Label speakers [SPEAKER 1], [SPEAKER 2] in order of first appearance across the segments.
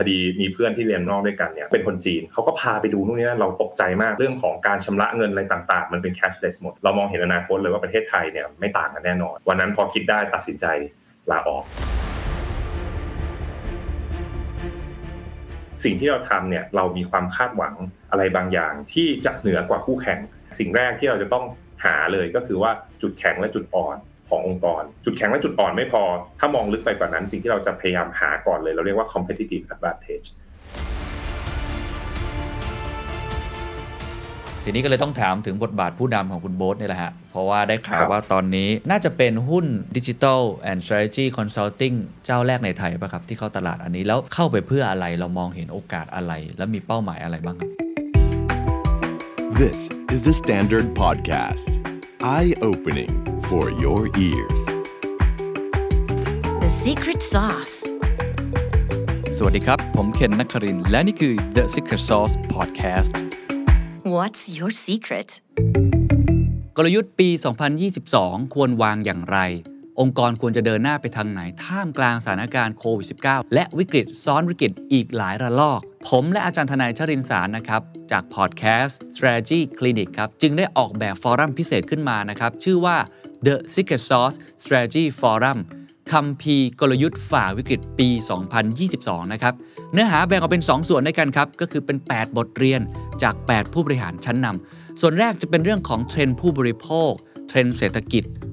[SPEAKER 1] พอดีมีเพื่อนที่เรียนนอกด้วยกันเนี่ยเป็นคนจีนเขาก็พาไปดูนู่นนี่นั่นเราตกใจมากเรื่องของการชำระเงินอะไรต่างๆ มันเป็น cashless หมด เรามองเห็นอนาคตเลยว่าประเทศไทยเนี่ยไม่ต่างกันแน่นอน วันนั้นพอคิดได้ตัดสินใจลาออกสิ่งที่เราทำเนี่ยเรามีความคาดหวังอะไรบางอย่างที่จะเหนือกว่าคู่แข่ง สิ่งแรกที่เราจะต้องหาเลยก็คือว่าจุดแข็งและจุดอ่อน ขององค์กร จุดแข็งและจุดอ่อนไม่พอ ถ้ามองลึกไปกว่านั้นสิ่งที่เราจะพยายามหาก่อนเลย เราเรียกว่า competitive advantage
[SPEAKER 2] ทีนี้ก็เลยต้องถามถึงบทบาทผู้นำของคุณโบ๊ทนี่แหละฮะ เพราะว่าได้ข่าวว่าตอนนี้น่าจะเป็นหุ้นดิจิทัลแอนด์ strategy consulting เจ้าแรกในไทยป่ะครับ ที่เข้าตลาดอันนี้แล้วเข้าไปเพื่ออะไรเรามองเห็นโอกาสอะไร แล้วมีเป้าหมายอะไรบ้างครับ
[SPEAKER 3] This is the Standard Podcast. Eye opening for your ears.
[SPEAKER 4] The secret sauce.
[SPEAKER 2] สวัสดีครับ ผมเคนนักครินทร์และนี่คือ The Secret Sauce Podcast
[SPEAKER 4] What's your secret?
[SPEAKER 2] กลยุทธ์ปี 2022 ควรวางอย่างไร องค์กรควรจะเดินหน้าไปทางไหน ท่ามกลางสถานการณ์โควิด -19 และวิกฤตซ้อนวิกฤตอีกหลายระลอก ผมและอาจารย์ทนายชรินสารนะครับ จากพอดแคสต์ Strategy Clinic ครับ จึงได้ออกแบบฟอรัมพิเศษขึ้นมานะครับ ชื่อว่า The Secret Sauce Strategy Forum คัมภีร์กลยุทธ์ฝ่าวิกฤตปี 2022 นะครับ เนื้อหาแบ่งออกเป็น 2 ส่วนด้วยกันครับ ก็คือเป็น 8 บทเรียนจาก 8 ผู้บริหารชั้นนำส่วนแรกจะเป็นเรื่องของเทรนด์ผู้บริโภค เทรนด์เศรษฐกิจ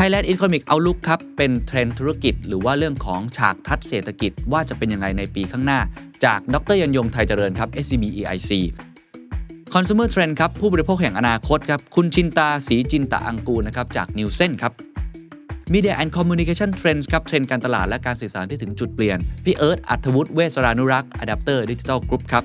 [SPEAKER 2] Thailand Economic Outlook ครับ เป็นเทรนด์ธุรกิจ หรือว่าเรื่องของฉากทัศน์เศรษฐกิจว่าจะเป็นยังไงในปีข้างหน้า จากดรยันยงไทยเจริญครับ SCB EIC Consumer Trend ครับ ผู้บริโภคแห่งอนาคตครับ คุณชินตาสีจินตะอังกูนะครับ จากนิวเซนครับ Media and Communication Trends ครับ เทรนด์การตลาดและการสื่อสารที่ถึงจุดเปลี่ยน พี่เอิร์ธอัธวุฒิเวสรานุรักษ์ Adapter Digital Group ครับ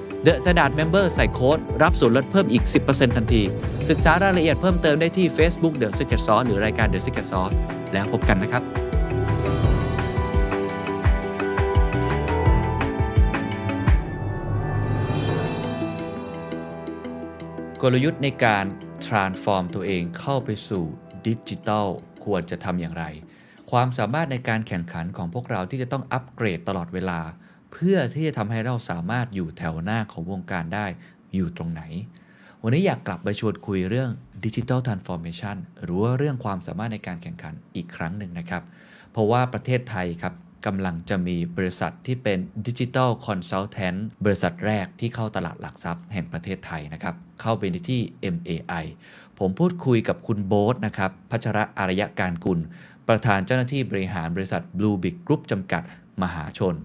[SPEAKER 2] The Standard Member ใส่โค้ด รับส่วนลดเพิ่มอีก 10%ทันที ศึกษารายละเอียดเพิ่มเติมได้ที่ Facebook The Secret Sauce หรือรายการ The Secret Sauce แล้วพบกันนะครับกลยุทธ์ในการ transform ตัวเองเข้าไปสู่ดิจิทัลควรจะทำอย่างไร ความสามารถในการแข่งขันของพวกเราที่จะต้องอัปเกรดตลอดเวลา เพื่อที่จะทำให้เราสามารถอยู่แถวหน้าของวงการได้อยู่ตรงไหน วันนี้อยากกลับไปชวนคุยเรื่อง digital transformation หรือว่าเรื่องความสามารถในการแข่งขันอีกครั้งหนึ่งนะครับ เพราะว่าประเทศไทยครับกำลังจะมีบริษัทที่เป็น digital consultantบริษัทแรกที่เข้าตลาดหลักทรัพย์แห่งประเทศไทยนะครับ เข้าไปในที่ MAI ผมพูดคุยกับคุณโบ๊ทนะครับ พัชระอารยการกุล ประธานเจ้าหน้าที่บริหารบริษัท Blue Big Group จำกัดมหาชน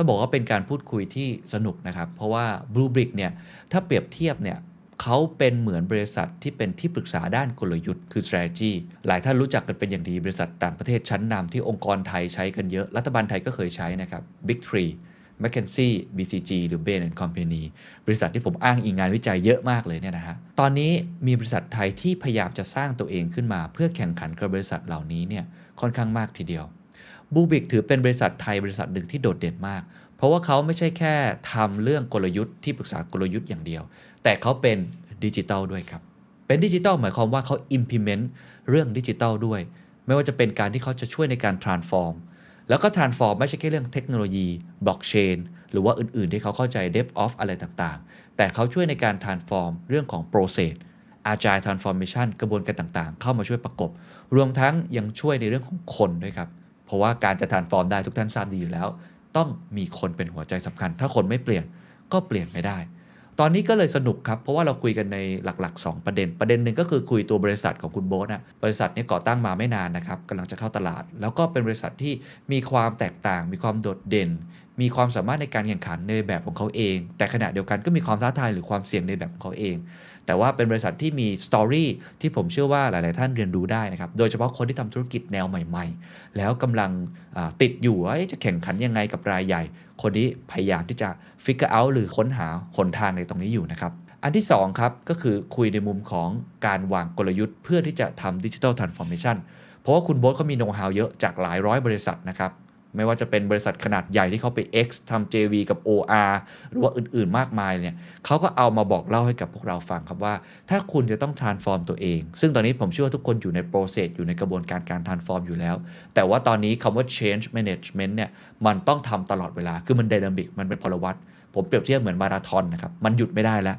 [SPEAKER 2] ต้องบอกว่าเป็นการพูดคุยที่สนุกนะครับ เพราะว่า Blue Brick เนี่ยถ้าเปรียบเทียบเนี่ยเขาเป็นเหมือนบริษัทที่เป็นที่ปรึกษาด้านกลยุทธ์คือ strategy หลายท่านรู้จักกันเป็นอย่างดีบริษัทต่างประเทศชั้นนำที่องค์กรไทยใช้กันเยอะ รัฐบาลไทยก็เคยใช้นะครับ Big Three McKinsey BCG หรือ Bain Company บริษัทที่ผมอ้างอิงงานวิจัยเยอะมากเลยเนี่ยนะฮะ ตอนนี้มีบริษัทไทยที่พยายามจะสร้างตัวเองขึ้นมา เพื่อแข่งขันกับบริษัทเหล่านี้เนี่ยค่อนข้างมากทีเดียว บลูบิคถือเป็นบริษัทไทยบริษัทหนึ่งที่โดดเด่นมาก เพราะว่าเขาไม่ใช่แค่ทำเรื่องกลยุทธ์ที่ปรึกษากลยุทธ์อย่างเดียว แต่เขาเป็นดิจิตอลด้วยครับ เป็นดิจิตอลหมายความว่าเขา implement เรื่องดิจิตอลด้วย ไม่ว่าจะเป็นการที่เขาจะช่วยในการ transform แล้วก็ transform ไม่ใช่แค่เรื่องเทคโนโลยีบล็อกเชนหรือว่าอื่นๆ ที่เขาเข้าใจ DevOps อะไรต่างๆ แต่เขาช่วยในการ transform เรื่องของ process agile transformation กระบวนการต่างๆ เข้ามาช่วยประกบ รวมทั้งยังช่วยในเรื่องของคนด้วยครับ เพราะว่าการจะ transform ได้ทุกท่านทราบดีอยู่แล้ว ต้องมีคนเป็นหัวใจสำคัญ ถ้าคนไม่เปลี่ยนก็เปลี่ยนไม่ได้ ตอนนี้ก็เลยสนุกครับ เพราะว่าเราคุยกันในหลัก ๆ 2 ประเด็น ประเด็นหนึ่งก็คือคุยตัวบริษัทของคุณโบ๊ทนะบริษัทนี้ก่อตั้งมาไม่นานนะครับกำลังจะเข้าตลาด แล้วก็เป็นบริษัทที่มีความแตกต่าง มีความโดดเด่น มีความสามารถในการแข่งขันในแบบของเขาเอง แต่ขณะเดียวกันก็มีความท้าทายหรือความเสี่ยงในแบบของเขาเอง แต่ว่าเป็นบริษัทที่มีสตอรี่ที่ผมเชื่อว่าหลาย ๆ ท่านเรียนรู้ได้นะครับ โดยเฉพาะคนที่ทำธุรกิจแนวใหม่ ๆ แล้วกำลังติดอยู่ว่าจะแข่งขันยังไงกับรายใหญ่ คนนี้พยายามที่จะ figure out หรือค้นหาหนทางในตรงนี้อยู่นะครับ อันที่2ครับก็คือคุยในมุมของการวางกลยุทธ์ เพื่อที่จะทำ digital transformation เพราะว่าคุณโบ๊ทเขามีโน้ตฮาวเยอะจากหลายร้อยบริษัทนะครับ ไม่ว่าจะเป็นบริษัทขนาดใหญ่ที่เขาไป X ทำ JV กับ OR หรือว่าอื่นๆมากมายเนี่ยเขาก็เอามาบอกเล่าให้กับพวกเราฟังครับว่า ถ้าคุณจะต้อง transform ตัวเอง ซึ่งตอนนี้ผมเชื่อว่าทุกคนอยู่ใน process อยู่ในกระบวนการการ transform อยู่แล้ว แต่ว่าตอนนี้คำว่า change management เนี่ยมันต้องทำตลอดเวลาคือมัน dynamic มันเป็นพลวัตผมเปรียบเทียบเหมือนมาราธอนนะครับ มันหยุดไม่ได้แล้ว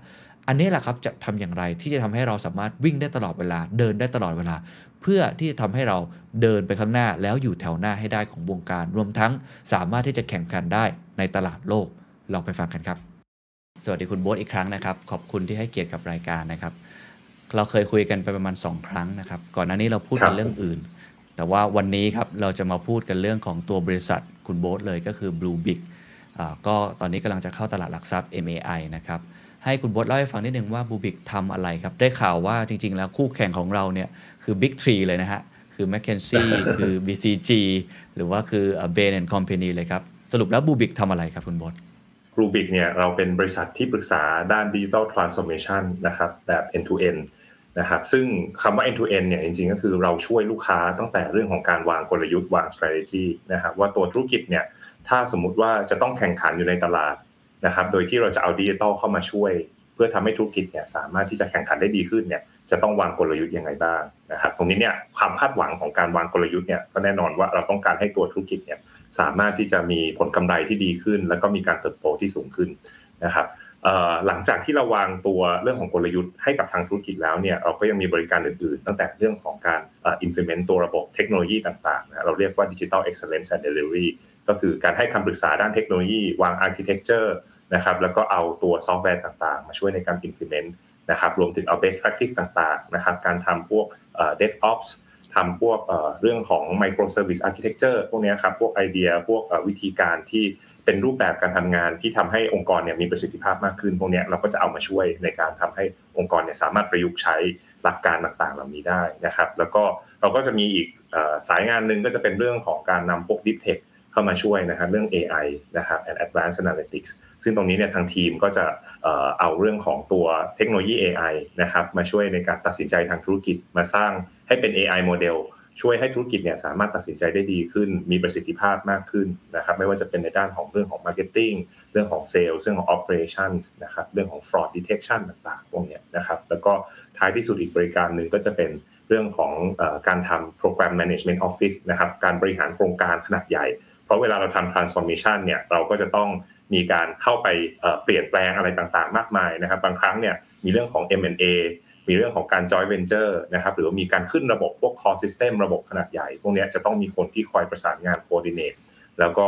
[SPEAKER 2] อันนี้แหละครับจะทำอย่างไรที่จะทำให้เราสามารถวิ่งได้ตลอดเวลาเดินได้ตลอดเวลา เพื่อที่จะทำให้เราเดินไปข้างหน้าแล้วอยู่แถวหน้าให้ได้ของวงการ รวมทั้งสามารถที่จะแข่งขันได้ในตลาดโลกลองไปฟังกันครับ สวัสดีคุณโบ๊ทอีกครั้งนะครับ ขอบคุณที่ให้เกียรติกับรายการนะครับ เราเคยคุยกันไปประมาณ 2 ครั้งนะครับ ก่อนหน้านี้เราพูดกันเรื่องอื่น แต่ว่าวันนี้ครับเราจะมาพูดกันเรื่องของตัวบริษัทคุณโบ๊ทเลยก็คือ Blue Big อ่าก็ตอนนี้กำลังจะเข้าตลาดหลักทรัพย์ MAI นะครับ ให้คุณโบ๊ทเล่าให้ฟังนิดนึงว่าบูบิกทำอะไรครับ ได้ข่าวว่าจริง ๆ แล้วคู่แข่งของเราเนี่ยคือ Big Three เลยนะฮะ คือ m c k e n z i e คือ BCG หรือว่าคือ Bain and Company เลยครับ สรุปแล้วบูบิกทำอะไรครับคุณโบ๊ท
[SPEAKER 1] รูบิกเนี่ยเราเป็นบริษัทที่ปรึกษาด้านดิจิ t a ลทรานส์ o r m a t i o n นะครับแบบ end to end นะครับซึ่งคำว่า end to end เนี่ยจริงๆ ก็คือเราช่วยลูกค้าตั้งแต่เรื่องของการวางกลยุทธ์วาง strategy นะครับว่าตัวธุรกิจเนี่ยถ้าสมมุติว่าจะต้องแข่งขันอยู่ในตลาด นะครับ โดยที่เราจะเอาดิจิ t a ลเข้ามาช่วย เพื่อทำให้ธุรกิจเนี่ยสามารถที่จะแข่งขันได้ดีขึ้นเนี่ยจะต้องวางกลยุทธ์ยังไงบ้างนะครับตรงนี้เนี่ยความคาดหวังของการวางกลยุทธ์เนี่ยก็แน่นอนว่าเราต้องการให้ตัวธุรกิจเนี่ยสามารถที่จะมีผลกำไรที่ดีขึ้น แล้วก็มีการเติบโตที่สูงขึ้นนะครับหลังจากที่เราวางตัวเรื่องของกลยุทธ์ให้กับทางธุรกิจแล้วเนี่ยเราก็ยังมีบริการอื่นๆ ตั้งแต่เรื่องของการ implement ตัวระบบเทคโนโลยีต่างๆนะเราเรียกว่า digital excellence and delivery ก็คือการให้คำปรึกษาด้านเทคโนโลยี วาง architecture นะครับแล้วก็เอาตัวซอฟต์แวร์ต่างๆ มาช่วยในการ implement นะครับรวมถึงเอา best practice ต่างๆนะครับการทำพวก DevOps ทำพวกเรื่องของ microservice architecture พวกนี้ครับพวกไอเดียพวกวิธีการที่เป็นรูปแบบการทำงานที่ทำให้องค์กรเนี่ยมีประสิทธิภาพมากขึ้น พวกนี้เราก็จะเอามาช่วยในการทำให้องค์กรเนี่ยสามารถประยุกต์ใช้หลักการต่างๆ เหล่านี้ได้นะครับ แล้วก็เราก็จะมีอีกสายงานหนึ่งก็จะเป็นเรื่องของการนำพวก deep tech เข้ามาช่วยนะครับเรื่อง AI นะครับ and advanced analytics ซึ่งตรงนี้เนี่ยทางทีมก็จะเอ่อเอาเรื่องของตัวเทคโนโลยี AI นะครับมาช่วยในการตัดสินใจทางธุรกิจมาสร้างให้เป็น AI โมเดลช่วยให้ธุรกิจเนี่ยสามารถตัดสินใจได้ดีขึ้น มีประสิทธิภาพมากขึ้นนะครับ ไม่ว่าจะเป็นในด้านของเรื่องของ Marketing เรื่องของ Sales เรื่องของ Operations นะครับ เรื่องของ Fraud Detection ต่างๆพวกนี้นะครับ แล้วก็ท้ายที่สุดอีกบริการหนึ่งก็จะเป็นเรื่องของการทำ Program Management Office นะครับ การบริหารโครงการขนาดใหญ่ ราะเวลาเราทำ transformation เนี่ยเราก็จะต้องมีการเข้าไปเปลี่ยนแปลงอะไรต่างๆ มากมายนะครับ บางครั้งเนี่ยมีเรื่องของ M&A มีเรื่องของการ joint venture นะครับหรือว่ามีการขึ้นระบบพวก core system ระบบขนาดใหญ่ พวกนี้จะต้องมีคนที่คอยประสานงาน coordinate แล้วก็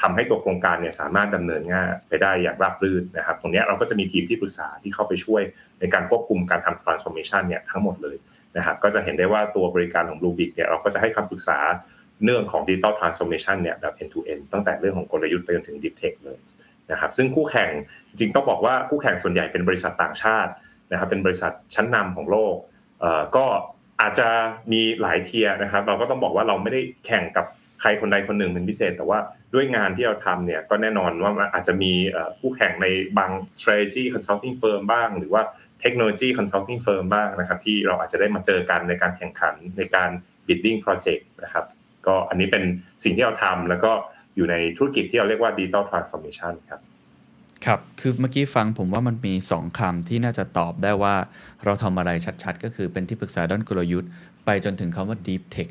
[SPEAKER 1] ทำให้ตัวโครงการเนี่ยสามารถดำเนินงานไปได้อย่างราบรื่นนะครับ ตรงนี้เราก็จะมีทีมที่ปรึกษาที่เข้าไปช่วยในการควบคุมการทำ transformation เนี่ยทั้งหมดเลยนะครับก็จะเห็นได้ว่าตัวบริการของ Blue Big เนี่ยเราก็จะให้คำปรึกษา เรื่องของ Digital Transformation เนี่ยแบบ end to end ตั้งแต่เรื่องของกลยุทธ์ไปจนถึง Deep Tech เลยนะครับซึ่งคู่แข่งจริงต้องบอกว่าคู่แข่งส่วนใหญ่เป็นบริษัทต่างชาตินะครับเป็นบริษัทชั้นนำของโลกก็อาจจะมีหลายเทียนะครับเราก็ต้องบอกว่าเราไม่ได้แข่งกับใครคนใดคนหนึ่งเป็นพิเศษ แต่ว่าด้วยงานที่เราทำเนี่ยก็แน่นอนว่ามันอาจจะมีคู่แข่งในบาง strategy consulting firm บ้าง หรือว่า technology consulting firm บ้างนะครับที่เราอาจจะได้มาเจอกันในการแข่งขันในการ bidding project นะครับ ก็อันนี้เป็นสิ่งที่เราทำแล้วก็อยู่ในธุรกิจที่เราเรียกว่า digital transformation ครับ
[SPEAKER 2] ครับ คือเมื่อกี้ฟังผมว่ามันมี 2คำที่น่าจะตอบได้ว่าเราทำอะไรชัดๆ ก็คือเป็นที่ปรึกษาด้านกลยุทธ์ ไปจนถึงคำว่า deep tech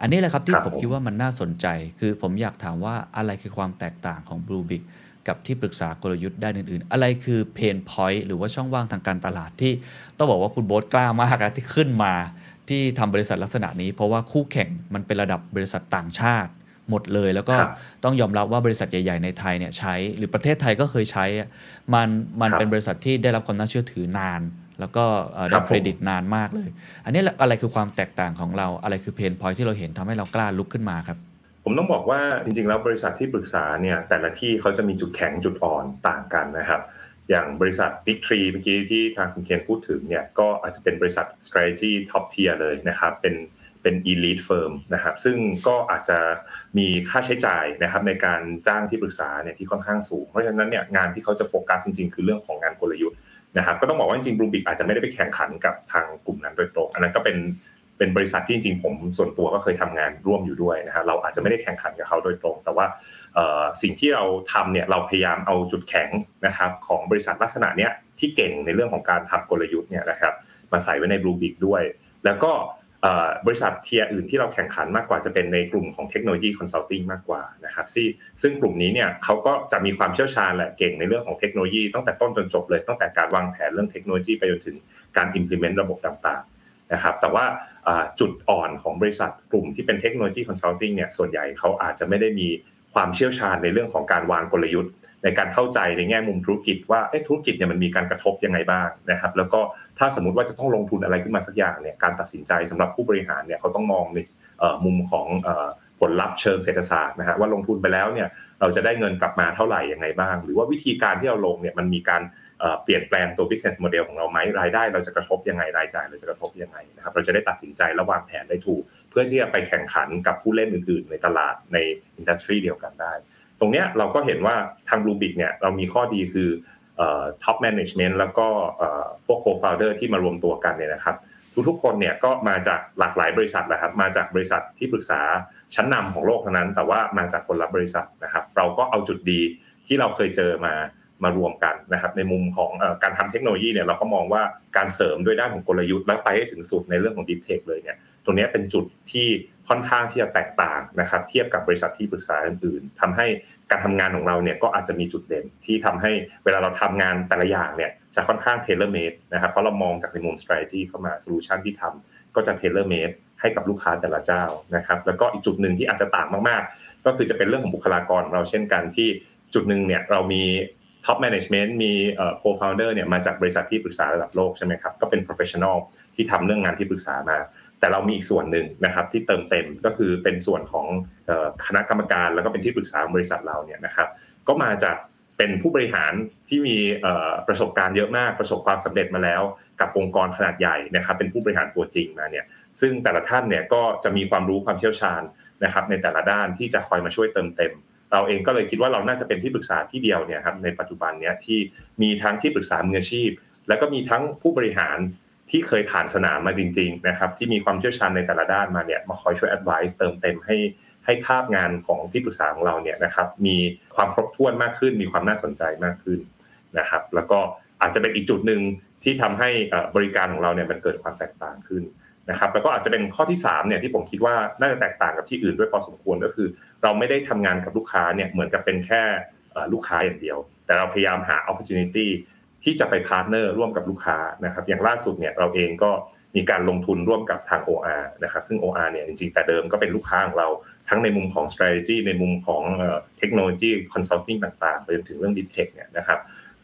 [SPEAKER 2] อันนี้แหละครับที่
[SPEAKER 1] ครับ
[SPEAKER 2] ผม
[SPEAKER 1] ผม
[SPEAKER 2] คิดว่ามันน่าสนใจ คือผมอยากถามว่าอะไรคือความแตกต่างของ Blue Big กับที่ปรึกษากลยุทธ์ด้านอื่นๆ อะไรคือเพนพอยต์หรือว่าช่องว่างทางการตลาดที่ต้องบอกว่าคุณโบ๊ทกล้ามากนะที่ขึ้นมา ที่ทำบริษัทลักษณะนี้ เพราะว่าคู่แข่งมันเป็นระดับบริษัทต่างชาติหมดเลย แล้วก็
[SPEAKER 1] ครับ
[SPEAKER 2] ต้องยอมรับว่าบริษัทใหญ่ ๆ ในไทยเนี่ยใช้ หรือประเทศไทยก็เคยใช้อะมันมัน
[SPEAKER 1] ครับ
[SPEAKER 2] เป็นบริษัทที่ได้รับความน่าเชื่อถือนาน แล้วก็เอ่อ
[SPEAKER 1] ครั
[SPEAKER 2] ได้
[SPEAKER 1] บผม
[SPEAKER 2] เครดิตนานมากเลย อันนี้แหละอะไรคือความแตกต่างของเราอะไรคือเพนพอยที่เราเห็นทำให้เรากล้าลุกขึ้นมาครับ
[SPEAKER 1] ผมต้องบอกว่าจริงๆแล้วบริษัทที่ปรึกษาเนี่ยแต่ละที่เขาจะมีจุดแข็งจุดอ่อนต่างกันนะครับ อย่างบริษัท Big Tree เมื่อกี้ที่ทางคุณเคนพูดถึงเนี่ยก็อาจจะเป็นบริษัท strategy top tier เลยนะครับเป็นเป็น elite firm นะครับซึ่งก็อาจจะมีค่าใช้จ่ายนะครับในการจ้างที่ปรึกษาเนี่ยที่ค่อนข้างสูง เพราะฉะนั้นเนี่ยงานที่เขาจะโฟกัสจริงๆ คือเรื่องของงานกลยุทธ์นะครับก็ต้องบอกว่าจริงๆบลูบิกอาจจะไม่ได้ไปแข่งขันกับทางกลุ่มนั้นโดยตรงอันนั้นก็เป็นเป็นบริษัทที่จริงๆผมส่วนตัวก็เคยทำงานร่วมอยู่ด้วยนะฮะเราอาจจะไม่ได้แข่งขันกับเขาโดยตรง แต่ว่า สิ่งที่เราทำเนี่ยเราพยายามเอาจุดแข็งนะครับของบริษัทลักษณะเนี้ยที่เก่งในเรื่องของการทำกลยุทธ์เนี่ยนะครับมาใส่ไว้ในบลูบิกด้วย แล้วก็บริษัทที่อื่นที่เราแข่งขันมากกว่าจะเป็นในกลุ่มของเทคโนโลยี consulting มากกว่านะครับซึ่งซึ่งกลุ่มนี้เนี่ยเขาก็จะมีความเชี่ยวชาญแหละเก่งในเรื่องของเทคโนโลยีตั้งแต่ต้นจนจบเลยตั้งแต่การวางแผนเรื่องเทคโนโลยีไปจนถึงการ implement ระบบต่างๆนะครับแต่ว่าจุดอ่อนของบริษัทกลุ่มที่เป็นเทคโนโลยีคอนซัลทิงเนี่ยส่วนใหญ่เขาอาจจะไม่ได้มี ความเชี่ยวชาญในเรื่องของการวางกลยุทธ์ ในการเข้าใจในแง่มุมธุรกิจ ว่าธุรกิจเนี่ยมันมีการกระทบยังไงบ้างนะครับ แล้วก็ถ้าสมมติว่าจะต้องลงทุนอะไรขึ้นมาสักอย่างเนี่ยการตัดสินใจสำหรับผู้บริหารเนี่ยเขาต้องมองในมุมของผลลัพธ์เชิงเศรษฐศาสตร์นะฮะว่าลงทุนไปแล้วเนี่ยเราจะได้เงินกลับมาเท่าไหร่ยังไงบ้าง หรือว่าวิธีการที่เราลงเนี่ยมันมีการเปลี่ยนแปลงตัว business model ของเราไหมรายได้เราจะกระทบยังไงรายจ่ายเราจะกระทบยังไงนะครับเราจะได้ตัดสินใจและวางแผนได้ถูก พื่อที่จะไปแข่งขันกับผู้เล่นอื่น ๆ ในตลาดในอินดัสทรีเดียวกันได้ ตรงเนี้ยเราก็เห็นว่าทาง Bluebic เนี่ยเรามีข้อดีคือเอ่อ top management แล้วก็พวก co-founder ที่มารวมตัวกันเนี่ยนะครับทุกๆคนเนี่ยก็มาจากหลากหลายบริษัทแหละครับมาจากบริษัทที่ปรึกษาชั้นนำของโลกเทั้งนั้น แต่ว่ามาจากคนละบริษัทนะครับ เราก็เอาจุดดีที่เราเคยเจอมามารวมกันนะครับ ในมุมของการทำเทคโนโลยีเนี่ยเราก็มองว่าการเสริมด้วยด้านของกลยุทธ์และไปให้ถึงสุดในเรื่องของ Deep Tech เลยเนี่ย ตรงนี้เป็นจุดที่ค่อนข้างที่จะแตกต่างนะครับ เทียบกับบริษัทที่ปรึกษาอื่นๆทำให้การทำงานของเราเนี่ยก็อาจจะมีจุดเด่นที่ทำให้เวลาเราทำงานแต่ละอย่างเนี่ยจะค่อนข้าง tailor made นะครับเพราะเรามองจากในมุม strategy เข้ามา solution ที่ทำก็จะ tailor made ให้กับลูกค้าแต่ละเจ้านะครับแล้วก็อีกจุดหนึ่งที่อาจจะต่างมากๆ ก็คือจะเป็นเรื่องของบุคลากรของเราเช่นกันที่จุดหนึ่งเนี่ยเรามี top management มีเอ่อ co-founder เนี่ยมาจากบริษัทที่ปรึกษาระดับโลกใช่ไหมครับก็เป็น professional ที่ทำเรื่องงานที่ปรึกษามา แต่เรามีอีกส่วนหนึ่งนะครับที่เติมเต็มก็คือเป็นส่วนของคณะกรรมการ แล้วก็เป็นที่ปรึกษาบริษัทเราเนี่ยนะครับก็มาจากเป็นผู้บริหารที่มีประสบการณ์เยอะมากประสบความสำเร็จมาแล้ว กับองค์กรขนาดใหญ่นะครับเป็นผู้บริหารตัวจริงมาเนี่ยซึ่งแต่ละท่านเนี่ยก็จะมีความรู้ความเชี่ยวชาญนะครับในแต่ละด้านที่จะคอยมาช่วยเติมเต็ม เราเองก็เลยคิดว่าเราน่าจะเป็นที่ปรึกษาที่เดียวเนี่ยครับในปัจจุบันเนี้ยที่มีทั้งที่ปรึกษามืออาชีพ แล้วก็มีทั้งผู้บริหาร ที่เคยผ่านสนามมาจริง ๆ นะครับ ที่มีความเชี่ยวชาญในแต่ละด้านมาเนี่ยมาคอยช่วย advice เติมเต็มให้ให้ภาพงานของที่ปรึกษาของเราเนี่ยนะครับมีความครบถ้วนมากขึ้น มีความน่าสนใจมากขึ้นนะครับ แล้วก็อาจจะเป็นอีกจุดหนึ่งที่ทำให้บริการของเราเนี่ยมันเกิดความแตกต่างขึ้นนะครับ แล้วก็อาจจะเป็นข้อที่3เนี่ยที่ผมคิดว่าน่าจะแตกต่างกับที่อื่นด้วยพอสมควรก็คือ เราไม่ได้ทำงานกับลูกค้าเนี่ยเหมือนกับเป็นแค่ลูกค้าอย่างเดียว แต่เราพยายามหา opportunity ที่จะไป partner ร่วมกับลูกค้านะครับ อย่างล่าสุดเนี่ยเราเองก็มีการลงทุนร่วมกับทาง OR นะครับ ซึ่ง OR เนี่ยจริงๆ แต่เดิมก็เป็นลูกค้าของเราทั้งในมุมของ strategy ในมุมของเทคโนโลยี consulting ต่างๆไปจนถึงเรื่อง deep tech เนี่ยนะครับ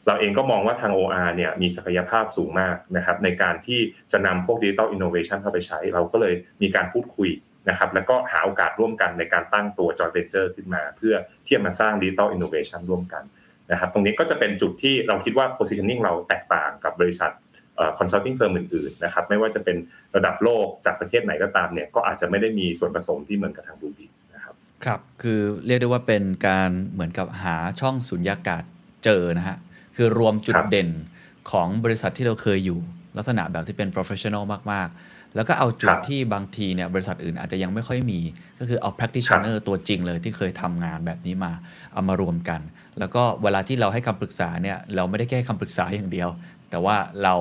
[SPEAKER 1] เราเองก็มองว่าทาง OR เนี่ยมีศักยภาพสูงมากนะครับในการที่จะนำพวก digital innovation เข้าไปใช้ เราก็เลยมีการพูดคุยนะครับแล้วก็หาโอกาสร่วมกันในการตั้งตัว joint venture ขึ้นมา เพื่อที่จะมาสร้าง digital innovation ร่วมกัน นะครับตรงนี้ก็จะเป็นจุดที่เราคิดว่า positioning เราแตกต่างกับบริษัทเอ่อ consulting firm อื่นๆนะครับไม่ว่าจะเป็นระดับโลกจากประเทศไหนก็ตามเนี่ยก็อาจจะไม่ได้มีส่วนผสมที่เหมือนกับทางบูบีนะครับ
[SPEAKER 2] ครับคือเรียกได้ว่าเป็นการเหมือนกับหาช่องสุญญากาศเจอนะฮะคือรวมจุด
[SPEAKER 1] ครับ
[SPEAKER 2] เด่นของบริษัทที่เราเคยอยู่ ลักษณะแบบที่เป็น professional มากๆ แล้วก็เอาจุดที่บางทีเนี่ยบริษัทอื่นอาจจะยังไม่ค่อยมี ก็คือเอา practitioner ตัวจริงเลยที่เคยทำงานแบบนี้มาเอามารวมกัน แล้วก็เวลาที่เราให้คำปรึกษาเนี่ยเราไม่ได้แค่คำปรึกษาอย่างเดียว แต่ว่าเรา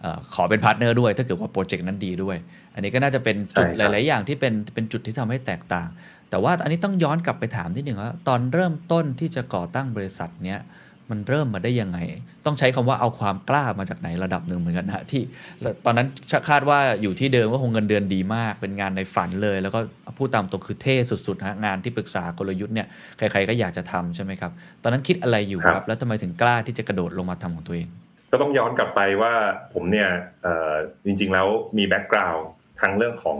[SPEAKER 2] เออขอเป็น partner ด้วย ถ้าเกิดว่า project นั้นดีด้วย อันนี้ก็น่าจะเป็นจุด
[SPEAKER 1] ใช่ครับห
[SPEAKER 2] ลาย ๆ อย่างที่เป็นเป็นจุดที่ทำให้แตกต่าง แต่ว่าอันนี้ต้องย้อนกลับไปถามนิดหนึ่งว่าตอนเริ่มต้นที่จะก่อตั้งบริษัทเนี้ย มันเริ่มมาได้ยังไง ต้องใช้คำว่าเอาความกล้ามาจากไหนระดับหนึ่งเหมือนกันนะที่ตอนนั้นคาดว่าอยู่ที่เดิมก็คงเงินเดือนดีมาก เป็นงานในฝันเลย แล้วก็พูดตามตรงคือเท่สุดๆฮะงานที่ปรึกษากลยุทธ์เนี่ยใครๆก็อยากจะทำใช่ไหมครับ ตอนนั้นคิดอะไรอยู่ครับ แล้วทำไมถึงกล้าที่จะกระโดดลงมาทำของตัวเอง
[SPEAKER 1] ก็ต้องย้อนกลับไปว่าผมเนี่ยจริงๆแล้วมี background ทั้งเรื่องของ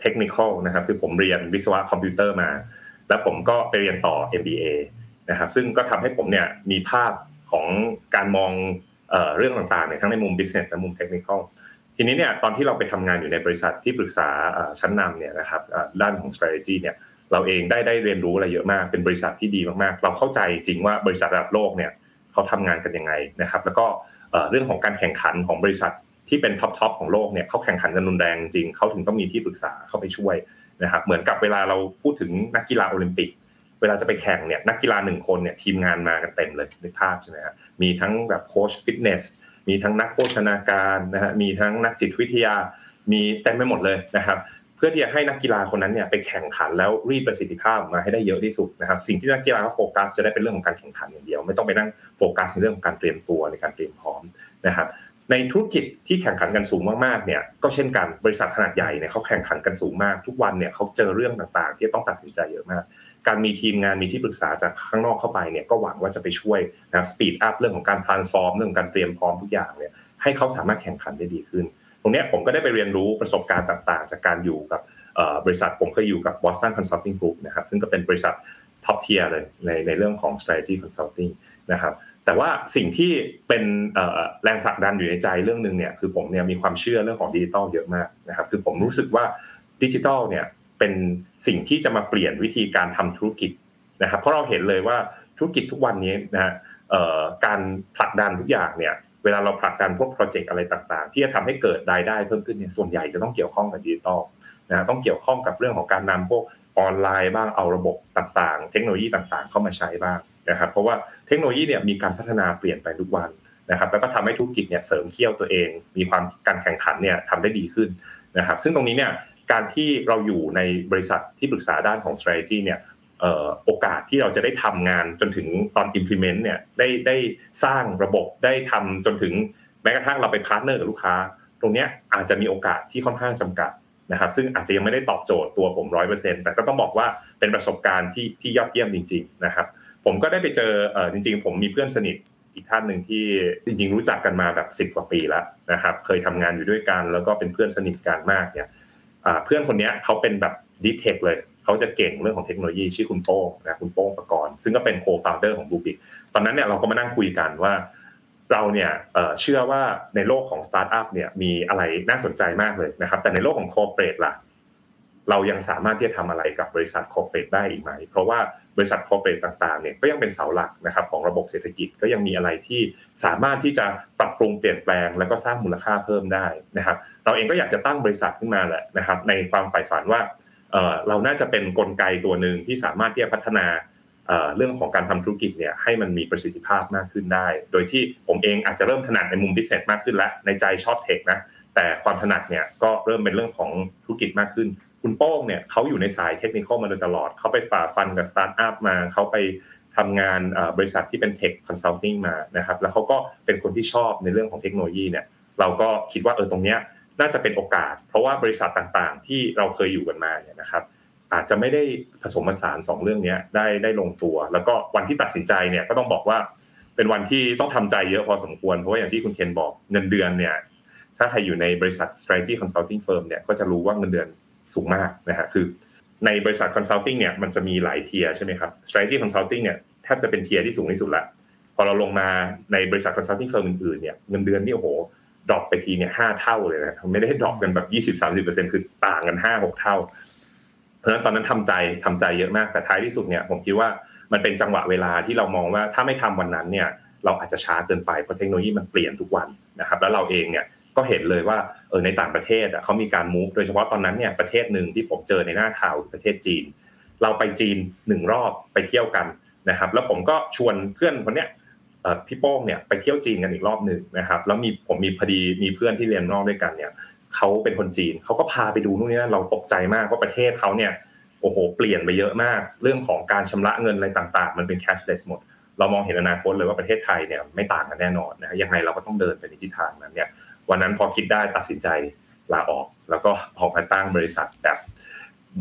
[SPEAKER 1] เทคนิคนะครับคือผมเรียนวิศวะคอมพิวเตอร์มา แล้วผมก็ไปเรียนต่อ MBA นะครับซึ่งก็ทำให้ผมเนี่ยมีภาพของการมองเรื่องต่างๆเนี่ยทั้งในมุม business และมุม technical ทีนี้เนี่ยตอนที่เราไปทำงานอยู่ในบริษัทที่ปรึกษาชั้นนำเนี่ยนะครับด้านของ strategy เนี่ยเราเองได้ได้เรียนรู้อะไรเยอะมากเป็นบริษัทที่ดีมากๆ เราเข้าใจจริงว่าบริษัทระดับโลกเนี่ยเขาทำงานกันยังไงนะครับ แล้วก็เรื่องของการแข่งขันของบริษัทที่เป็น top top ของโลกเนี่ยเขาแข่งขันกันรุนแรงจริงเขาถึงต้องมีที่ปรึกษาเข้าไปช่วยนะครับเหมือนกับเวลาเราพูดถึงนักกีฬาโอลิมปิก เวลาจะไปแข่งเนี่ยนักกีฬาหนึ่งคนเนี่ยทีมงานมากันเต็มเลยในภาพใช่ไหมครับมีทั้งแบบโค้ชฟิตเนสมีทั้งนักโภชนาการนะฮะมีทั้งนักจิตวิทยามีเต็มไปหมดเลยนะครับเพื่อที่จะให้นักกีฬาคนนั้นเนี่ยไปแข่งขันแล้วรีดประสิทธิภาพมาให้ได้เยอะที่สุดนะครับสิ่งที่นักกีฬาเขาโฟกัสจะได้เป็นเรื่องของการแข่งขันอย่างเดียว ไม่ต้องไปนั่งโฟกัสในเรื่องของการเตรียมตัวในการเตรียมพร้อมนะครับในธุรกิจที่แข่งขันกันสูงมากๆเนี่ยก็เช่นกันบริษัทขนาดใหญ่เนี่ยเขาแข่งขันกันสูงมากทุกวันเนี่ยเขาเจอเรื่องต่างๆ ที่ต้องตัดสินใจเยอะมาก การมีทีมงานมีที่ปรึกษาจากข้างนอกเข้าไปเนี่ยก็หวังว่าจะไปช่วยนะ speed up เรื่องของการ transform เรื่องการเตรียมพร้อมทุกอย่างเนี่ยให้เขาสามารถแข่งขันได้ดีขึ้น ตรงนี้ผมก็ได้ไปเรียนรู้ประสบการณ์ต่างๆ จากการอยู่กับบริษัทผมเคยอยู่กับ Boston Consulting Group นะครับซึ่งก็เป็นบริษัท top tier เลยในในเรื่องของ strategy consulting นะครับแต่ว่าสิ่งที่เป็นแรงผลักดันอยู่ในใจเรื่องหนึ่งเนี่ยคือผมเนี่ยมีความเชื่อเรื่องของดิจิทัลเยอะมากนะครับคือผมรู้สึกว่าดิจิทัลเนี่ย เป็นสิ่งที่จะมาเปลี่ยนวิธีการทำธุรกิจนะครับ เพราะเราเห็นเลยว่าธุรกิจทุกวันนี้นะฮะการผลักดันทุกอย่างเนี่ยเวลาเราผลักดันพวกโปรเจกต์อะไรต่างๆ ที่จะทำให้เกิดรายได้เพิ่มขึ้นเนี่ยส่วนใหญ่จะต้องเกี่ยวข้องกับดิจิทัลนะต้องเกี่ยวข้องกับเรื่องของการนำพวกออนไลน์บ้างเอาระบบต่างๆ เทคโนโลยีต่างๆ เข้ามาใช้บ้างนะครับ เพราะว่าเทคโนโลยีเนี่ยมีการพัฒนาเปลี่ยนไปทุกวันนะครับ แล้วก็ทำให้ธุรกิจเนี่ยเสริมเคี่ยวตัวเอง มีความการแข่งขันเนี่ยทำได้ดีขึ้นนะครับ ซึ่งตรงนี้เนี่ย การที่เราอยู่ในบริษัทที่ปรึกษาด้านของ strategy เนี่ยโอกาสที่เราจะได้ทำงานจนถึงตอน implement เนี่ยได้ได้สร้างระบบได้ทำจนถึงแม้กระทั่งเราไป partner กับลูกค้า ตรงนี้อาจจะมีโอกาสที่ค่อนข้างจำกัดนะครับ ซึ่งอาจจะยังไม่ได้ตอบโจทย์ตัวผมร้อยเปอร์เซ็นต์แต่ก็ต้องบอกว่าเป็นประสบการณ์ที่ที่ยอดเยี่ยมจริง ๆ นะครับ ผมก็ได้ไปเจอจริง ๆ ผมมีเพื่อนสนิทอีกท่านหนึ่งที่จริงๆรู้จักกันมาแบบสิบกว่าปีแล้วนะครับ เคยทำงานอยู่ด้วยกันแล้วก็เป็นเพื่อนสนิทกันมากเนี่ย เพื่อนคนนี้เขาเป็นแบบดีเทคเลยเขาจะเก่งเรื่องของเทคโนโลยีชื่อคุณโป้งนะคุณโป้งประกรณ์ซึ่งก็เป็น co-founder ของ Bluebik ตอนนั้นเนี่ยเราก็มานั่งคุยกันว่า เราเนี่ยเชื่อว่าในโลกของสตาร์ทอัพเนี่ยมีอะไรน่าสนใจมากเลยนะครับ แต่ในโลกของ corporate ล่ะเรายังสามารถที่จะทำอะไรกับบริษัท corporate ได้อีกไหม เพราะว่า บริษัทคอร์เปรสต่างๆเนี่ยก็ยังเป็นเสาหลักนะครับของระบบเศรษฐกิจก็ยังมีอะไรที่สามารถที่จะปรับปรุงเปลี่ยนแปลง แล้วก็สร้างมูลค่าเพิ่มได้นะครับ เราเองก็อยากจะตั้งบริษัทขึ้นมาแหละนะครับ ในความใฝ่ฝันว่าเราน่าจะเป็นนกลไกตัวหนึ่งที่สามารถที่จะพัฒนาเรื่องของการทำธุรกิจเนี่ยให้มันมีประสิทธิภาพมากขึ้นได้ โดยที่ผมเองอาจจะเริ่มถนัดในมุมบิสเนสมากขึ้นแล้วในใจชอบเทคนะแต่ความถนัดเนี่ยก็เริ่มเป็นเรื่องของธุรกิจมากขึ้น คุณโป้งเนี่ยเขาอยู่ในสายเทคนิคมาโดยตลอด เขาไปฝ่าฟันกับสตาร์ทอัพมา เขาไปทำงานบริษัทที่เป็น tech consulting มานะครับ แล้วเขาก็เป็นคนที่ชอบในเรื่องของเทคโนโลยีเนี่ย เราก็คิดว่าเออตรงเนี้ยน่าจะเป็นโอกาส เพราะว่าบริษัทต่างๆ ที่เราเคยอยู่กันมาเนี่ยนะครับ อาจจะไม่ได้ผสมผสานสองเรื่องนี้ได้ได้ลงตัว แล้วก็วันที่ตัดสินใจเนี่ยก็ต้องบอกว่าเป็นวันที่ต้องทำใจเยอะพอสมควร เพราะว่าอย่างที่คุณเคนบอกเงินเดือนเนี่ย ถ้าใครอยู่ในบริษัท strategy consulting firm เนี่ยก็จะรู้ว่าเงินเดือน สูงมากนะฮะคือในบริษัท consulting เนี่ยมันจะมีหลาย tier ใช่ไหมครับ strategy consulting เนี่ยแทบจะเป็น tier ที่สูงที่สุดละพอเราลงมาในบริษัท consulting firm อื่นๆเนี่ยเงินเดือนนี่โอ้โห drop ไปทีเนี่ยห้าเท่าเลยนะไม่ได้ drop กันแบบยี่สิบสามสิบเปอร์เซ็นคือต่างกันห้าหกเท่า เพราะฉะนั้นตอนนั้นทำใจทำใจเยอะมากแต่ท้ายที่สุดเนี่ยผมคิดว่ามันเป็นจังหวะเวลาที่เรามองว่าถ้าไม่ทำวันนั้นเนี่ยเราอาจจะช้าเกินไปเพราะเทคโนโลยีมันเปลี่ยนทุกวันนะครับแล้วเราเองเนี่ย ก็เห็นเลยว่าเออในต่างประเทศเขามีการ move โดยเฉพาะตอนนั้นเนี่ยประเทศหนึ่งที่ผมเจอในหน้าข่าวประเทศจีน เราไปจีนหนึ่งรอบไปเที่ยวกันนะครับ แล้วผมก็ชวนเพื่อนคนเนี้ยพี่โป้งเนี่ยไปเที่ยวจีนกันอีกรอบหนึ่งนะครับ แล้วมีผมมีพอดีมีเพื่อนที่เรียนนอกด้วยกันเนี่ยเขาเป็นคนจีนเขาก็พาไปดูนู่นนี่นั่นเราตกใจมากว่าประเทศเขาเนี่ยโอ้โหเปลี่ยนไปเยอะมาก เรื่องของการชำระเงินอะไรต่างๆ มันเป็น cashless หมด เรามองเห็นอนาคตเลยว่าประเทศไทยเนี่ยไม่ต่างกันแน่นอนนะยังไงเราก็ต้องเดินไปในทิศทางนั้นเนี่ย วันนั้นพอคิดได้ตัดสินใจลาออก แล้วก็ออกมาตั้งบริษัทแบบ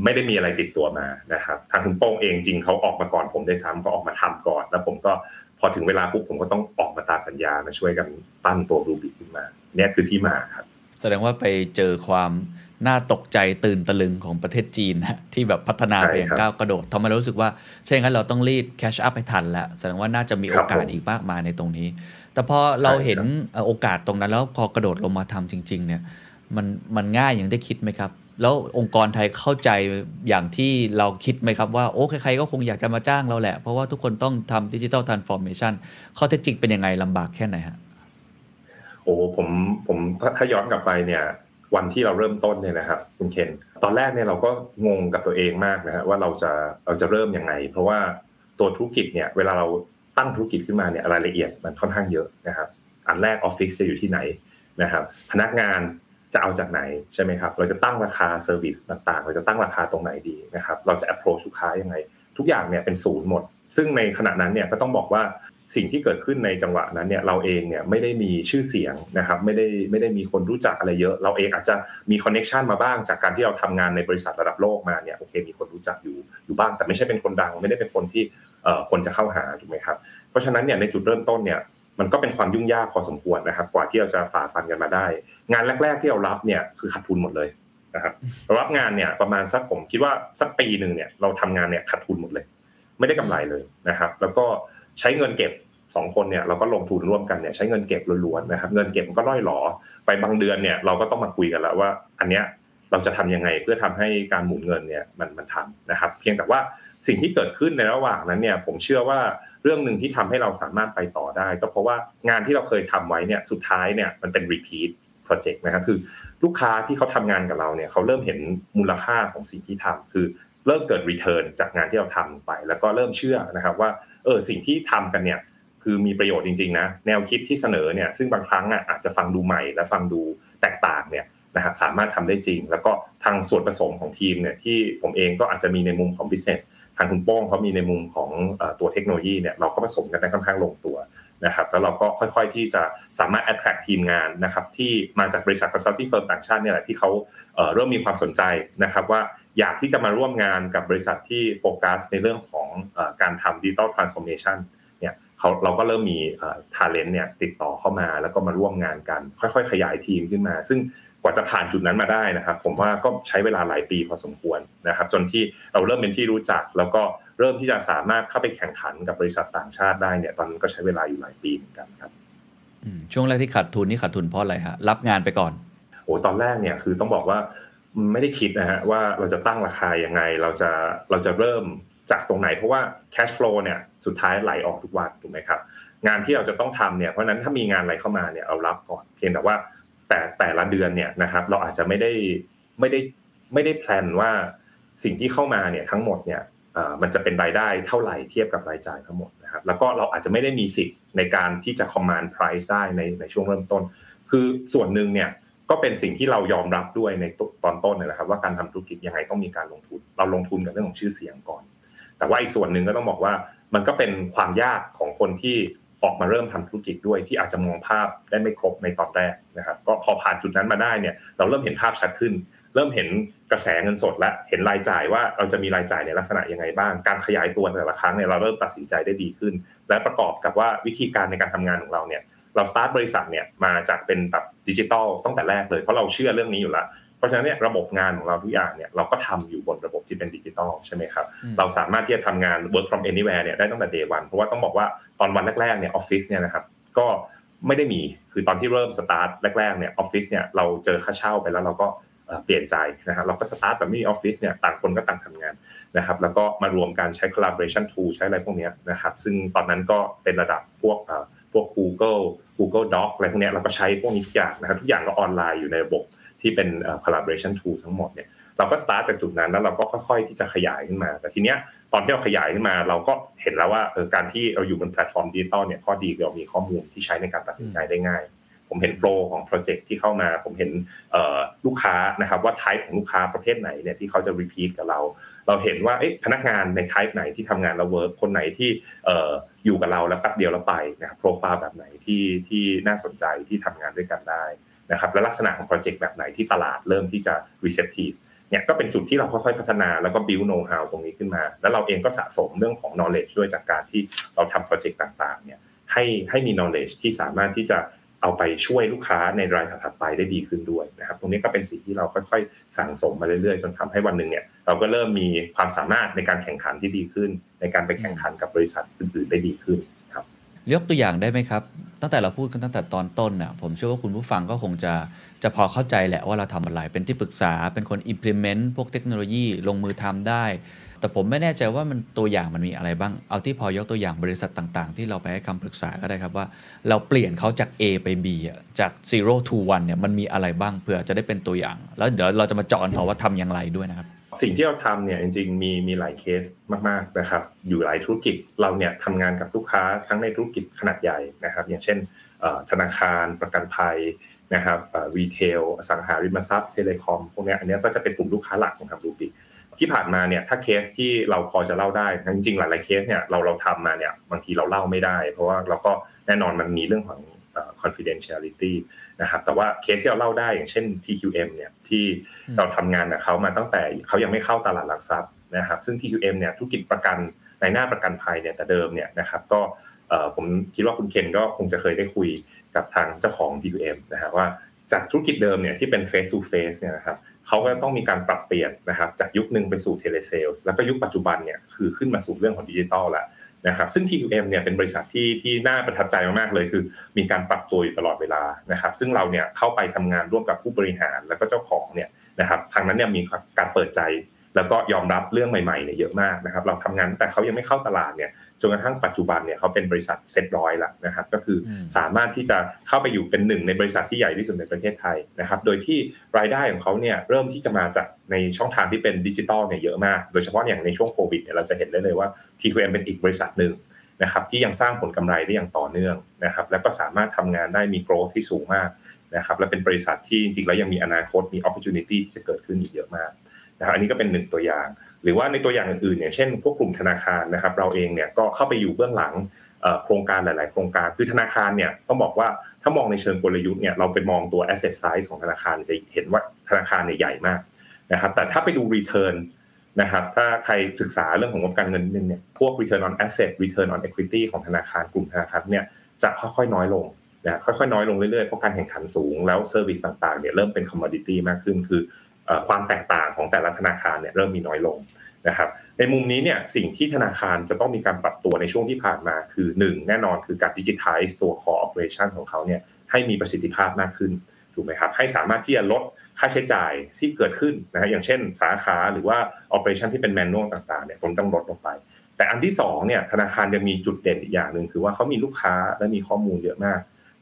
[SPEAKER 1] ไม่ได้มีอะไรติดตัวมานะครับทางคุณโป้งเองจริงเขาออกมาก่อนผมได้ซ้ำก็ออกมาทำก่อน แล้วผมก็พอถึงเวลาปุ๊บผมก็ต้องออกมาตามสัญญามาช่วยกันปั้นตัวรูบิขึ้นมา เนี่ยคือที่มาครับ
[SPEAKER 2] แสดงว่าไปเจอความ น่าตกใจตื่นตะลึงของประเทศจีนนะที่แบบพัฒนาไปอย่างก้าวกระโดดทำให้เรารู้สึกว่าใช่งั้นเราต้องรีดแคชอัพให้ทันแล้วแสดงว่าน่าจะมีโอกาสอีกมากมายในตรงนี้ แต่พอเราเห็นโอกาสตรงนั้นแล้วพอกระโดดลงมาทำจริง ๆ เนี่ยมันมันง่ายอย่างได้คิดไหมครับ แล้วองค์กรไทยเข้าใจอย่างที่เราคิดไหมครับว่าโอ้ใครๆก็คงอยากจะมาจ้างเราแหละ เพราะว่าทุกคนต้องทำดิจิทัลทรานส์ฟอร์เมชันข้อเท็จจริงเป็นยังไงลำบากแค่ไหนฮะ
[SPEAKER 1] โอ้ผมผมถ้าย้อนกลับไปเนี่ย วันที่เราเริ่มต้นเนี่ยนะครับคุณเคนตอนแรกเนี่ยเราก็งงกับตัวเองมากนะฮะว่าเราจะเราจะเริ่มยังไง เพราะว่าตัวธุรกิจเนี่ยเวลาเราตั้งธุรกิจขึ้นมาเนี่ยรายละเอียดมันค่อนข้างเยอะนะครับ อันแรกออฟฟิศจะอยู่ที่ไหนนะครับพนักงานจะเอาจากไหนใช่ไหมครับเราจะตั้งราคา service ต่างๆ เราจะตั้งราคาตรงไหนดีนะครับเราจะ approach ลูกค้ายังไง ทุกอย่างเนี่ยเป็นศูนย์หมด ซึ่งในขณะนั้นเนี่ยก็ต้องบอกว่า สิ่งที่เกิดขึ้นในจังหวะนั้นเนี่ยเราเองเนี่ยไม่ได้มีชื่อเสียงนะครับไม่ได้ไม่ได้มีคนรู้จักอะไรเยอะ เราเองอาจจะมีคอนเน็ชันมาบ้างจากการที่เราทำงานในบริษัทระดับโลกมาเนี่ยโอเคมีคนรู้จักอยู่อยู่บ้าง แต่ไม่ใช่เป็นคนดัง ไม่ได้เป็นคนที่คนจะเข้าหาถูกไหมครับเพราะฉะนั้นเนี่ยในจุดเริ่มต้นเนี่ยมันก็เป็นความยุ่งยากพอสมควรนะครับ กว่าที่เราจะฝ่าฟันกันมาได้ งานแรก ๆ ที่เรารับเนี่ยคือขาดทุนหมดเลยนะครับเรารับงานเนี่ยประมาณสักผมคิดว่าสักปีหนึ่งเนี่ยเราทำงานเนี่ยขาดทุนหมดเลย ไม่ได้กำไรเลยนะครับ แล้วก็ ใช้เงินเก็บสองคนเนี่ยเราก็ลงทุนร่วมกันเนี่ยใช้เงินเก็บล้วนๆนะครับเงินเก็บมันก็ล่อยหลอไปบางเดือนเนี่ยเราก็ต้องมาคุยกันแล้วว่า อันเนี้ยเราจะทำยังไงเพื่อทำให้การหมุนเงินเนี่ยมันมันทำนะครับ เพียงแต่ว่าสิ่งที่เกิดขึ้นในระหว่างนั้นเนี่ยผมเชื่อว่าเรื่องหนึ่งที่ทำให้เราสามารถไปต่อได้ ก็เพราะว่างานที่เราเคยทำไว้เนี่ยสุดท้ายเนี่ยมันเป็น repeat project นะครับคือลูกค้าที่เขาทำงานกับเราเนี่ยเขาเริ่มเห็นมูลค่าของสิ่งที่ทำคือเริ่มเกิด return จากงานที่เราทำไป แล้วก็เริ่มเชื่อนะครับว่า เออสิ่งที่ทำกันเนี่ยคือมีประโยชน์จริงๆนะแนวคิดที่เสนอเนี่ยซึ่งบางครั้งอะอาจจะฟังดูใหม่และฟังดูแตกต่างเนี่ยนะครับสามารถทำได้จริง แล้วก็ทางส่วนผสมของทีมเนี่ยที่ผมเองก็อาจจะมีในมุมของ business ทางคุณโป้งเขามีในมุมของตัวเทคโนโลยีเนี่ยเราก็ผสมกันได้ค่อนข้างลงตัว นะครับแล้วเราก็ค่อยๆที่จะสามารถ attract ทีมงานนะครับที่มาจากบริษัท consulting firm ต่างชาติเนี่ยแหละที่เขาเริ่มมีความสนใจนะครับว่าอยากที่จะมาร่วมงานกับบริษัทที่โฟกัสในเรื่องของการทำดิจิตอลทรานส์โอมชัน เขาเราก็เริ่มมี talent เนี่ยติดต่อเข้ามาแล้วก็มาร่วมงานกัน ค่อยๆ ขยายทีมขึ้นมา ซึ่งกว่าจะผ่านจุดนั้นมาได้นะครับ ผมว่าก็ใช้เวลาหลายปีพอสมควรนะครับ จนที่เราเริ่มเป็นที่รู้จัก แล้วก็เริ่มที่จะสามารถเข้าไปแข่งขันกับบริษัทต่างชาติได้เนี่ยตอนนั้นก็ใช้เวลาอยู่หลายปีเหมือนกันครับ
[SPEAKER 2] ช่วงแรกที่ขาดทุนนี่ขาดทุนเพราะอะไรฮะรับงานไปก่อน
[SPEAKER 1] โอ้ตอนแรกเนี่ยคือต้องบอกว่าไม่ได้คิดนะฮะว่าเราจะตั้งราคายังไง เราจะเราจะเริ่ม จากตรงไหนเพราะว่า cash flow เนี่ยสุดท้ายไหลออกทุกวันถูกไหมครับงานที่เราจะต้องทำเนี่ยเพราะนั้นถ้ามีงานอะไรเข้ามาเนี่ยเอารับก่อนเพียงแต่ว่าแต่แต่ละเดือนเนี่ยนะครับเราอาจจะไม่ได้ไม่ได้ไม่ได้แพลนว่าสิ่งที่เข้ามาเนี่ยทั้งหมดเนี่ยมันจะเป็นรายได้เท่าไหร่เทียบกับรายจ่ายทั้งหมดนะครับแล้วก็เราอาจจะไม่ได้มีสิทธิ์ในการที่จะ command price ได้ในในช่วงเริ่มต้น คือส่วนหนึ่งเนี่ยก็เป็นสิ่งที่เรายอมรับด้วยในตอนต้นนะครับ ว่าการทำธุรกิจยังไงต้องมีการลงทุน เราลงทุนกับเรื่องของชื่อเสียงก่อน แต่ว่าอีกส่วนหนึ่งก็ต้องบอกว่า มันก็เป็นความยากของคนที่ออกมาเริ่มทำธุรกิจด้วยที่อาจจะมองภาพได้ไม่ครบในตอนแรกนะครับก็พอผ่านจุดนั้นมาได้เนี่ยเราเริ่มเห็นภาพชัดขึ้น เริ่มเห็นกระแสเงินสดและเห็นรายจ่ายว่าเราจะมีรายจ่ายในลักษณะยังไงบ้าง การขยายตัวแต่ละครั้งเนี่ยเราเริ่มตัดสินใจได้ดีขึ้น และประกอบกับว่าวิธีการในการทำงานของเราเนี่ยเราสตาร์ทบริษัทเนี่ยมาจากเป็นแบบดิจิตอลตั้งแต่แรกเลยเพราะเราเชื่อเรื่องนี้อยู่แล้ว เพราะฉะนั้นเนี่ยระบบงานของเราทุกอย่างเนี่ยเราก็ทำอยู่บนระบบที่เป็นดิจิตอลใช่ไหมครับเราสามารถที่จะทำงาน work from anywhere เนี่ยได้ตั้งแต่ day one เพราะว่าต้องบอกว่าตอนวันแรกๆเนี่ยออฟฟิศเนี่ยนะครับก็ไม่ได้มีคือตอนที่เริ่มสตาร์ทแรกๆเนี่ยออฟฟิศเนี่ยเราเจอค่าเช่าไปแล้วเราก็เปลี่ยนใจนะครับเราก็สตาร์ทแบบไม่มีออฟฟิศเนี่ยต่างคนก็ต่างทำงานนะครับแล้วก็มารวมกันใช้ collaboration tool ใช้อะไรพวกนี้นะครับซึ่งตอนนั้นก็เป็นระดับพวกพวก Google Google Doc อะไรพวกนี้เราก็ใช้พวกนี้ทุกอย่างนะครับทุกอย่างก็ออนไลน์อยู่ในระบบ ที่เป็น collaboration tool ทั้งหมดเนี่ยเราก็สตาร์ทจากจุดนั้นแล้วเราก็ค่อยๆที่จะขยายขึ้นมา แต่ทีเนี้ยตอนที่เราขยายขึ้นมา เราก็เห็นแล้วว่าการที่เราอยู่บนแพลตฟอร์มดิจิตอลเนี่ยข้อดีคือเรามีข้อมูลที่ใช้ในการตัดสินใจได้ง่าย ผมเห็น flow ของโปรเจกต์ที่เข้ามา ผมเห็นลูกค้านะครับว่า type ของลูกค้าประเภทไหนเนี่ยที่เขาจะ repeat กับเรา เราเห็นว่าพนักงานใน type ไหนที่ทำงานแล้ว work คนไหนที่อยู่กับเราแล้วแป๊บเดียวแล้วไปนะครับโปรไฟล์แบบไหนที่ที่น่าสนใจที่ทำงานด้วยกันได้ นะครับและลักษณะของโปรเจกต์แบบไหนที่ตลาดเริ่มที่จะ receptive เนี่ยก็เป็นจุดที่เราค่อยๆพัฒนาแล้วก็ build know how ตรงนี้ขึ้นมา แล้วเราเองก็สะสมเรื่องของ knowledge ด้วยจากการที่เราทำโปรเจกต์ต่างๆเนี่ยให้ให้มี knowledge ที่สามารถที่จะเอาไปช่วยลูกค้าในรายถัดไปได้ดีขึ้นด้วยนะครับ ตรงนี้ก็เป็นสิ่งที่เราค่อยๆ สั่งสมมาเรื่อยๆ จนทำให้วันหนึ่งเนี่ยเราก็เริ่มมีความสามารถในการแข่งขันที่ดีขึ้น ในการไปแข่งขันกับบริษัทอื่นๆได้ดีขึ้น
[SPEAKER 2] ยกตัวอย่างได้ไหมครับ ตั้งแต่เราพูดกันตั้งแต่ตอนต้นน่ะผมเชื่อว่าคุณผู้ฟังก็คงจะจะพอเข้าใจแหละว่าเราทำอะไรเป็นที่ปรึกษาเป็นคน implement พวกเทคโนโลยีลงมือทำได้ แต่ผมไม่แน่ใจว่ามันตัวอย่างมันมีอะไรบ้าง เอาที่พอยกตัวอย่างบริษัทต่างๆ ที่เราไปให้คำปรึกษาก็ได้ครับว่า เราเปลี่ยนเขาจาก A ไป B จาก zero to one เนี่ยมันมีอะไรบ้างเผื่อจะได้เป็นตัวอย่าง แล้วเดี๋ยวเราจะมาเจาะกันต่อว่าทำอย่างไรด้วยนะครับ
[SPEAKER 1] สิ่งที่เราทำเนี่ยจริงๆมีมีหลายเคสมากๆนะครับ อยู่หลายธุรกิจเราเนี่ยทำงานกับลูกค้าทั้งในธุรกิจขนาดใหญ่นะครับ อย่างเช่นธนาคารประกันภัยนะครับ retail อสังหาริมทรัพย์ telecom พวกนี้อันนี้ก็จะเป็นกลุ่มลูกค้าหลักของทาง Bluebik ที่ผ่านมาเนี่ยถ้าเคสที่เราพอจะเล่าได้จริงๆหลายๆเคสเนี่ยเราเราทำมาเนี่ยบางทีเราเล่าไม่ได้ เพราะว่าเราก็แน่นอนมันมีเรื่องของ confidentiality นะครับแต่ว่าเคสที่เราเล่าได้อย่างเช่น TQM เนี่ยที่เราทำงานกับเขามาตั้งแต่เขายังไม่เข้าตลาดหลักทรัพย์นะครับซึ่ง TQM เนี่ยธุรกิจประกันในหน้าประกันภัยเนี่ยแต่เดิมเนี่ยนะครับก็ผมคิดว่าคุณเคนก็คงจะเคยได้คุยกับทางเจ้าของ TQM นะฮะว่าจากธุรกิจเดิมเนี่ยที่เป็น face to face เนี่ยนะครับเขาก็ต้องมีการปรับเปลี่ยนนะครับจากยุคหนึ่งไปสู่เทเลเซลแล้วก็ยุคปัจจุบันเนี่ยคือขึ้นมาสู่เรื่องของดิจิทัลแล้ว นะครับซึ่ง TQM เนี่ยเป็นบริษัทที่ที่น่าประทับใจมากๆเลยคือ มีการปรับตัวอยู่ตลอดเวลานะครับซึ่งเราเนี่ยเข้าไปทำงานร่วมกับผู้บริหารแล้วก็เจ้าของเนี่ยนะครับทางนั้นเนี่ยมีการเปิดใจแล้วก็ยอมรับเรื่องใหม่ๆเนี่ยเยอะมากนะครับเราทำงานแต่เขายังไม่เข้าตลาดเนี่ย จนกระทั่งปัจจุบันเนี่ยเขาเป็นบริษัทเซ็ตร้อยแล้วนะครับก็คือสามารถที่จะเข้าไปอยู่เป็นหนึ่งในบริษัทที่ใหญ่ที่สุดในประเทศไทยนะครับโดยที่รายได้ของเขาเนี่ยเริ่มที่จะมาจากในช่องทางที่เป็นดิจิตอลเนี่ยเยอะมาก โดยเฉพาะอย่างในช่วงโควิดเนี่ยเราจะเห็นได้เลยว่า TQM เป็นอีกบริษัทหนึ่งนะครับที่ยังสร้างผลกำไรได้อย่างต่อเนื่องนะครับและก็สามารถทำงานได้มี growth ที่สูงมากนะครับและเป็นบริษัทที่จริงๆแล้วยังมีอนาคตมี opportunity ที่จะเกิดขึ้นอีกเยอะมาก นะครับอันนี้ก็เป็นหนึ่งตัวอย่าง หรือว่าในตัวอย่างอื่นๆอย่างเช่น พวกกลุ่มธนาคารนะครับ เราเองเนี่ยก็เข้าไปอยู่เบื้องหลังโครงการหลาย ๆ โครงการคือธนาคารเนี่ยต้องบอกว่าถ้ามองในเชิงกลยุทธ์เนี่ยเราไปมองตัว asset size ของธนาคารจะเห็นว่าธนาคารเนี่ยใหญ่มากนะครับแต่ถ้าไปดู return นะครับถ้าใครศึกษาเรื่องของงบการเงินนึงเนี่ยพวก return on asset return on equity ของธนาคารกลุ่มธนาคารเนี่ยจะค่อย ๆ น้อยลงนะค่อยๆน้อยลงเรื่อย ๆ เพราะการแข่งขันสูงแล้ว service ต่าง ๆ เนี่ยเริ่มเป็น commodity มากขึ้นคือ ความแตกต่างของแต่ละธนาคารเนี่ยเริ่มมีน้อยลงนะครับในมุมนี้เนี่ยสิ่งที่ธนาคารจะต้องมีการปรับตัวในช่วงที่ผ่านมาคือ 1 แน่นอนคือการ digitize ตัว core operation ของเขาเนี่ยให้มีประสิทธิภาพมากขึ้นถูกไหมครับให้สามารถที่จะลดค่าใช้จ่ายที่เกิดขึ้นนะฮะอย่างเช่นสาขาหรือว่า operation ที่เป็นแมนนวลต่างๆเนี่ยผมต้องลดลงไป แต่อันที่2เนี่ยธนาคารยังมีจุดเด่นอีกอย่างหนึ่งคือว่าเขามีลูกค้าและมีข้อมูลเยอะมาก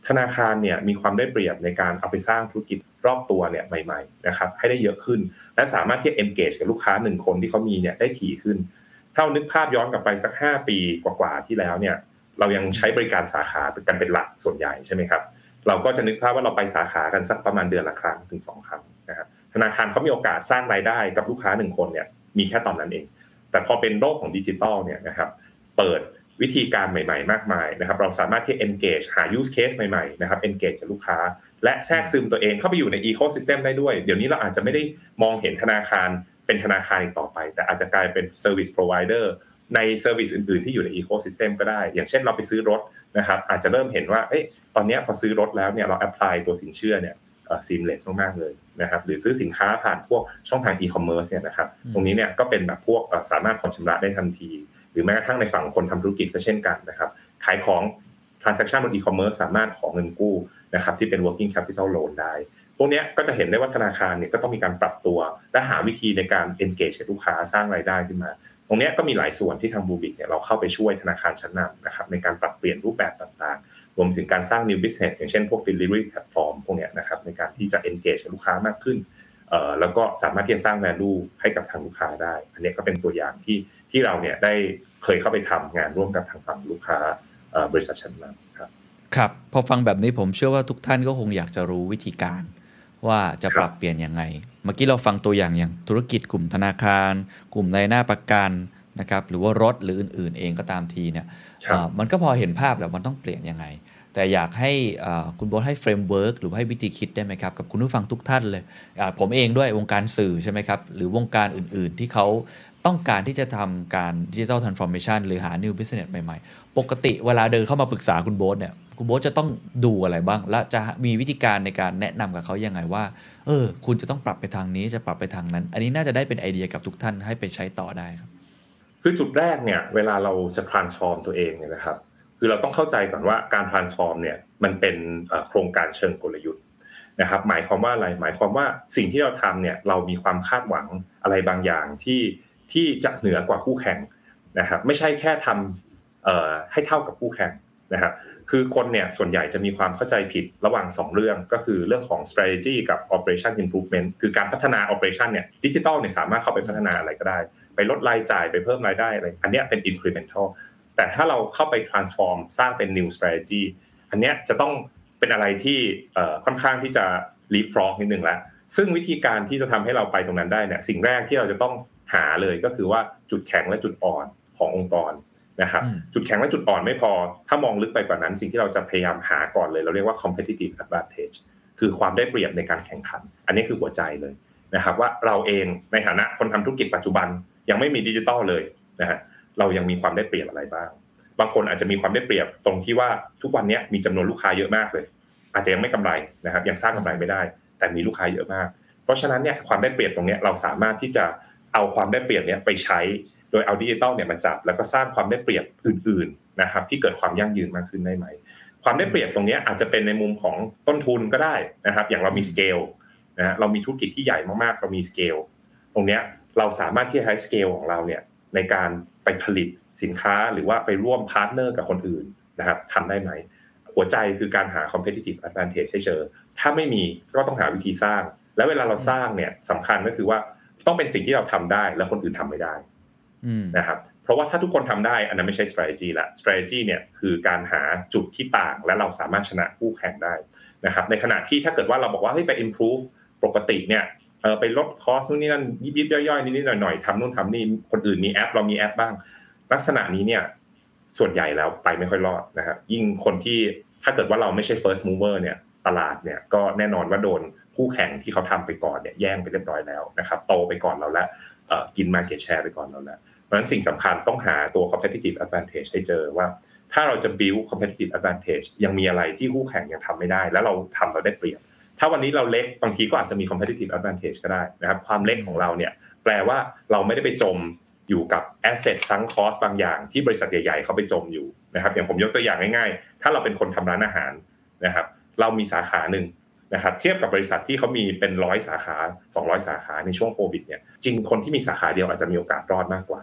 [SPEAKER 1] ธนาคารเนี่ยมีความได้เปรียบในการเอาไปสร้างธุรกิจรอบตัวเนี่ยใหม่ๆนะครับให้ได้เยอะขึ้น และสามารถที่จะ engage กับลูกค้าหนึ่งคนที่เขามีเนี่ยได้ถี่ขึ้นถ้านึกภาพย้อนกลับไปสัก 5 ปีกว่าๆที่แล้วเนี่ยเรายังใช้บริการสาขากันเป็นหลักส่วนใหญ่ใช่ไหมครับเราก็จะนึกภาพว่าเราไปสาขากันสักประมาณเดือนละครั้งถึง 2 ครั้งนะครับธนาคารเขามีโอกาสสร้างรายได้กับลูกค้าหนึ่งคนเนี่ยมีแค่ตอนนั้นเอง แต่พอเป็นโลกของดิจิตอลเนี่ยนะครับเปิด วิธีการใหม่ๆ มากมายนะครับ เราสามารถที่ engage หา use case ใหม่ๆนะครับ engage กับลูกค้า และแทรกซึมตัวเองเข้าไปอยู่ใน ecosystem ได้ด้วย เดี๋ยวนี้เราอาจจะไม่ได้มองเห็นธนาคารเป็นธนาคารอีกต่อไป แต่อาจจะกลายเป็น service provider ใน service อื่นๆ ที่อยู่ใน ecosystem ก็ได้ อย่างเช่นเราไปซื้อรถนะครับอาจจะเริ่มเห็นว่าเอ้ตอนนี้พอซื้อรถแล้วเนี่ยเรา apply ตัวสินเชื่อเนี่ย seamless มากๆเลยนะครับหรือซื้อสินค้าผ่านพวกช่องทางอีคอมเมิร์ซเนี่ยนะครับตรงนี้เนี่ยก็เป็นแบบพวกสามารถผ่อนชำระได้ทันที หรือแม้กระทั่งในฝั่งคนทำธุรกิจก็เช่นกันนะครับขายของ transaction บนอีคอมเมิร์ซสามารถขอเงินกู้นะครับที่เป็น working capital loan ได้ พวกนี้ก็จะเห็นได้ว่าธนาคารเนี่ยก็ต้องมีการปรับตัว และหาวิธีในการ engage ลูกค้าสร้างรายได้ขึ้นมา ตรงนี้ก็มีหลายส่วนที่ทางบูบิกเนี่ยเราเข้าไปช่วยธนาคารชั้นนำนะครับในการปรับเปลี่ยนรูปแบบต่างๆ รวมถึงการสร้าง new business อย่างเช่นพวก delivery platform พวกนี้นะครับในการที่จะ engage ลูกค้ามากขึ้น แล้วก็สามารถที่จะสร้าง value ให้กับทางลูกค้าได้ อันนี้ก็เป็นตัวอย่างที่ที่เราเนี่ยได้เคยเข้าไปทำงานร่วมกับทางฝั่งลูกค้าบริษัทชั้นนำครับ
[SPEAKER 2] ครับพอฟังแบบนี้ผมเชื่อว่าทุกท่านก็คงอยากจะรู้วิธีการว่าจะปรับเปลี่ยนยังไง เมื่อกี้เราฟังตัวอย่างอย่างธุรกิจกลุ่มธนาคาร กลุ่มนายหน้าประกันนะครับหรือว่ารถหรืออื่น ๆ เองก็ตามทีเนี่ย
[SPEAKER 1] ครับ
[SPEAKER 2] เอ่อมันก็พอเห็นภาพแล้วมันต้องเปลี่ยนยังไง แต่อยากให้คุณโบ๊ทให้ framework หรือให้วิธีคิดได้ไหมครับ กับคุณผู้ฟังทุกท่านเลย ผมเองด้วยวงการสื่อใช่ไหมครับ หรือวงการอื่นๆ ที่เขาต้องการที่จะทำการ digital transformation หรือหา new business ใหม่ๆ ปกติเวลาเดินเข้ามาปรึกษาคุณโบ๊ทเนี่ยคุณโบ๊ทจะต้องดูอะไรบ้าง และจะมีวิธีการในการแนะนำกับเขายังไงว่า เออ คุณจะต้องปรับไปทางนี้จะปรับไปทางนั้น อันนี้น่าจะได้เป็นไอเดียกับทุกท่านให้ไปใช้ต่อได้ครับ
[SPEAKER 1] คือจุดแรกเนี่ย เวลาเราจะ transform ตัวเองเนี่ยนะครับ คือเราต้องเข้าใจก่อนว่าการ transform เนี่ยมันเป็นโครงการเชิงกลยุทธ์นะครับหมายความว่าอะไรหมายความว่าสิ่งที่เราทำเนี่ยเรามีความคาดหวังอะไรบางอย่างที่ที่จะเหนือกว่าคู่แข่งนะครับไม่ใช่แค่ทำให้เท่ากับคู่แข่งนะครับคือคนเนี่ยส่วนใหญ่จะมีความเข้าใจผิดระหว่าง 2 เรื่องก็คือเรื่องของ strategy กับ operation improvement คือการพัฒนา operation เนี่ยดิจิตอลเนี่ยสามารถเข้าไปพัฒนาอะไรก็ได้ ไปลดรายจ่ายไปเพิ่มรายได้อะไรอันนี้เป็น incremental แต่ถ้าเราเข้าไป transform สร้างเป็น new strategy อันเนี้ยจะต้องเป็นอะไรที่เอ่อค่อนข้างที่จะ leapfrog นิดนึงแล้วซึ่งวิธีการที่จะทำให้เราไปตรงนั้นได้เนี่ยสิ่งแรกที่เราจะต้องหาเลยก็คือว่าจุดแข็งและจุดอ่อนขององค์กรนะครับ
[SPEAKER 2] อืม
[SPEAKER 1] จุดแข็งและจุดอ่อนไม่พอ ถ้ามองลึกไปกว่านั้น สิ่งที่เราจะพยายามหาก่อนเลย เราเรียกว่า competitive advantage คือความได้เปรียบในการแข่งขัน อันนี้คือหัวใจเลยนะครับว่าเราเองในฐานะคนทำธุรกิจปัจจุบันยังไม่มีดิจิตอลเลยนะฮะ เรายังมีความได้เปรียบอะไรบ้าง บางคนอาจจะมีความได้เปรียบตรงที่ว่าทุกวันนี้มีจำนวนลูกค้าเยอะมากเลย อาจจะยังไม่กำไรนะครับ ยังสร้างกำไรไม่ได้ แต่มีลูกค้าเยอะมาก เพราะฉะนั้นเนี่ยความได้เปรียบตรงนี้เราสามารถที่จะเอาความได้เปรียบเนี้ยไปใช้โดยเอาดิจิตอลเนี่ยมาจับแล้วก็สร้างความได้เปรียบอื่น ๆนะครับ ที่เกิดความยั่งยืนมากขึ้นได้ไหม ความได้เปรียบตรงนี้อาจจะเป็นในมุมของต้นทุนก็ได้นะครับ อย่างเรามีสเกลนะฮะเรามีธุรกิจที่ใหญ่มากๆ เรามีสเกลตรงนี้เราสามารถที่จะใช้สเกลของเราเนี่ยในการ ไปผลิตสินค้าหรือว่าไปร่วม partner กับคนอื่นนะครับทำได้ไหม หัวใจคือการหา competitive advantage ให้เจอ ถ้าไม่มีก็ต้องหาวิธีสร้าง แล้วเวลาเราสร้างเนี่ยสำคัญก็คือว่าต้องเป็นสิ่งที่เราทำได้แล้วคนอื่นทำไม่ได้
[SPEAKER 2] อืม
[SPEAKER 1] นะครับเพราะว่าถ้าทุกคนทำได้อันนั้นไม่ใช่ strategy ละ strategy เนี่ยคือการหาจุดที่ต่างและเราสามารถชนะคู่แข่งได้นะครับในขณะที่ถ้าเกิดว่าเราบอกว่าเฮ้ยไป improve ปกติเนี่ย เออไปลด cost นู่นนี่นั่นยิบยิบย่อยๆนิดๆหน่อยๆทำนู่นทำนี่คนอื่นมีแอป เรามีแอปบ้าง ลักษณะนี้เนี่ยส่วนใหญ่แล้วไปไม่ค่อยรอดนะครับยิ่งคนที่ถ้าเกิดว่าเราไม่ใช่ first mover เนี่ยตลาดเนี่ยก็แน่นอนว่าโดนคู่แข่งที่เขาทำไปก่อนเนี่ยแย่งไปเรียบร้อยแล้วนะครับโตไปก่อนเราแล้วกิน market share ไปก่อนเราแล้วเพราะฉะนั้นสิ่งสำคัญต้องหาตัว competitive advantage ให้เจอว่า ถ้าเราจะ build competitive advantage ยังมีอะไรที่คู่แข่งยังทำไม่ได้ แล้วเราทำเราได้เปรียบ ถ้าวันนี้เราเล็กบางทีก็อาจจะมี competitive advantage ก็ได้นะครับความเล็กของเราเนี่ยแปลว่าเราไม่ได้ไปจมอยู่กับ asset sunk cost บางอย่างที่บริษัทใหญ่ๆเขาไปจมอยู่นะครับอย่างผมยกตัวอย่างง่ายๆ ถ้าเราเป็นคนทำร้านอาหารนะครับเรามีสาขาหนึ่งนะครับเทียบกับบริษัทที่เขามีเป็นร้อยสาขา 200 สาขาในช่วงโควิดเนี่ยจริงคนที่มีสาขาเดียวอาจจะมีโอกาสรอดมากกว่า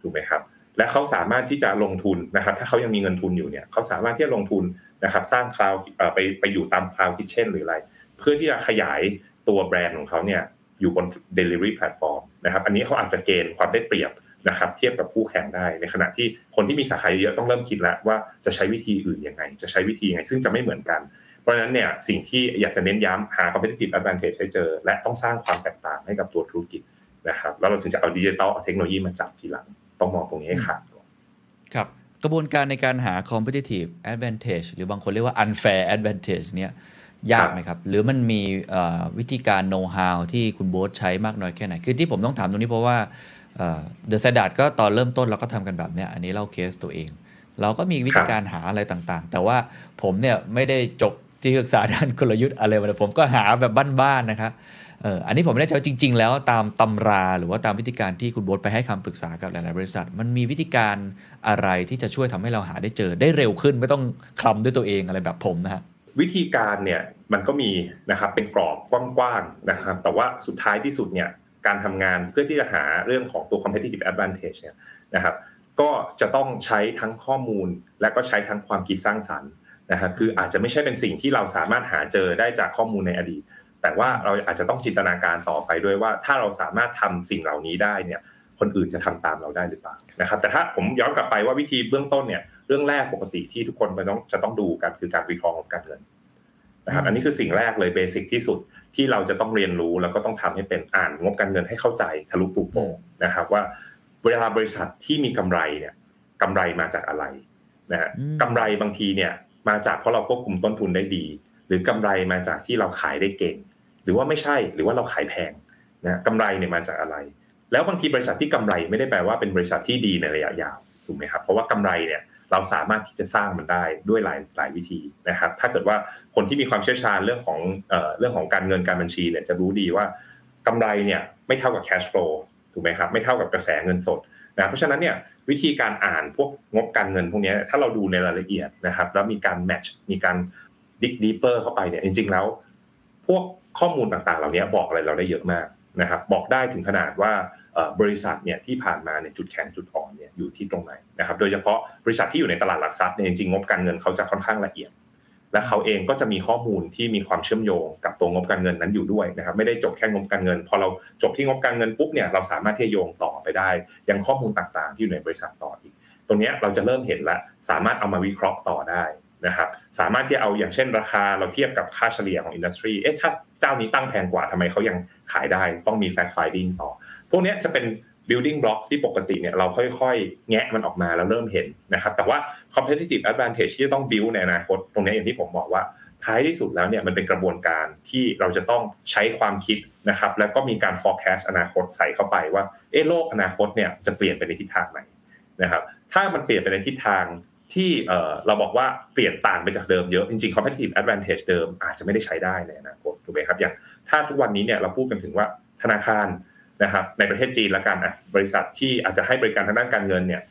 [SPEAKER 1] ถูกไหมครับและเขาสามารถที่จะลงทุนนะครับถ้าเขายังมีเงินทุนอยู่เนี่ยเขาสามารถที่จะลงทุนนะครับสร้าง cloud ไปไปอยู่ตาม cloud kitchen หรืออะไร เพื่อที่จะขยายตัวแบรนด์ของเขาเนี่ยอยู่บน delivery platform นะครับ อันนี้เขาอาจจะเกณฑ์ความได้เปรียบนะครับ เทียบกับคู่แข่งได้ ในขณะที่คนที่มีสาขาเยอะต้องเริ่มคิดแล้วว่าจะใช้วิธีอื่นยังไง จะใช้วิธียังไง ซึ่งจะไม่เหมือนกัน เพราะฉะนั้นเนี่ยสิ่งที่อยากจะเน้นย้ำหา competitive advantage ให้เจอ และต้องสร้างความแตกต่างให้กับตัวธุรกิจนะครับ แล้วเราถึงจะเอาดิจิทัลเอาเทคโนโลยีมาจับทีหลัง ต้องมองตรงนี้ให้ขาดก่อน
[SPEAKER 2] ครับกระบวนการในการหา competitive advantage หรือบางคนเรียกว่า unfair advantage เนี่ย ยากไหมครับ หรือมันมีเอ่อวิธีการ know how ที่คุณโบ๊ทใช้มากน้อยแค่ไหน คือที่ผมต้องถามตรงนี้เพราะว่าเดอะ a ด d ก็ตอนเริ่มต้นเราก็ทำกันแบบเนี้ยอันนี้เล่าเคสตัวเอง เราก็มีวิธีการหาอะไรต่างๆ แต่ว่าผมเนี่ยไม่ได้จบที่ศึกษาด้านกลยุทธ์อะไรมาเลยผมก็หาแบบบ้านๆนะครับเอออันนี้ผมไม่แน่ใจว่าจริง ๆ แล้วตามตำราหรือว่าตามวิธีการที่คุณโบ๊ทไปให้คำปรึกษากับหลายๆบริษัท มันมีวิธีการอะไรที่จะช่วยทำให้เราหาได้เจอได้เร็วขึ้นไม่ต้องคลำด้วยตัวเองอะไรแบบผมนะฮะ
[SPEAKER 1] วิธีการเนี่ยมันก็มีนะครับเป็นกรอบกว้างๆนะครับแต่ว่าสุดท้ายที่สุดเนี่ยการทำงานเพื่อที่จะหาเรื่องของตัว competitive advantage เนี่ยนะครับก็จะต้องใช้ทั้งข้อมูลและก็ใช้ทั้งความคิดสร้างสรรค์นะครับคืออาจจะไม่ใช่เป็นสิ่งที่เราสามารถหาเจอได้จากข้อมูลในอดีต แต่ว่าเราอาจจะต้องจินตนาการต่อไปด้วยว่า ถ้าเราสามารถทำสิ่งเหล่านี้ได้เนี่ยคนอื่นจะทำตามเราได้หรือเปล่านะครับแต่ถ้าผมย้อนกลับไปว่าวิธีเบื้องต้นเนี่ย เรื่องแรกปกติที่ทุกคนมันต้องจะต้องดูกันคือการวิเคราะห์งบการเงินนะครับอันนี้คือสิ่งแรกเลยเบสิกที่สุดที่เราจะต้องเรียนรู้แล้วก็ต้องทำให้เป็นอ่านงบการเงินให้เข้าใจทะลุปูโป่งนะครับว่าเวลาบริษัทที่มีกำไรเนี่ยกำไรมาจากอะไรนะฮะกำไรบางทีเนี่ยมาจากเพราะเราควบคุมต้นทุนได้ดี หรือกำไรมาจากที่เราขายได้เก่ง หรือว่าไม่ใช่หรือว่าเราขายแพงนะกำไรเนี่ยมาจากอะไร แล้วบางทีบริษัทที่กำไรไม่ได้แปลว่าเป็นบริษัทที่ดีในระยะยาวถูกไหมครับเพราะว่ากำไรเนี่ย เราสามารถที่จะสร้างมันได้ด้วยหลายหลายวิธีนะครับ ถ้าเกิดว่าคนที่มีความเชี่ยวชาญเรื่องของเรื่องของการเงินการบัญชีเนี่ยจะรู้ดีว่ากำไรเนี่ยไม่เท่ากับ cash flow ถูกไหมครับไม่เท่ากับกระแสเงินสดนะเพราะฉะนั้นเนี่ยวิธีการอ่านพวกงบการเงินพวกนี้ถ้าเราดูในรายละเอียดนะครับแล้วมีการแมทช์มีการดิกดีเปอร์เข้าไปเนี่ยจริง ๆ แล้ว พวกข้อมูลต่างๆ เหล่านี้บอกอะไรเราได้เยอะมากนะครับบอกได้ถึงขนาดว่า บริษัทเนี่ยที่ผ่านมาเนี่ยจุดแข็งจุดอ่อนเนี่ยอยู่ที่ตรงไหนนะครับโดยเฉพาะบริษัทที่อยู่ในตลาดหลักทรัพย์เนี่ยจริงๆงบการเงินเขาจะค่อนข้างละเอียด และเขาเองก็จะมีข้อมูลที่มีความเชื่อมโยงกับตัวงบการเงินนั้นอยู่ด้วยนะครับไม่ได้จบแค่งบการเงิน พอเราจบที่งบการเงินปุ๊บเนี่ยเราสามารถที่จะโยงต่อไปได้ ยังข้อมูลต่างๆ ที่อยู่ในบริษัทต่ออีก ตรงนี้เราจะเริ่มเห็นแล้วสามารถเอามาวิเคราะห์ต่อได้นะครับสามารถที่เอาอย่างเช่นราคาเราเทียบกับค่าเฉลี่ยของอินดัสทรีเอ๊ะถ้าเจ้านี้ตั้งแพงกว่าทำไมเขายังขายได้ต้องมี fact finding ต่อ พวกนี้จะเป็น building blocks ที่ปกติเนี่ยเราค่อยๆ แงะมันออกมาแล้วเริ่มเห็นนะครับ แต่ว่า competitive advantage ที่จะต้อง build ในอนาคต ตรงนี้อย่างที่ผมบอกว่าท้ายที่สุดแล้วเนี่ยมันเป็นกระบวนการที่เราจะต้องใช้ความคิดนะครับ แล้วก็มีการ forecast อนาคตใส่เข้าไปว่าเออโลกอนาคตเนี่ยจะเปลี่ยนไปในทิศทางไหนนะครับ ถ้ามันเปลี่ยนไปในทิศทางที่เราบอกว่าเปลี่ยนต่างไปจากเดิมเยอะจริงๆ competitive advantage เดิมอาจจะไม่ได้ใช้ได้ในอนาคตถูกไหมครับอย่างถ้าทุกวันนี้เนี่ยเราพูดกันถึงว่าธนาคาร นะครับในประเทศจีนละกันอะบริษัทที่อาจจะให้บริการทางด้านการเงินเนี่ย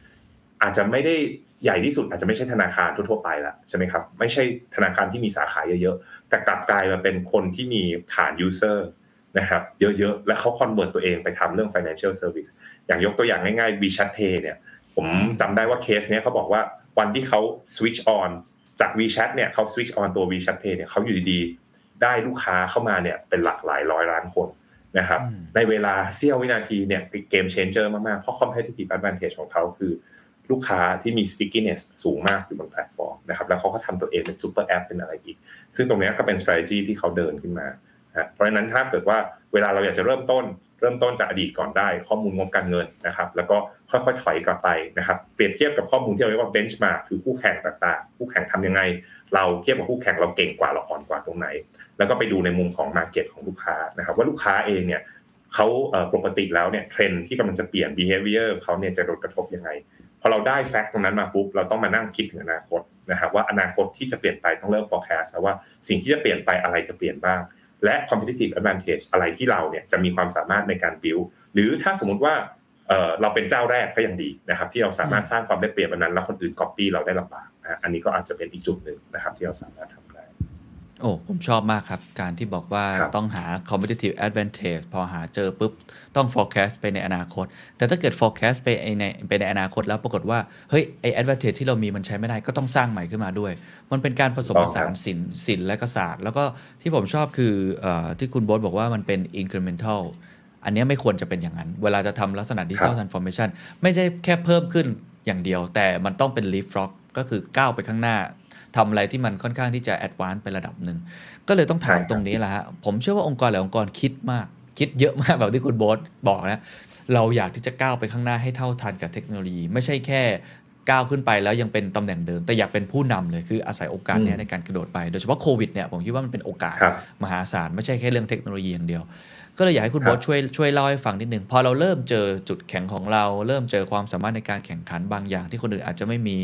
[SPEAKER 1] อาจจะไม่ได้ใหญ่ที่สุดอาจจะไม่ใช่ธนาคารทั่วไปละใช่ไหมครับไม่ใช่ธนาคารที่มีสาขาเยอะๆแต่กลับกลายมาเป็นคนที่มีฐาน user นะครับเยอะๆและเขา convert ตัวเองไปทำเรื่อง financial service อย่างยกตัวอย่างง่ายๆ WeChat Pay เนี่ยผมจำได้ว่าเคสเนี้ยเขาบอกว่าวันที่เขา switch on จาก WeChat เนี่ยเขา switch on ตัว WeChat Pay เนี่ยเขาอยู่ดีๆ ได้ลูกค้าเข้ามาเนี่ยเป็นหลักหลายร้อยล้านคน นะครับในเวลาเสี้ยววินาทีเนี่ย game changer มากๆ เพราะ competitive advantage ของเขาคือ ลูกค้าที่มี stickiness สูงมากอยู่บนแพลตฟอร์มนะครับแล้วเขาก็ทำตัวเองเป็นซูเปอร์แอปเป็นอะไรอีก ซึ่งตรงนี้ก็เป็น strategy ที่เขาเดินขึ้นมา เพราะฉะนั้นถ้าเกิดว่าเวลาเราอยากจะเริ่มต้นเริ่มต้นจากอดีตก่อนได้ข้อมูลงบการเงินนะครับ แล้วก็ค่อยๆถอยกลับไปนะครับเปรียบเทียบกับข้อมูลที่เราเรียกว่า benchmark คือคู่แข่งต่างๆคู่แข่งทำยังไง เราเทียบกับคู่แข่งเราเก่งกว่าเราอ่อนกว่าตรงไหน แล้วก็ไปดูในมุมของ market ของลูกค้านะครับ ว่าลูกค้าเองเนี่ยเขาปกติแล้วเนี่ยเทรนที่กำลังจะเปลี่ยน behavior เขาเนี่ยจะโดนกระทบยังไงพอเราได้แฟกต์ตรงนั้นมาปุ๊บเราต้องมานั่งคิดถึงอนาคตนะครับว่าอนาคตที่จะเปลี่ยนไปต้องเริ่ม forecast ว่าสิ่งที่จะเปลี่ยนไปอะไรจะเปลี่ยนบ้าง และ competitive advantage อะไรที่เราเนี่ยจะมีความสามารถในการ build หรือถ้าสมมติว่าเราเป็นเจ้าแรกก็ยังดีนะครับ ที่เราสามารถสร้างความได้เปรียบอันนั้นแล้วคนอื่น copy เราได้ลำบากนะอันนี้ก็อาจจะเป็นอีกจุดหนึ่งนะครับ ที่เราสามารถทำ
[SPEAKER 2] โอ้ ผมชอบมากครับ การที่บอกว่าต้องหา competitive advantage พอหาเจอปุ๊บ ต้อง forecast ไปในอนาคต แต่ถ้าเกิด forecast ไปในไปในอนาคตแล้วปรากฏว่า เฮ้ย ไอ advantage ที่เรามีมันใช้ไม่ได้ก็ต้องสร้างใหม่ขึ้นมาด้วย มันเป็นการผสมผสานศิลป์ศิลป์และศาสตร์ แล้วก็ที่ผมชอบคืออที่คุณโบ๊ทบอกว่ามันเป็น incremental อันนี้ไม่ควรจะเป็นอย่างนั้น เวลาจะทำลักษณะ digital transformation ไม่ใช่แค่เพิ่มขึ้นอย่างเดียว แต่มันต้องเป็น leapfrog ก็คือก้าวไปข้างหน้า ทำอะไรที่มันค่อนข้างที่จะ advance ไประดับหนึ่ง ก็เลยต้องถามตรงนี้แหละฮะผมเชื่อว่าองค์กรหลายองค์กรคิดมาก คิดเยอะมากแบบที่คุณโบ๊ทบอกนะ เราอยากที่จะก้าวไปข้างหน้าให้เท่าทันกับเทคโนโลยี ไม่ใช่แค่ก้าวขึ้นไปแล้วยังเป็นตำแหน่งเดิม แต่อยากเป็นผู้นำเลยคืออาศัยโอกาสนี้ในการกระโดดไป โดยเฉพาะโควิดเนี่ยผมคิดว่ามันเป็นโอกาสมหาศาลไม่ใช่แค่เรื่องเทคโนโลยีอย่างเดียว ก็เลยอยากให้คุณโบ๊ทช่วยช่วยเล่าให้ฟังนิดนึงพอเราเริ่มเจอจุดแข็งของเรา เริ่มเจอความสามารถในการแข่งขันบางอย่าง ที่คนอื่นอาจจะไม่มี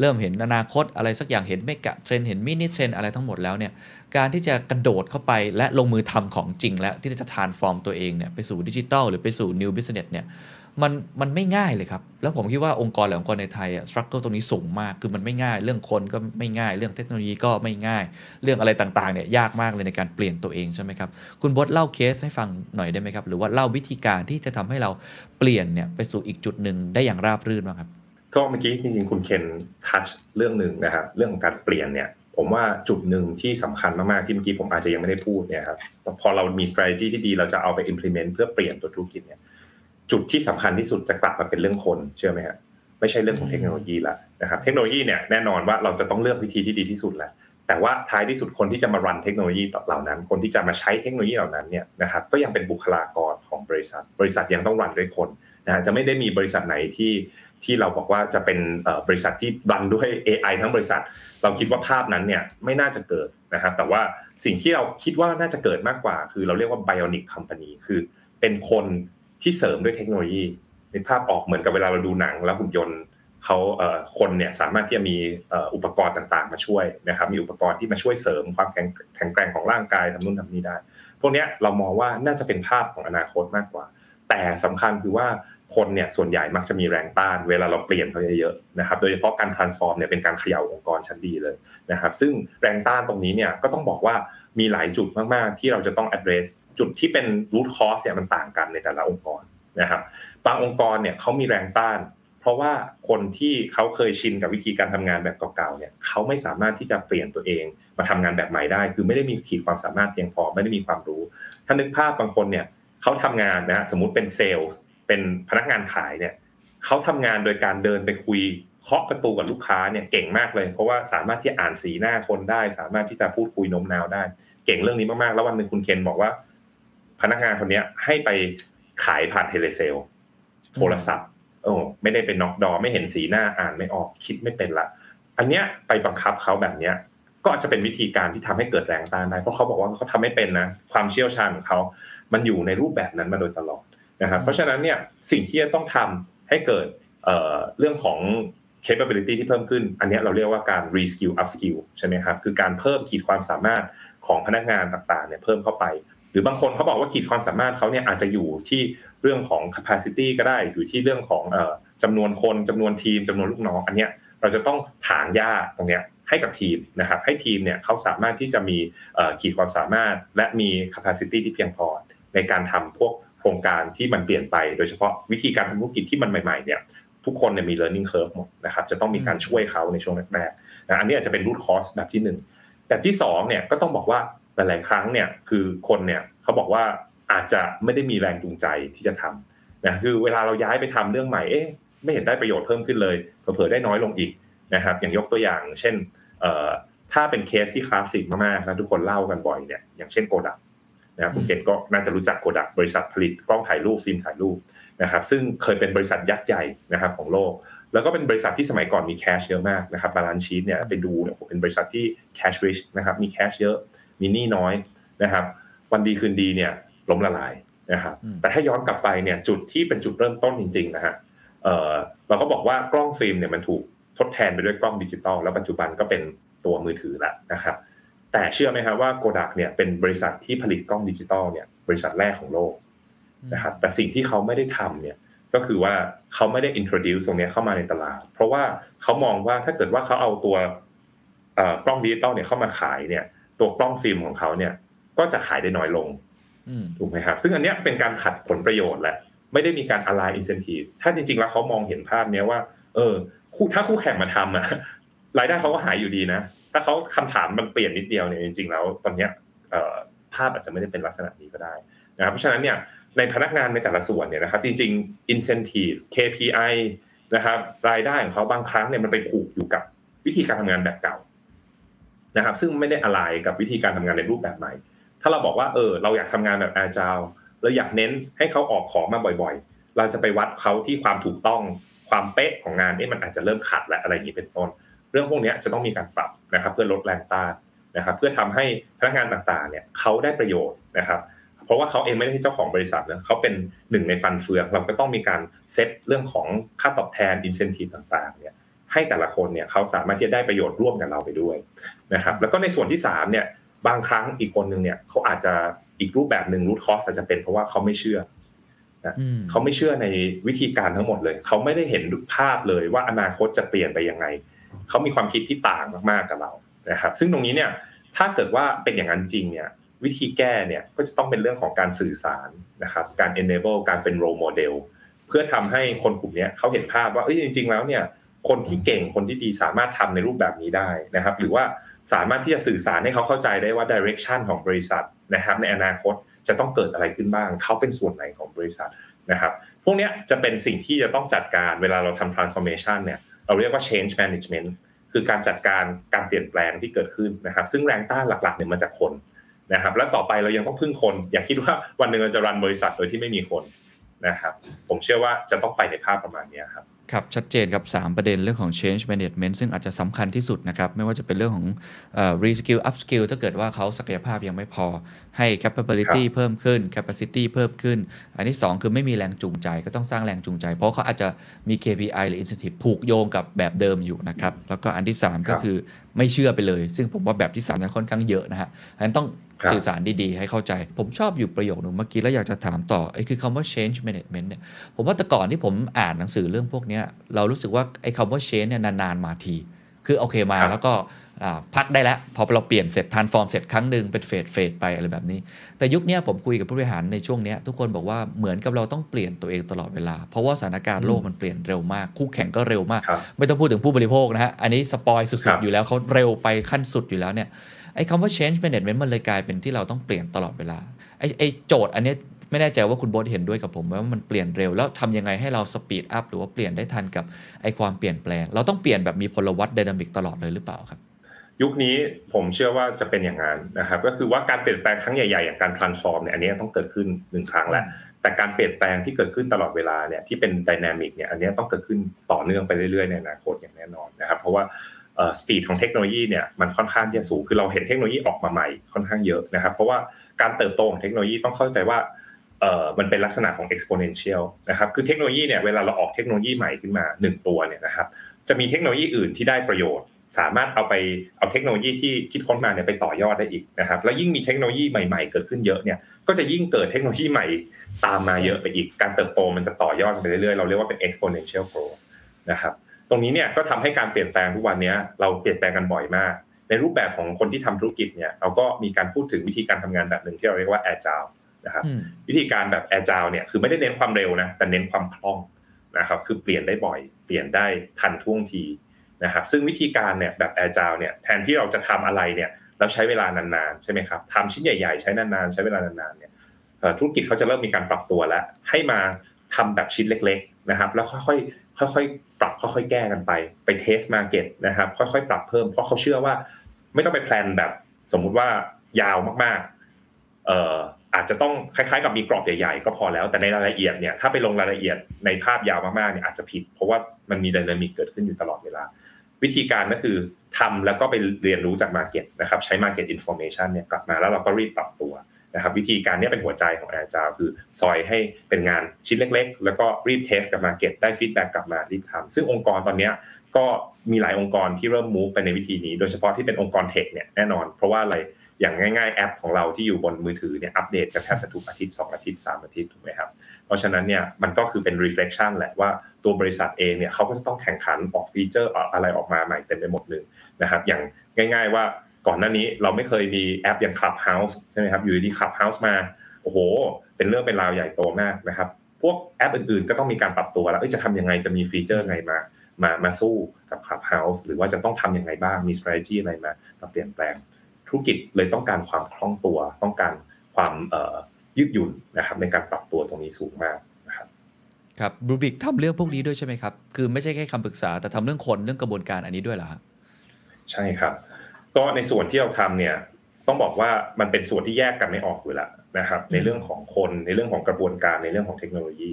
[SPEAKER 2] เริ่มเห็นอนาคตอะไรสักอย่างเห็น mega trend เห็น mini trend อะไรทั้งหมดแล้วเนี่ยการที่จะกระโดดเข้าไปและลงมือทำของจริง แล้วที่จะ transform ตัวเองเนี่ยไปสู่ดิจิทัลหรือไปสู่ new business เนี่ย มันมันไม่ง่ายเลยครับ แล้วผมคิดว่าองค์กรหลายองค์กรในไทยอะสครัลเกิลตรงนี้สูงมาก คือมันไม่ง่าย เรื่องคนก็ไม่ง่าย เรื่องเทคโนโลยีก็ไม่ง่าย เรื่องอะไรต่างๆเนี่ยยากมากเลยในการเปลี่ยนตัวเองใช่ไหมครับ คุณบดเล่าเคสให้ฟังหน่อยได้ไหมครับ หรือว่าเล่าวิธีการที่จะทำให้เราเปลี่ยนเนี่ยไปสู่อีกจุดหนึ่งได้อย่างราบรื่นบ้างครับ
[SPEAKER 1] ก็เมื่อกี้จริงๆคุณเคนทัชเรื่องหนึ่งนะครับ เรื่องของการเปลี่ยนเนี่ยผมว่าจุดหนึ่งที่สำคัญมาก ๆ ที่เมื่อกี้ผมอาจจะยังไม่ได้พูดเนี่ยครับพอเรามี strategy ที่ดีเราจะเอาไป implement เพื่อเปลี่ยนตัวธุรกิจเนี่ย จุดที่สำคัญที่สุดจะกลับมาเป็นเรื่องคนเชื่อไหมฮะไม่ใช่เรื่องของเทคโนโลยีละนะครับเทคโนโลยีเนี่ยแน่นอนว่าเราจะต้องเลือกวิธีที่ดีที่สุดแหละแต่ว่าท้ายที่สุดคนที่จะมารันเทคโนโลยีเหล่านั้น คนที่จะมาใช้เทคโนโลยีเหล่านั้นเนี่ยนะครับก็ยังเป็นบุคลากรของบริษัท บริษัทยังต้องรันด้วยคนนะจะไม่ได้มีบริษัทไหนที่ที่เราบอกว่าจะเป็นบริษัทที่รันด้วย AI ทั้งบริษัท เราคิดว่าภาพนั้นเนี่ยไม่น่าจะเกิดนะครับแต่ว่าสิ่งที่เราคิดว่าน่าจะเกิดมากกว่า คือเราเรียกว่า bionic company คือเป็นคน ที่เสริมด้วยเทคโนโลยีในภาพออกเหมือนกับเวลาเราดูหนังแล้วหุ่นยนต์เขาคนเนี่ยสามารถที่จะมีอุปกรณ์ต่างๆ มาช่วยนะครับ มีอุปกรณ์ที่มาช่วยเสริมความแข็งแกร่งของร่างกายทำนู่นทำนี่ได้ พวกนี้เรามองว่าน่าจะเป็นภาพของอนาคตมากกว่า แต่สำคัญคือว่าคนเนี่ยส่วนใหญ่มักจะมีแรงต้านเวลาเราเปลี่ยนเขาเยอะๆนะครับ โดยเฉพาะการ transform เนี่ยเป็นการเขย่าองค์กรชั้นดีเลยนะครับ ซึ่งแรงต้านตรงนี้เนี่ยก็ต้องบอกว่ามีหลายจุดมากๆที่เราจะต้อง address จุดที่เป็น root cause เนี่ยมันต่างกันในแต่ละองค์กรนะครับ บางองค์กรเนี่ยเขามีแรงต้าน เพราะว่าคนที่เขาเคยชินกับวิธีการทำงานแบบเก่าๆเนี่ยเขาไม่สามารถที่จะเปลี่ยนตัวเองมาทำงานแบบใหม่ได้ คือไม่ได้มีขีดความสามารถเพียงพอไม่ได้มีความรู้ ถ้านึกภาพบางคนเนี่ยเขาทำงานนะสมมติเป็นเซลล์เป็นพนักงานขายเนี่ยเขาทำงานโดยการเดินไปคุยเคาะประตูกับลูกค้าเนี่ยเก่งมากเลย เพราะว่าสามารถที่อ่านสีหน้าคนได้ สามารถที่จะพูดคุยโน้มน้าวได้ เก่งเรื่องนี้มากๆ แล้ววันหนึ่งคุณเคนบอกว่า พนักงานคนนี้ให้ไปขายผ่านเทเลเซลโทรศัพท์โอ้ไม่ได้เป็นน็อกดอไม่เห็นสีหน้าอ่านไม่ออกคิดไม่เป็นละ อันเนี้ยไปบังคับเขาแบบเนี้ยก็อาจจะเป็นวิธีการที่ทำให้เกิดแรงต้านได้เพราะเขาบอกว่าเขาทำไม่เป็นนะความเชี่ยวชาญของเขา มันอยู่ในรูปแบบนั้นมาโดยตลอดนะครับเพราะฉะนั้นเนี่ยสิ่งที่จะต้องทำให้เกิดเรื่องของ capability ที่เพิ่มขึ้น อันนี้เราเรียกว่าการ reskill upskill ใช่ไหมครับ คือการเพิ่มขีดความสามารถของพนักงานต่างๆเนี่ยเพิ่มเข้าไป หรือบางคนเขาบอกว่าขีดความสามารถเขาเนี่ยอาจจะอยู่ที่เรื่องของ capacity ก็ได้อยู่ที่เรื่องของจำนวนคนจำนวนทีมจำนวนลูกน้อง อันเนี้ยเราจะต้องถางหญ้าตรงเนี้ยให้กับทีมนะครับ ให้ทีมเนี่ยเขาสามารถที่จะมีขีดความสามารถ และมี capacity ที่เพียงพอในการทำพวกโครงการที่มันเปลี่ยนไป โดยเฉพาะวิธีการทำธุรกิจที่มันใหม่ๆเนี่ยทุกคนเนี่ยมี learning curve หมดนะครับจะต้องมีการช่วยเขาในช่วงแรกๆนะอันนี้อาจจะเป็น root cause แบบที่ 1 แบบที่2เนี่ยก็ต้องบอกว่า หลายๆครั้งเนี่ยคือคนเนี่ยเขาบอกว่าอาจจะไม่ได้มีแรงจูงใจที่จะทำนะคือเวลาเราย้ายไปทำเรื่องใหม่เอ๊ะไม่เห็นได้ประโยชน์เพิ่มขึ้นเลยเผลอๆได้น้อยลงอีกนะครับ อย่างยกตัวอย่าง เช่นถ้าเป็นเคสที่คลาสสิกมากๆนะทุกคนเล่ากันบ่อยเนี่ยอย่างเช่นโกดักนะครับคุณเคนก็น่าจะรู้จักโกดักบริษัทผลิตกล้องถ่ายรูปฟิล์มถ่ายรูปนะครับซึ่งเคยเป็นบริษัทยักษ์ใหญ่นะครับของโลก แล้วก็เป็นบริษัทที่สมัยก่อนมี cash เยอะมากนะครับ balance sheet เนี่ยไปดูเนี่ยเป็นบริษัทที่ cash rich นะครับมี cash เยอะ มีหนี้น้อยนะครับวันดีคืนดีเนี่ยล้มละลายนะครับแต่ถ้าย้อนกลับไปเนี่ยจุดที่เป็นจุดเริ่มต้นจริงๆนะฮะเราก็บอกว่ากล้องฟิล์มเนี่ยมันถูกทดแทนไปด้วยกล้องดิจิตอลแล้วปัจจุบันก็เป็นตัวมือถือแล้วนะครับแต่เชื่อไหมครับว่าโกดักเนี่ยเป็นบริษัทที่ผลิตกล้องดิจิตอลเนี่ยบริษัทแรกของโลกนะครับแต่สิ่งที่เขาไม่ได้ทำเนี่ยก็คือว่าเขาไม่ได้ introduce ตรงนี้เข้ามาในตลาด เพราะว่าเขามองว่าถ้าเกิดว่าเขาเอาตัวกล้องดิจิตอลเนี่ยเข้ามาขายเนี่ย ตัวกล้องฟิล์มของเขาเนี่ยก็จะขายได้น้อยลงถูกไหมครับ ซึ่งอันนี้เป็นการขัดผลประโยชน์แหละไม่ได้มีการ align incentive ถ้าจริง ๆ แล้วเขามองเห็นภาพนี้ว่า เออคู่ถ้าคู่แข่งมาทำอะรายได้เขาก็หายอยู่ดีนะ ถ้าเขาคำถามมันเปลี่ยนนิดเดียวเนี่ยจริง ๆ แล้ว ตอนนี้ภาพอาจจะไม่ได้เป็นลักษณะนี้ก็ได้นะครับเพราะฉะนั้นเนี่ยในพนักงานในแต่ละส่วนเนี่ยนะครับจริงๆ incentive KPI นะครับรายได้ของเขาบางครั้งเนี่ยมันไปผูกอยู่กับวิธีการทำงานแบบเก่า นะครับซึ่งไม่ได้อะไรกับวิธีการทำงานในรูปแบบใหม่ ถ้าเราบอกว่าเออเราอยากทำงานแบบ agile เราอยากเน้นให้เขาออกของมาบ่อยๆ เราจะไปวัดเขาที่ความถูกต้องความเป๊ะของงานนี่มันอาจจะเริ่มขัดและอะไรอย่างนี้เป็นต้น เรื่องพวกนี้จะต้องมีการปรับนะครับเพื่อลดแรงต้านนะครับเพื่อทำให้พนักงานต่างๆเนี่ยเขาได้ประโยชน์นะครับเพราะว่าเขาเองไม่ได้เจ้าของบริษัทนะเขาเป็นหนึ่งในฟันเฟืองเราก็ต้องมีการเซตเรื่องของค่าตอบแทนอินเซนティブต่างๆเนี่ย ให้แต่ละคนเนี่ยเขาสามารถที่จะได้ประโยชน์ร่วมกับเราไปด้วยนะครับแล้วก็ในส่วนที่3เนี่ยบางครั้งอีกคนหนึ่งเนี่ยเขาอาจจะอีกรูปแบบหนึ่งรูทคอสอาจจะเป็นเพราะว่าเขาไม่เชื่อนะเขาไม่เชื่อในวิธีการทั้งหมดเลย เขาไม่ได้เห็นภาพเลยว่าอนาคตจะเปลี่ยนไปยังไง เขามีความคิดที่ต่างมากๆกับเรานะครับ ซึ่งตรงนี้เนี่ยถ้าเกิดว่าเป็นอย่างนั้นจริงเนี่ยวิธีแก้เนี่ยก็จะต้องเป็นเรื่องของการสื่อสารนะครับการ enable การเป็น role model เพื่อทำให้คนกลุ่มนี้เขาเห็นภาพว่าเอ้ยจริง ๆ แล้วเนี่ย คนที่เก่งคนที่ดีสามารถทำในรูปแบบนี้ได้นะครับ หรือว่าสามารถที่จะสื่อสารให้เขาเข้าใจได้ว่า direction ของบริษัทนะครับ ในอนาคตจะต้องเกิดอะไรขึ้นบ้าง เขาเป็นส่วนไหนของบริษัทนะครับ พวกนี้จะเป็นสิ่งที่จะต้องจัดการเวลาเราทำ transformation เนี่ย เราเรียกว่า change management คือการจัดการการเปลี่ยนแปลงที่เกิดขึ้นนะครับ ซึ่งแรงต้านหลักๆเนี่ยมาจากคนนะครับ และต่อไปเรายังต้องพึ่งคน อย่าคิดว่าวันหนึ่งเราจะรันบริษัทโดยที่ไม่มีคนนะครับ ผมเชื่อว่าจะต้องไปในภาพประมาณนี้ครับ
[SPEAKER 2] ครับชัดเจนครับ 3 ประเด็นเรื่องของ change management ซึ่งอาจจะสำคัญที่สุดนะครับ ไม่ว่าจะเป็นเรื่องของ reskill upskill ถ้าเกิดว่าเขาศักยภาพยังไม่พอให้ capability เพิ่มขึ้น capacity เพิ่มขึ้น อันที่ 2 คือไม่มีแรงจูงใจก็ต้องสร้างแรงจูงใจ เพราะเขาอาจจะมี KPI หรือ incentive ผูกโยงกับแบบเดิมอยู่นะครับ แล้วก็อันที่ 3 ก็คือไม่เชื่อไปเลย ซึ่งผมว่าแบบที่3นั้นค่อนข้างเยอะนะฮะอันนั้นต้อง สื่อสารดีๆ ให้เข้าใจ ผมชอบอยู่ประโยคนึงเมื่อกี้แล้วอยากจะถามต่อไอ้คือคำว่า change management เนี่ยผมว่าแต่ก่อนที่ผมอ่านหนังสือเรื่องพวกนี้เรารู้สึกว่าไอ้คำว่า change เนี่ยนานๆมาที คือโอเคมาแล้วก็พักได้แล้ว พอเราเปลี่ยนเสร็จทานฟอร์มเสร็จครั้งหนึ่งเป็นเฟดเฟดไปอะไรแบบนี้ แต่ยุคนี้ผมคุยกับผู้บริหารในช่วงนี้ทุกคนบอกว่าเหมือนกับเราต้องเปลี่ยนตัวเองตลอดเวลา เพราะว่าสถานการณ์โลกมันเปลี่ยนเร็วมาก คู่แข่งก็เร็วมาก ไม่ต้องพูดถึงผู้บริโภคนะฮะ อันนี้สปอยสุดๆ อยู่แล้วเขาเร็วไปขั้นสุดอยู่แล้วเนี่ย ไอ้คำว่า change management มันเลยกลายเป็นที่เราต้องเปลี่ยนตลอดเวลาไอ้ไอ้โจทย์อันนี้ไม่แน่ใจว่าคุณโบ๊ทเห็นด้วยกับผมว่ามันเปลี่ยนเร็ว แล้วทำยังไงให้เรา speed up หรือว่าเปลี่ยนได้ทันกับไอ้ความเปลี่ยนแปลง เราต้องเปลี่ยนแบบมีพลวัต dynamic ตลอดเลยหรือเปล่าครับ
[SPEAKER 1] ยุคนี้ผมเชื่อว่าจะเป็นอย่างนั้นนะครับก็คือว่าการเปลี่ยนแปลงครั้งใหญ่ๆอย่างการ transform เนี่ยอันนี้ต้องเกิดขึ้นหนึ่งครั้งแล้วแต่การเปลี่ยนแปลงที่เกิดขึ้นตลอดเวลาเนี่ยที่เป็น dynamic เนี่ยอันนี้ต้องเกิดขึ้นต่อเนื่องไปเรื่อยๆในอนาคตอย่างแน่นอนนะครับเพราะว่า สปีดของเทคโนโลยีเนี่ยมันค่อนข้างที่จะสูงคือเราเห็นเทคโนโลยีออกมาใหม่ค่อนข้างเยอะนะครับ เพราะว่าการเติบโตของเทคโนโลยีต้องเข้าใจว่าเอ่อมันเป็นลักษณะของ exponential นะครับคือเทคโนโลยีเนี่ยเวลาเราออกเทคโนโลยีใหม่ขึ้นมา 1 ตัวเนี่ยนะครับจะมีเทคโนโลยีอื่นที่ได้ประโยชน์ สามารถเอาไปเอาเทคโนโลยีที่คิดค้นมาเนี่ยไปต่อยอดได้อีกนะครับแล้วยิ่งมีเทคโนโลยีใหม่ๆ เกิดขึ้นเยอะเนี่ยก็จะยิ่งเกิดเทคโนโลยีใหม่ตามมาเยอะไปอีก การเติบโตมันจะต่อยอดไปเรื่อยๆเราเรียกว่าเป็น exponential growth นะครับ รงนี้เนี่ยก็ทำให้การเปลี่ยนแปลงทุกวันนี้เราเปลี่ยนแปลงกันบ่อยมาก ในรูปแบบของคนที่ทำธุรกิจเนี่ยเราก็มีการพูดถึงวิธีการทำงานแบบหนึ่งที่เราเรียกว่า agile นะครับวิธีการแบบ agile เนี่ยคือไม่ได้เน้นความเร็วนะแต่เน้นความคล่องนะครับคือเปลี่ยนได้บ่อย เปลี่ยนได้ทันท่วงทีนะครับซึ่งวิธีการเนี่ยแบบ agile เนี่ยแทนที่เราจะทำอะไรเนี่ยเราใช้เวลานานๆใช่ไหมครับทำชิ้นใหญ่ๆใช้นานๆใช้เวลานานๆเนี่ยธุรกิจเขาจะเริ่มมีการปรับตัวแล้วให้มาทำแบบชิ้นเล็ก ๆนะครับ แล้วค่อยๆ ค่อยๆปรับค่อยๆแก้กันไป ไป test market นะครับ ค่อยๆปรับเพิ่มเพราะเขาเชื่อว่า ไม่ต้องไป plan แบบ สมมุติว่ายาวมากๆเอ่ออาจจะต้องคล้ายๆ กับมีกรอบใหญ่ๆก็พอแล้วแต่ในรายละเอียดเนี่ยถ้าไปลงรายละเอียดในภาพยาวมากๆเนี่ยอาจจะผิด เพราะว่ามันมี dynamic เกิดขึ้นอยู่ตลอดเวลา วิธีการก็คือทำแล้วก็ไปเรียนรู้จาก market นะครับใช้ market information เนี่ยกลับมาแล้วเราก็รีบปรับตัว นะครับวิธีการนี้เป็นหัวใจของ Agile คือซอยให้เป็นงานชิ้นเล็ก ๆ แล้วก็รีบ test กับ market ได้ feedback กลับมารีบทำซึ่งองค์กรตอนนี้ก็มีหลายองค์กรที่เริ่ม move ไปในวิธีนี้ โดยเฉพาะที่เป็นองค์กร tech เนี่ยแน่นอน เพราะว่าอะไรอย่างง่ายๆแอปของเราที่อยู่บนมือถือเนี่ยอัปเดตกันแทบจะทุกอาทิตย์2อาทิตย์3อาทิตย์ถูกไหมครับเพราะฉะนั้นเนี่ยมันก็คือเป็น reflection แหละว่าตัวบริษัทเองเนี่ยเขาก็จะต้องแข่งขันออกฟีเจอร์อะไรออกมาใหม่เต็มไปหมดเลยนะครับอย่างง่าย ๆว่า ก่อนหน้านี้เราไม่เคยมีแอปอย่าง Clubhouse ใช่ไหมครับอยู่ดี Clubhouse มาโอ้โห เป็นเรื่องเป็นราวใหญ่โตมากนะครับ พวกแอปอื่นๆ ก็ต้องมีการปรับตัวแล้วจะทำยังไงจะมีฟีเจอร์ไงมามามาสู้กับ Clubhouse หรือว่าจะต้องทำยังไงบ้างมี strategy อะไรมามาเปลี่ยนแปลง ธุรกิจเลยต้องการความคล่องตัว ต้องการความยืดหยุ่นนะครับในการปรับตัวตรงนี้สูงมากนะครับ
[SPEAKER 2] ครับบรูบิกทำเรื่องพวกนี้ด้วยใช่ไหมครับ คือไม่ใช่แค่คำปรึกษาแต่ทำเรื่องคนเรื่องกระบวนการอันนี้ด้วยเหรอ
[SPEAKER 1] ใช่ครับ ก็ในส่วนที่เราทำเนี่ยต้องบอกว่ามันเป็นส่วนที่แยกกันไม่ออกอยู่แล้วนะครับ ในเรื่องของคนในเรื่องของกระบวนการในเรื่องของเทคโนโลยี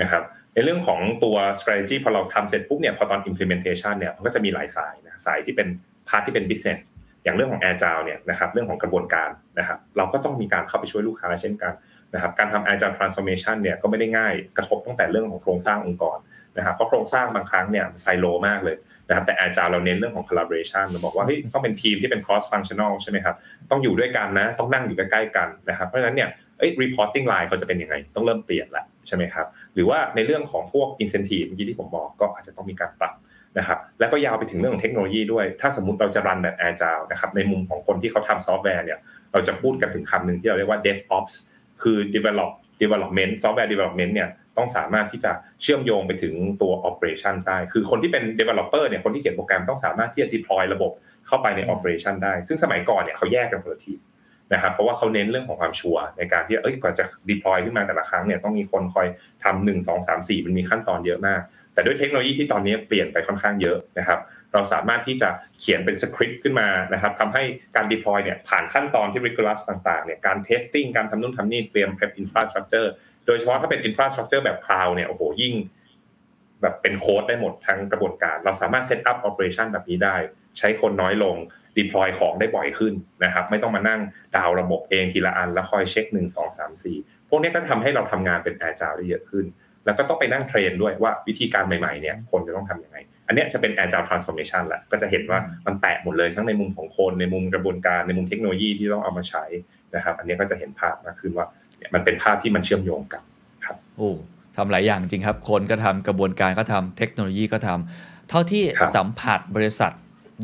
[SPEAKER 1] นะครับในเรื่องของตัว strategy พอเราทำเสร็จปุ๊บเนี่ยพอตอน implementation เนี่ยมันก็จะมีหลายสายนะสายที่เป็น part ที่เป็น business อย่างเรื่องของ agile เนี่ยนะครับเรื่องของกระบวนการนะครับเราก็ต้องมีการเข้าไปช่วยลูกค้าเช่นกันนะครับการทำ agile transformation เนี่ยก็ไม่ได้ง่ายกระทบตั้งแต่เรื่องของโครงสร้างองค์กรนะครับเพราะโครงสร้างบางครั้งเนี่ยไซโลมากเลย นะครับแต่ Agile เราเน้นเรื่องของ collaboration เราบอกว่าเฮ้ยต้องเป็นทีมที่เป็น cross functional ใช่ไหมครับต้องอยู่ด้วยกันนะ ต้องนั่งอยู่ใกล้ๆกันนะครับเพราะฉะนั้นเนี่ยเอ้ย reporting line เขาจะเป็นยังไง ต้องเริ่มเปลี่ยนละใช่ไหมครับหรือว่าในเรื่องของพวก incentive เมื่อกี้ที่ผมบอกก็อาจจะต้องมีการปรับนะครับแล้วก็ยาวไปถึงเรื่องของเทคโนโลยีด้วย ถ้าสมมติเราจะรันแบบ Agile นะครับในมุมของคนที่เขาทำซอฟต์แวร์เนี่ยเราจะพูดกันถึงคำหนึ่งที่เราเรียกว่า DevOps คือ develop development software development เนี่ย ต้องสามารถที่จะเชื่อมโยงไปถึงตัว operation ได้ คือคนที่เป็น developer เนี่ย คนที่เขียนโปรแกรมต้องสามารถที่จะ deploy ระบบเข้าไปใน operation ได้ ซึ่งสมัยก่อนเนี่ยเขาแยกกันคนละทีนะครับ เพราะว่าเขาเน้นเรื่องของความชัวร์ในการที่ เอ้ยก่อนจะ deploy ขึ้นมาแต่ละครั้งเนี่ย ต้องมีคนคอยทำหนึ่งสองสามสี่มันมีขั้นตอนเยอะมากแแต่ด้วยเทคโนโลยีที่ตอนนี้เปลี่ยนไปค่อนข้างเยอะนะครับ เราสามารถที่จะเขียนเป็นสคริปต์ขึ้นมานะครับทำให้การ deploy เนี่ยผ่านขั้นตอนที่ rigorous ต่างๆ เนี่ย การ testing การทำนู่นทำนี่ เตรียม prep infrastructure โดยเฉพาะถ้าเป็น infrastructure แบบ cloud เนี่ยโอ้โหยิ่ง แบบเป็นโค้ดได้หมดทั้งกระบวนการ เราสามารถ set up operation แบบนี้ได้ ใช้คนน้อยลง deploy ของได้บ่อยขึ้นนะครับ ไม่ต้องมานั่งดาวระบบเองทีละอันแล้วคอยเช็คหนึ่งสองสามสี่พวกนี้ก็ทำให้เราทำงานเป็น agile ได้เยอะขึ้น แล้วก็ต้องไปนั่งเทรนด้วยว่าวิธีการใหม่ๆเนี่ยคนจะต้องทำยังไง อันนี้จะเป็น agile transformation แหละก็จะเห็นว่ามันแตะหมดเลยทั้งในมุมของคนในมุมกระบวนการในมุมเทคโนโลยีที่ต้องเอามาใช้นะครับ อันนี้ก็จะเห็นภาพมากขึ้นว่า มันเป็นภาพที่มันเชื่อมโยงกัน
[SPEAKER 2] โอ้ทำหลายอย่างจริงครับ คนก็ทำกระบวนการก็ทำเทคโนโลยีก็ทำเท่าที่
[SPEAKER 1] ครับ
[SPEAKER 2] สัมผัสบริษัท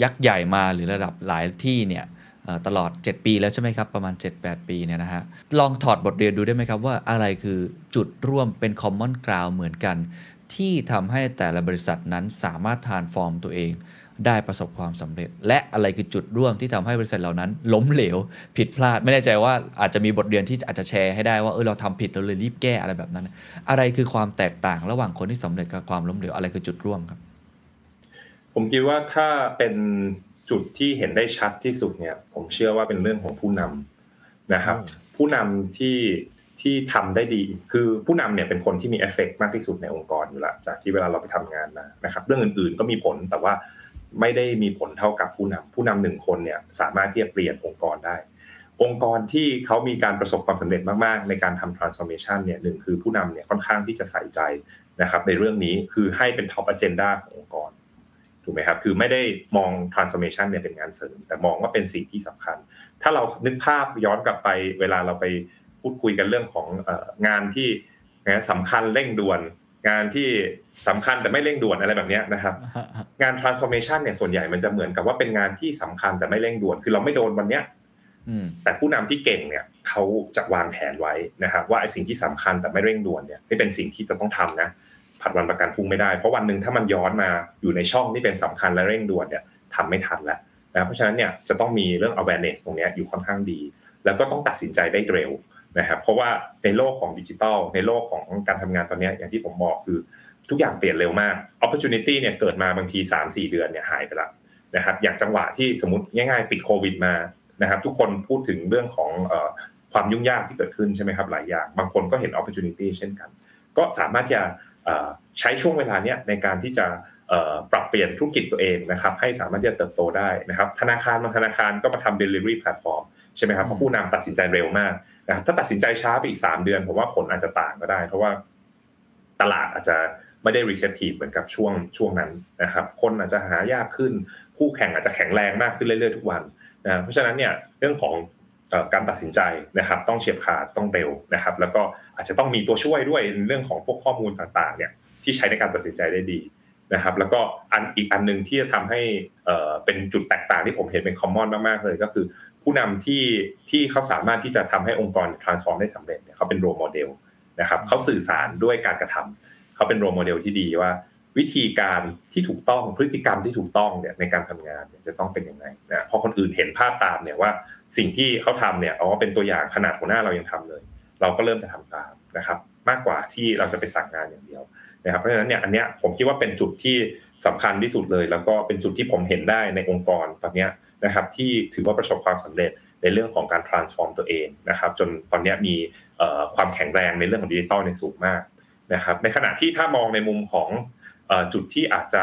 [SPEAKER 2] ยักษ์ใหญ่มาหรือระดับหลายที่เนี่ยเอ่อตลอด 7 ปีแล้วใช่ไหมครับ ประมาณ 7-8 ปีเนี่ยนะฮะลองถอดบทเรียนดูได้ไหมครับว่าอะไรคือจุดร่วมเป็น common ground เหมือนกัน ที่ทำให้แต่ละบริษัทนั้นสามารถทานฟอร์มตัวเอง ได้ประสบความสำเร็จ และอะไรคือจุดร่วมที่ทำให้บริษัทเหล่านั้น ล้มเหลว ผิดพลาด ไม่แน่ใจว่าอาจจะมีบทเรียนที่อาจจะแชร์ให้ได้ว่าเออเราทำผิดเราเลยรีบแก้อะไรแบบนั้น อะไรคือความแตกต่างระหว่างคนที่สำเร็จกับความล้มเหลวอะไรคือจุดร่วมครับ
[SPEAKER 1] ผมคิดว่าถ้าเป็นจุดที่เห็นได้ชัดที่สุดเนี่ย ผมเชื่อว่าเป็นเรื่องของผู้นำนะครับ
[SPEAKER 2] อืม
[SPEAKER 1] ผู้นำที่ที่ทำได้ดี คือผู้นำเนี่ยเป็นคนที่มีเอฟเฟกต์มากที่สุดในองค์กรอยู่แล้วจากที่เวลาเราไปทำงานมานะครับ เรื่องอื่นๆก็มีผลแต่ว่า ไม่ได้มีผลเท่ากับผู้นำผู้นำหนึ่งคนเนี่ยสามารถที่จะเปลี่ยนองค์กรได้ องค์กรที่เขามีการประสบความสำเร็จมากๆ ในการทำ transformation เนี่ยหนึ่งคือผู้นำเนี่ยค่อนข้างที่จะใส่ใจนะครับ ในเรื่องนี้คือให้เป็น top agenda ขององค์กรถูกไหมครับ คือไม่ได้มอง transformation เนี่ยเป็นงานเสริม แต่มองว่าเป็นสิ่งที่สำคัญ ถ้าเรานึกภาพย้อนกลับไป เวลาเราไปพูดคุยกันเรื่องของงานที่งานสำคัญเร่งด่วน งานที่สำคัญแต่ไม่เร่งด่วนอะไรแบบเนี้ยนะครับ งาน transformation เนี่ยส่วนใหญ่มันจะเหมือนกับว่าเป็นงานที่สำคัญแต่ไม่เร่งด่วน คือเราไม่โดนวันเนี้ย
[SPEAKER 2] อืม
[SPEAKER 1] แต่ผู้นำที่เก่งเนี่ยเขาจะวางแผนไว้นะครับว่าไอ้สิ่งที่สำคัญแต่ไม่เร่งด่วนเนี่ยนี่เป็นสิ่งที่จะต้องทำนะผัดวันประกันพรุ่งไม่ได้ เพราะวันหนึ่งถ้ามันย้อนมาอยู่ในช่องที่เป็นสำคัญและเร่งด่วนเนี่ยทำไม่ทันแล้วนะเพราะฉะนั้นเนี่ยจะต้องมีเรื่อง awareness ตรงเนี้ยอยู่ค่อนข้างดี แล้วก็ต้องตัดสินใจได้เร็ว นะครับเพราะว่าในโลกของดิจิทัลในโลกของการทำงานตอนนี้อย่างที่ผมบอกคือทุกอย่างเปลี่ยนเร็วมาก opportunity เนี่ยเกิดมาบางที 3-4 เดือนเนี่ยหายไปละนะครับอย่างจังหวะที่สมมติง่ายๆปิดโควิดมานะครับทุกคนพูดถึงเรื่องของความยุ่งยากที่เกิดขึ้นใช่ไหมครับหลายอย่าง บางคนก็เห็น opportunity เช่นกัน ก็สามารถจะ ใช้ช่วงเวลาเนี้ยในการที่จะเอ่อปรับเปลี่ยนธุรกิจตัวเองนะครับ ให้สามารถที่จะเติบโตได้นะครับ ธนาคารบางธนาคารก็มาทำ delivery platform ใช่ไหมครับเพราะผู้นำตัดสินใจเร็วมากนะครับถ้าตัดสินใจช้าไปอีก 3 เดือนผมว่าผลอาจจะต่างก็ได้ เพราะว่าตลาดอาจจะไม่ได้ receptive เหมือนกับช่วงช่วงนั้นนะครับ คนอาจจะหายากขึ้น คู่แข่งอาจจะแข็งแรงมากขึ้นเรื่อยๆทุกวันนะเพราะฉะนั้นเนี่ยเรื่องของเอ่อ การตัดสินใจนะครับ ต้องเฉียบขาดต้องเร็วนะครับ แล้วก็อาจจะต้องมีตัวช่วยด้วยเรื่องของพวกข้อมูลต่างๆเนี่ยที่ใช้ในการตัดสินใจได้ดีนะครับ แล้วก็อันอีกอันหนึ่งที่จะทำให้เป็นจุดแตกต่างที่ผมเห็นเป็นคอมมอนมากๆเลยก็คือ ผู้นำที่ที่เขาสามารถที่จะทำให้องค์กร transform ได้สำเร็จเนี่ยเขาเป็นโรโมเดลนะครับเขาสื่อสารด้วยการกระทำเขาเป็นโรโมเดลที่ดีว่าวิธีการที่ถูกต้องพฤติกรรมที่ถูกต้องเนี่ยในการทำงานเนี่ยจะต้องเป็นยังไงนะพอคนอื่นเห็นภาพตามเนี่ยว่า สิ่งที่เขาทำเนี่ยอ๋อเป็นตัวอย่างขนาดหัวหน้าเรายังทำเลย เราก็เริ่มจะทำตามนะครับ มากกว่าที่เราจะไปสั่งงานอย่างเดียวนะครับเพราะฉะนั้นเนี่ยอันเนี้ยผมคิดว่าเป็นจุดที่สำคัญที่สุดเลย แล้วก็เป็นจุดที่ผมเห็นได้ในองค์กรตอนเนี้ยนะครับที่ถือว่าประสบความสำเร็จในเรื่องของการ transform ตัวเองนะครับ จนตอนเนี้ยมีความแข็งแรงในเรื่องของดิจิตอลในสูงมากนะครับในขณะที่ถ้ามองในมุมของอจุดที่อาจจะ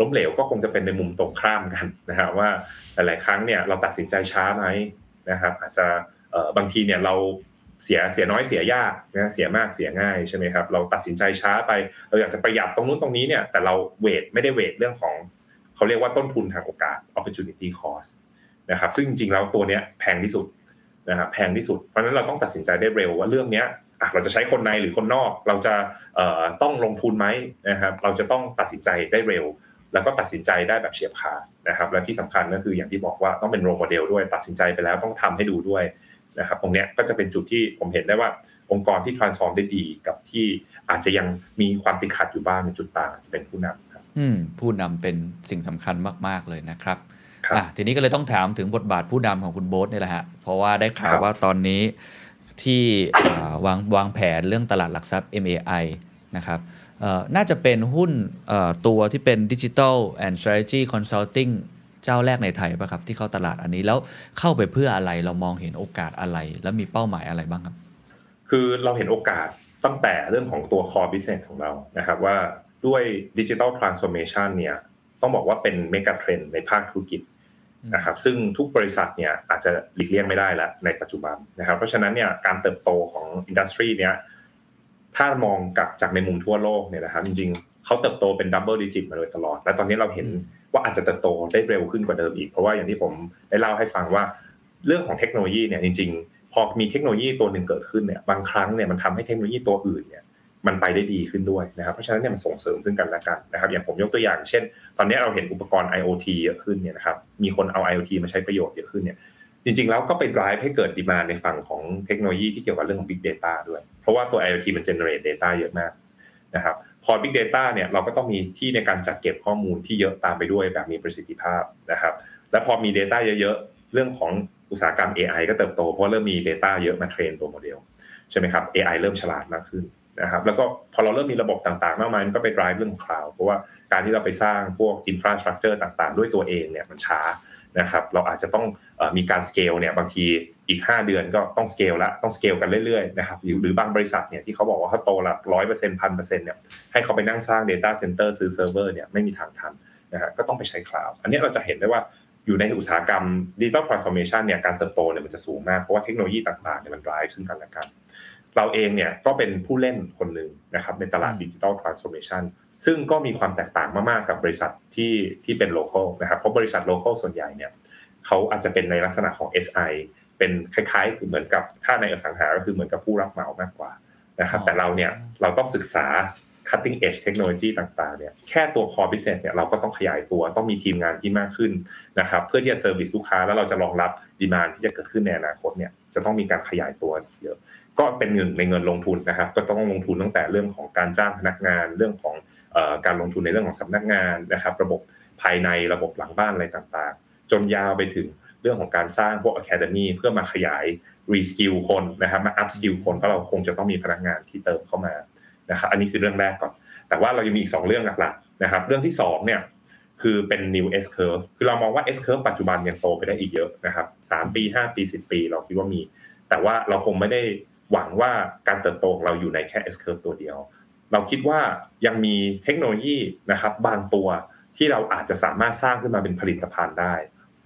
[SPEAKER 1] ล้มเหลวก็คงจะเป็นในมุมตรงข้ามกันนะฮะว่าหลายๆครั้งเนี่ยเราตัดสินใจช้าไหม นะครับอาจจะบางทีเนี่ยเราเสียเสียน้อยเสียยากนะเสียมากเสียง่ายใช่ไหมครับเราตัดสินใจช้าไป เราอยากจะประหยัดตรงนู้นตรงนี้เนี่ยแต่เราเวทไม่ได้เวทเรื่องของเขาเรียกว่าต้นทุนทางโอกาส opportunity cost นะครับซึ่งจริงๆแล้วตัวเนี้ยแพงที่สุดนะครับแพงที่สุดเพราะฉะนั้นเราต้องตัดสินใจได้เร็วว่าเรื่องเนี้ยเราจะใช้คนในหรือคนนอก เราจะต้องลงทุนไหมนะครับเราจะต้องตัดสินใจได้เร็ว แล้วก็ตัดสินใจได้แบบเฉียบขาดนะครับ และที่สำคัญก็คืออย่างที่บอกว่าต้องเป็นโรโมเดลด้วย ตัดสินใจไปแล้วต้องทำให้ดูด้วยนะครับตรงเนี้ยก็จะเป็นจุดที่ผมเห็นได้ว่าองค์กรที่ transform ได้ดีกับที่อาจจะยังมีความติดขัดอยู่บ้างในจุดต่างจะเป็นผู้นำครับ
[SPEAKER 2] อืมผู้นำเป็นสิ่งสำคัญมาก ๆ เลยนะครับ
[SPEAKER 1] ครับ
[SPEAKER 2] อะทีนี้ก็เลยต้องถามถึงบทบาทผู้นำของคุณโบ๊ทนี่แหละฮะเพราะว่าได้ข่าว
[SPEAKER 1] ครับ
[SPEAKER 2] ว่าตอนนี้ที่อ่าวางวางแผนเรื่องตลาดหลักทรัพย์ MAI นะครับเอ่อ น่าจะเป็นหุ้นตัวที่เป็น Digital and Strategy Consulting เจ้าแรกในไทยป่ะครับ ที่เข้าตลาดอันนี้แล้วเข้าไปเพื่ออะไรเรามองเห็นโอกาสอะไร แล้วมีเป้าหมายอะไรบ้างครับ
[SPEAKER 1] คือเราเห็นโอกาสตั้งแต่เรื่องของตัว core business ของเรานะครับว่าด้วย digital transformation เนี่ยต้องบอกว่าเป็นเมกะเทรนในภาคธุรกิจนะครับซึ่งทุกบริษัทเนี่ยอาจจะหลีกเลี่ยงไม่ได้แล้วในปัจจุบันนะครับเพราะฉะนั้นเนี่ยการเติบโตของ industry เนี้ย ถ้ามองกับจากในมุมทั่วโลกเนี่ยนะครับจริงๆเขาเติบโตเป็น double digit มาโดยตลอด และตอนนี้เราเห็นว่าอาจจะเติบโตได้เร็วขึ้นกว่าเดิมอีก เพราะว่าอย่างที่ผมได้เล่าให้ฟังว่าเรื่องของเทคโนโลยีเนี่ยจริง ๆ พอมีเทคโนโลยีตัวหนึ่งเกิดขึ้นเนี่ยบางครั้งเนี่ยมันทำให้เทคโนโลยีตัวอื่นเนี่ยมันไปได้ดีขึ้นด้วยนะครับเพราะฉะนั้นเนี่ยมันส่งเสริมซึ่งกันและกันนะครับอย่างผมยกตัวอย่าง เช่น ตอนนี้เราเห็นอุปกรณ์ IoT เยอะขึ้นเนี่ยนะครับมีคนเอา IoT มาใช้ประโยชน์เยอะขึ้นเนี่ย จริงๆ แล้วก็ไป drive ให้เกิดดีมาในฝั่งของเทคโนโลยีที่เกี่ยวกับเรื่องของ Big Data ด้วย เพราะว่าตัว IoT มัน generate data เยอะมากนะครับ พอ Big Data เนี่ยเราก็ต้องมีที่ในการจัดเก็บข้อมูลที่เยอะตามไปด้วยแบบมีประสิทธิภาพนะครับ และพอมี Data เยอะๆ เรื่องของอุตสาหกรรม AI ก็เติบโตเพราะเริ่มมี Data เยอะมาเทรนตัวโมเดลใช่ไหมครับ AI เริ่มฉลาดมากขึ้นนะครับแล้วก็พอเราเริ่มมีระบบต่างๆ มากมายมันก็ไป drive เรื่องของ cloud เพราะว่าการที่เราไปสร้างพวก infrastructure ต่างๆ ด้วยตัวเองเนี่ยมันช้า นะครับเราอาจจะต้องมีการ scale เนี่ยบางทีอีก 5 เดือนก็ต้อง scale ละต้อง scale กันเรื่อยๆนะครับหรือหรือบางบริษัทเนี่ยที่เขาบอกว่าเขาโตละร้อยเปอร์เซ็นต์พันเปอร์เซ็นต์เนี่ยให้เขาไปนั่งสร้าง data center ซื้อ server เนี่ยไม่มีทางทันนะฮะก็ต้องไปใช้ cloud อันนี้เราจะเห็นได้ว่าอยู่ในอุตสาหกรรม digital transformation เนี่ยการเติบโตเนี่ยมันจะสูงมากเพราะว่าเทคโนโลยีต่างๆเนี่ยมัน drive ซึ่งกันและกัน เราเองเนี่ยก็เป็นผู้เล่นคนหนึ่งนะครับในตลาด digital transformation ซึ่งก็มีความแตกต่างมากๆกับบริษัทที่ที่เป็น local นะครับเพราะบริษัท local ส่วนใหญ่เนี่ยเขาอาจจะเป็นในลักษณะของ SI เป็นคล้ายๆเหมือนกับถ้าในอสังหาก็คือเหมือนกับผู้รับเหมามากกว่านะครับแต่เราเนี่ยเราต้องศึกษา cutting edge เทคโนโลยีต่างๆเนี่ยแค่ตัว core business เนี่ยเราก็ต้องขยายตัวต้องมีทีมงานที่มากขึ้นนะครับเพื่อที่จะ service ลูกค้าแล้วเราจะรองรับdemand ที่จะเกิดขึ้นในอนาคตเนี่ยจะต้องมีการขยายตัวเยอะก็เป็นเงินในเงินลงทุนนะครับ ก็ต้องลงทุนตั้งแต่เรื่องของการจ้างพนักงานเรื่องของ การลงทุนในเรื่องของสำนักงานนะครับ ระบบภายในระบบหลังบ้านอะไรต่างๆ จนยาวไปถึงเรื่องของการสร้างพวก Academy เพื่อมาขยาย reskill คนนะครับมา upskill คนเพราะเราคงจะต้องมีพนักงานที่เติมเข้ามานะครับอันนี้คือเรื่องแรกก่อน แต่ว่าเรายังมีอีกสองเรื่องหลักๆนะครับ เรื่องที่2เนี่ยคือเป็น new S curve คือเรามองว่า S curve ปัจจุบันยังโตไปได้อีกเยอะนะครับ3ปี 5 ปี 10 ปี เราคิดว่ามี แต่ว่าเราคงไม่ได้หวังว่าการเติบโตของเราอยู่ในแค่ S curve ตัวเดียว เราคิดว่ายังมีเทคโนโลยีนะครับบางตัวที่เราอาจจะสามารถสร้างขึ้นมาเป็นผลิตภัณฑ์ได้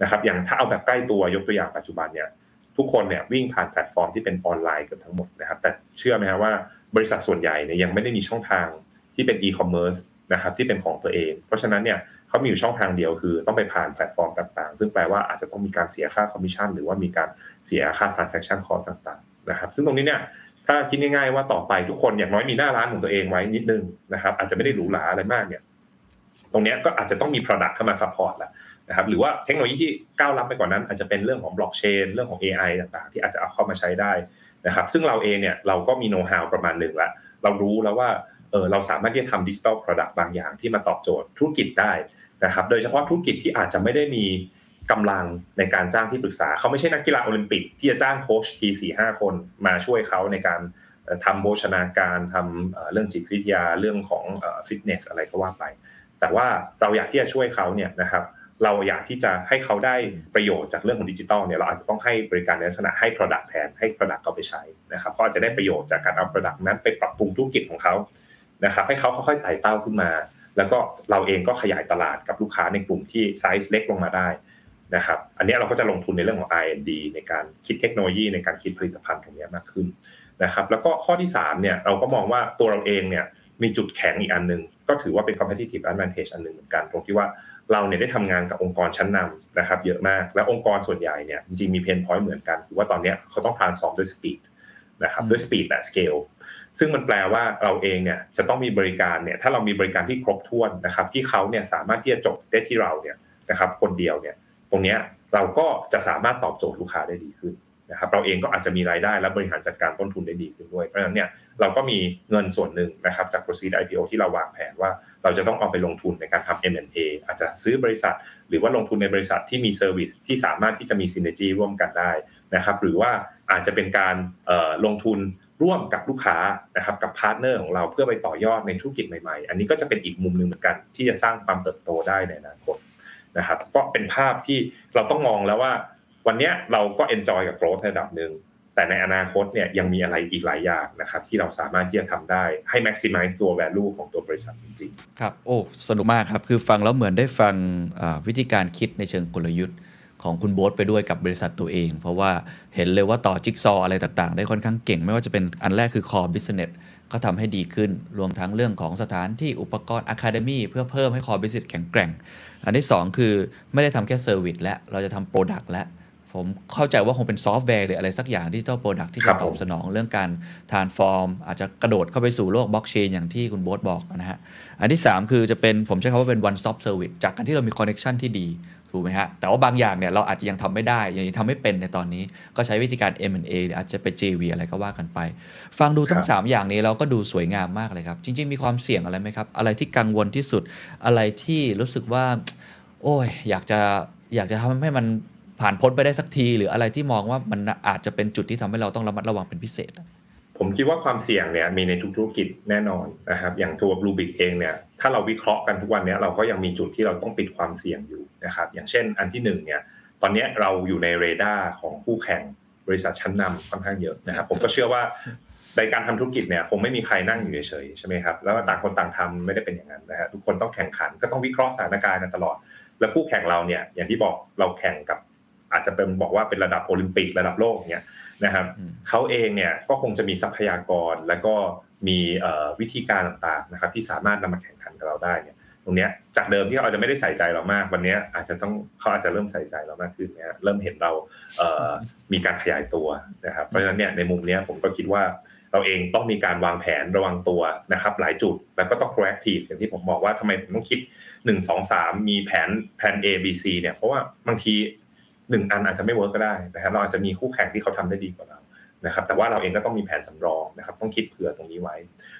[SPEAKER 1] นะครับ อย่างถ้าเอาแบบใกล้ตัวยกตัวอย่างปัจจุบันเนี่ยทุกคนเนี่ยวิ่งผ่านแพลตฟอร์มที่เป็นออนไลน์เกือบทั้งหมดนะครับ แต่เชื่อไหมครับว่าบริษัทส่วนใหญ่เนี่ยยังไม่ได้มีช่องทางที่เป็นอีคอมเมิร์ซนะครับที่เป็นของตัวเอง เพราะฉะนั้นเนี่ยเขามีอยู่ช่องทางเดียวคือต้องไปผ่านแพลตฟอร์มต่างๆ ซึ่งแปลว่าอาจจะต้องมีการเสียค่าคอมมิชชั่นหรือว่ามีการเสียค่า transaction cost ต่างๆนะครับ ซึ่งตรงนี้เนี่ย ถ้าคิดง่ายๆว่าต่อไปทุกคนอย่างน้อยมีหน้าร้านของตัวเองไว้นิดนึงนะครับ อาจจะไม่ได้หรูหราอะไรมากเนี่ย ตรงนี้ก็อาจจะต้องมี product เข้ามา support แล้วนะครับ หรือว่าเทคโนโลยีที่ก้าวล้ำไปกว่านั้น อาจจะเป็นเรื่องของบล็อกเชนเรื่องของ AI ต่างๆ ที่อาจจะเอาเข้ามาใช้ได้นะครับ ซึ่งเราเองเนี่ยเราก็มี know-how ประมาณหนึ่งแล้วเรารู้แล้วว่าเออเราสามารถที่จะทำ digital product บางอย่างที่มาตอบโจทย์ธุรกิจได้นะครับ โดยเฉพาะธุรกิจที่อาจจะไม่ได้มี กำลังในการจ้างที่ปรึกษา เขาไม่ใช่นักกีฬาโอลิมปิก ที่จะจ้างโค้ชทีสี่ห้าคนมาช่วยเขาในการทำโภชนาการทำเรื่องจิตวิทยาเรื่องของฟิตเนสอะไรก็ว่าไป แต่ว่าเราอยากที่จะช่วยเขาเนี่ยนะครับเราอยากที่จะให้เขาได้ประโยชน์จากเรื่องของดิจิทัลเนี่ยเราอาจจะต้องให้บริการในลักษณะให้ Product แทนให้ Product เขาไปใช้นะครับเขาอาจจะได้ประโยชน์จากการเอา Product นั้นไปปรับปรุงธุรกิจของเขานะครับให้เขาค่อยๆไต่เต้าขึ้นมา แล้วก็เราเองก็ขยายตลาดกับลูกค้าในกลุ่มที่ไซส์เล็กลงมาได้ นะครับ อันนี้เราก็จะลงทุนในเรื่องของ R&D ในการคิดเทคโนโลยีในการคิดผลิตภัณฑ์ตรงนี้มากขึ้นนะครับ แล้วก็ข้อที่3เนี่ยเราก็มองว่าตัวเราเองเนี่ยมีจุดแข็งอีกอันหนึ่งก็ถือว่าเป็น competitive advantage อันหนึ่งเหมือนกัน ตรงที่ว่าเราเนี่ยได้ทำงานกับองค์กรชั้นนำนะครับเยอะมาก และองค์กรส่วนใหญ่เนี่ยจริงๆมีเพนพอยต์เหมือนกัน คือว่าตอนนี้เขาต้อง transform ด้วย speed นะครับด้วย speed และ scale ซึ่งมันแปลว่าเราเองเนี่ยจะต้องมีบริการเนี่ยถ้าเรามีบริการที่ครบถ้วนนะครับที่เขาเนี่ยสามารถที่จะจบได้ที่เราเนี่ยนะครับคนเดียวเนี่ย ตรงนี้เราก็จะสามารถตอบโจทย์ลูกค้าได้ดีขึ้นนะครับเราเองก็อาจจะมีรายได้และบริหารจัดการต้นทุนได้ดีขึ้นด้วย เพราะฉะนั้นเนี่ยเราก็มีเงินส่วนหนึ่งนะครับจาก proceed IPO ที่เราวางแผนว่าเราจะต้องเอาไปลงทุนในการทำ M&A อาจจะซื้อบริษัท หรือว่าลงทุนในบริษัทที่มี service ที่สามารถที่จะมี synergy ร่วมกันได้นะครับหรือว่าอาจจะเป็นการลงทุนร่วมกับลูกค้านะครับกับ partner ของเราเพื่อไปต่อยอดในธุรกิจใหม่ๆ อันนี้ก็จะเป็นอีกมุมหนึ่งเหมือนกันที่จะสร้างความเติบโตได้ในอนาคต นะครับก็เป็นภาพที่เราต้องมองแล้วว่า วันนี้เราก็ enjoy กับ growth ระดับหนึ่งแต่ในอนาคตเนี่ยยังมีอะไรอีกหลายอย่างนะครับที่เราสามารถที่จะทำได้ให้ maximize ตัว value ของตัวบริษัทจริงๆ
[SPEAKER 2] ครับ โอ้ สนุกมากครับ คือฟังแล้วเหมือนได้ฟังวิธีการคิดในเชิงกลยุทธ์ของคุณโบ๊ทไปด้วยกับบริษัทตัวเอง เพราะว่าเห็นเลยว่าต่อจิ๊กซออะไรต่างๆ ได้ค่อนข้างเก่ง ไม่ว่าจะเป็นอันแรกคือ core business ก็ทำให้ดีขึ้น รวมทั้งเรื่องของสถานที่อุปกรณ์ academy เพื่อเพิ่มให้ core business แข็งแกร่ง อันที่ 2 คือไม่ได้ทำแค่ service และเราจะทำ product และผมเข้าใจว่าคงเป็นซอฟต์แวร์หรืออะไรสักอย่างที่เจ้า product ที่จะตอบสนองเรื่องการtransform อาจจะกระโดดเข้าไปสู่โลกบล็อกเชนอย่างที่คุณโบ๊ทบอกนะฮะ อันที่ 3 คือจะเป็นผมใช้คำว่าเป็น one stop service จากการที่เรามี connection ที่ดี ถูกไหมฮะ แต่ว่าบางอย่างเนี่ยเราอาจจะยังทำไม่ได้ ยังทำไม่เป็นในตอนนี้ ก็ใช้วิธีการ M&A หรืออาจจะไป JV อะไรก็ว่ากันไป ฟังดูทั้ง 3 อย่างนี้เราก็ดูสวยงามมากเลยครับ จริง ๆ มีความเสี่ยงอะไรไหมครับ อะไรที่กังวลที่สุด อะไรที่รู้สึกว่า โอ้ย อยากจะ อยากจะทำให้มันผ่านพ้นไปได้สักที หรืออะไรที่มองว่ามันอาจจะเป็นจุดที่ทำให้เราต้องระมัดระวังเป็นพิเศษ
[SPEAKER 1] ผมคิดว่าความเสี่ยงเนี่ยมีในทุกธุรกิจแน่นอนนะครับ อย่างตัวบลูบิกเองเนี่ยถ้าเราวิเคราะห์กันทุกวันนี้เราก็ยังมีจุดที่เราต้องปิดความเสี่ยงอยู่นะครับอย่างเช่นอันที่หนึ่งเนี่ยตอนนี้เราอยู่ในเรดาร์ของคู่แข่งบริษัทชั้นนำค่อนข้างเยอะนะครับผมก็เชื่อว่าในการทำธุรกิจเนี่ยคงไม่มีใครนั่งอยู่เฉยๆใช่ไหมครับแล้วต่างคนต่างทำไม่ได้เป็นอย่างนั้นนะฮะทุกคนต้องแข่งขันก็ต้องวิเคราะห์สถานการณ์กันตลอด แล้วคู่แข่งเราเนี่ยอย่างที่บอกเราแข่งกับ อาจจะเป็นบอกว่าเป็นระดับโอลิมปิกระดับโลกเนี่ย นะครับเขาเองเนี่ยก็คงจะมีทรัพยากรแล้วก็มีวิธีการต่างๆนะครับที่สามารถนำมาแข่งขันกับเราได้เนี่ยตรงนี้จากเดิมที่เราจะไม่ได้ใส่ใจเรามาก วันนี้อาจจะต้องเขาอาจจะเริ่มใส่ใจเรามากขึ้นเนี่ยเริ่มเห็นเรามีการขยายตัวนะครับเพราะฉะนั้นเนี่ยในมุมนี้ผมก็คิดว่าเราเองต้องมีการวางแผนระวังตัวนะครับหลายจุดแล้วก็ต้อง proactive อย่างที่ผมบอกว่าทำไมผมต้องคิด 1 2 3 มีแผนแผน A B C เนี่ยเพราะว่าบางที หนึ่งอันอาจจะไม่เวิร์กก็ได้นะครับเราอาจจะมีคู่แข่งที่เขาทำได้ดีกว่าเรานะครับแต่ว่าเราเองก็ต้องมีแผนสำรองนะครับต้องคิดเผื่อตรงนี้ไว้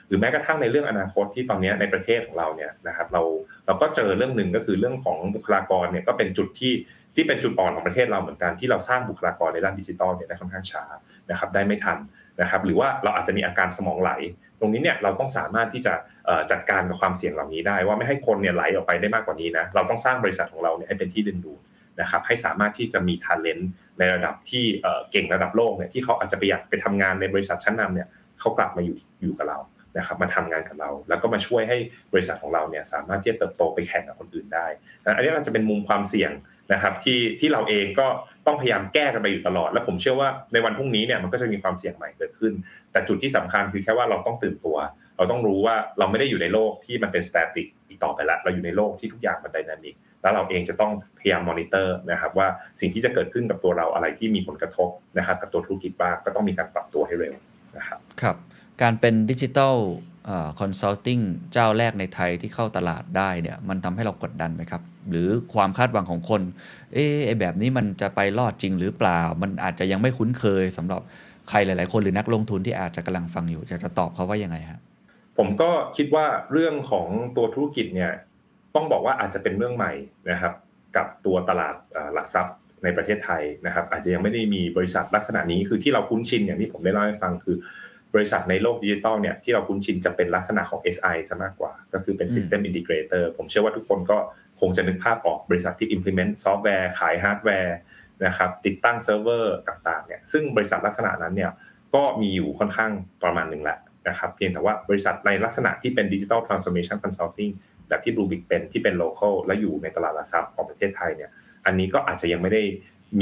[SPEAKER 1] หรือแม้กระทั่งในเรื่องอนาคตที่ตอนนี้ในประเทศของเราเนี่ยนะครับเราเราก็เจอเรื่องหนึ่งก็คือเรื่องของบุคลากรเนี่ยก็เป็นจุดที่ที่เป็นจุดอ่อนของประเทศเราเหมือนกันที่เราสร้างบุคลากรในด้านดิจิทัลเนี่ยได้ค่อนข้างช้านะครับได้ไม่ทันนะครับหรือว่าเราอาจจะมีอาการสมองไหล ตรงนี้เนี่ยเราต้องสามารถที่จะจัดการกับความเสี่ยงเหล่านี้ได้ ว่าไม่ให้คนเนี่ยไหลออกไปได้มากกว่านี้นะเราต้องสร้างบริษัทของเราเนี่ยให้เป็นที่ดึงดูด นะครับให้สามารถที่จะมีท ALEN ในระดับที่เก่งระดับโลกเนี่ยที่เขาอาจจะไปอยากไปทำงานในบริษัทชั้นนำเนี่ยเขากลับมาอยู่อยู่กับเรานะครับมาทำงานกับเรา แล้วก็มาช่วยให้บริษัทของเราเนี่ยสามารถที่จะเติบโตไปแข่งกับคนอื่นได้ อันนี้อาจจะเป็นมุมความเสี่ยงนะครับที่ที่เราเองก็ต้องพยายามแก้กันไปอยู่ตลอด และผมเชื่อว่าในวันพรุ่งนี้เนี่ยมันก็จะมีความเสี่ยงใหม่เกิดขึ้น แต่จุดที่สำคัญคือแค่ว่าเราต้องตื่นตัว เราต้องรู้ว่าเราไม่ได้อยู่ในโลกที่มันเป็น static อีกต่อไปแล้วเราอยู่ในโลกที่ทุกอย่างมัน dynamic แล้วเราเองจะต้องพยายามมอนิเตอร์นะครับว่าสิ่งที่จะเกิดขึ้นกับตัวเราอะไรที่มีผลกระทบนะครับกับตัวธุรกิจบ้างก็ต้องมีการปรับตัวให้เร็วนะครับ
[SPEAKER 2] ครับ การเป็น digital consulting เจ้าแรกในไทยที่เข้าตลาดได้เนี่ยมันทำให้เรากดดันไหมครับ หรือความคาดหวังของคน เอ๊ะแบบนี้มันจะไปรอดจริงหรือเปล่า มันอาจจะยังไม่คุ้นเคยสำหรับใครหลาย ๆ คนหรือนักลงทุนที่อาจจะกำลังฟังอยู่จะจะตอบเขาว่ายังไงฮะ
[SPEAKER 1] ผมก็คิดว่าเรื่องของตัวธุรกิจเนี่ย ต้องบอกว่าอาจจะเป็นเรื่องใหม่นะครับ กับตัวตลาดหลักทรัพย์ในประเทศไทยนะครับ อาจจะยังไม่ได้มีบริษัทลักษณะนี้คือที่เราคุ้นชินอย่างที่ผมได้เล่าให้ฟังคือบริษัทในโลกดิจิตอลเนี่ยที่เราคุ้นชินจะเป็นลักษณะของ SI ซะมากกว่า ก็คือเป็น System Integrator ผมเชื่อว่าทุกคนก็คงจะนึกภาพออกบริษัทที่ implement ซอฟต์แวร์ขายฮาร์ดแวร์นะครับติดตั้งเซิร์ฟเวอร์ต่างๆเนี่ยซึ่งบริษัทลักษณะนั้นเนี่ยก็มีอยู่ค่อนข้างประมาณหนึ่งแหละนะครับเพียงแต่ว่าบริษัทในลักษณะที่เป็น digital transformation consulting แบบที่ Bluebik เป็นที่เป็น local และอยู่ในตลาดหลักทรัพย์ของประเทศไทยเนี่ย อันนี้ก็อาจจะยังไม่ได้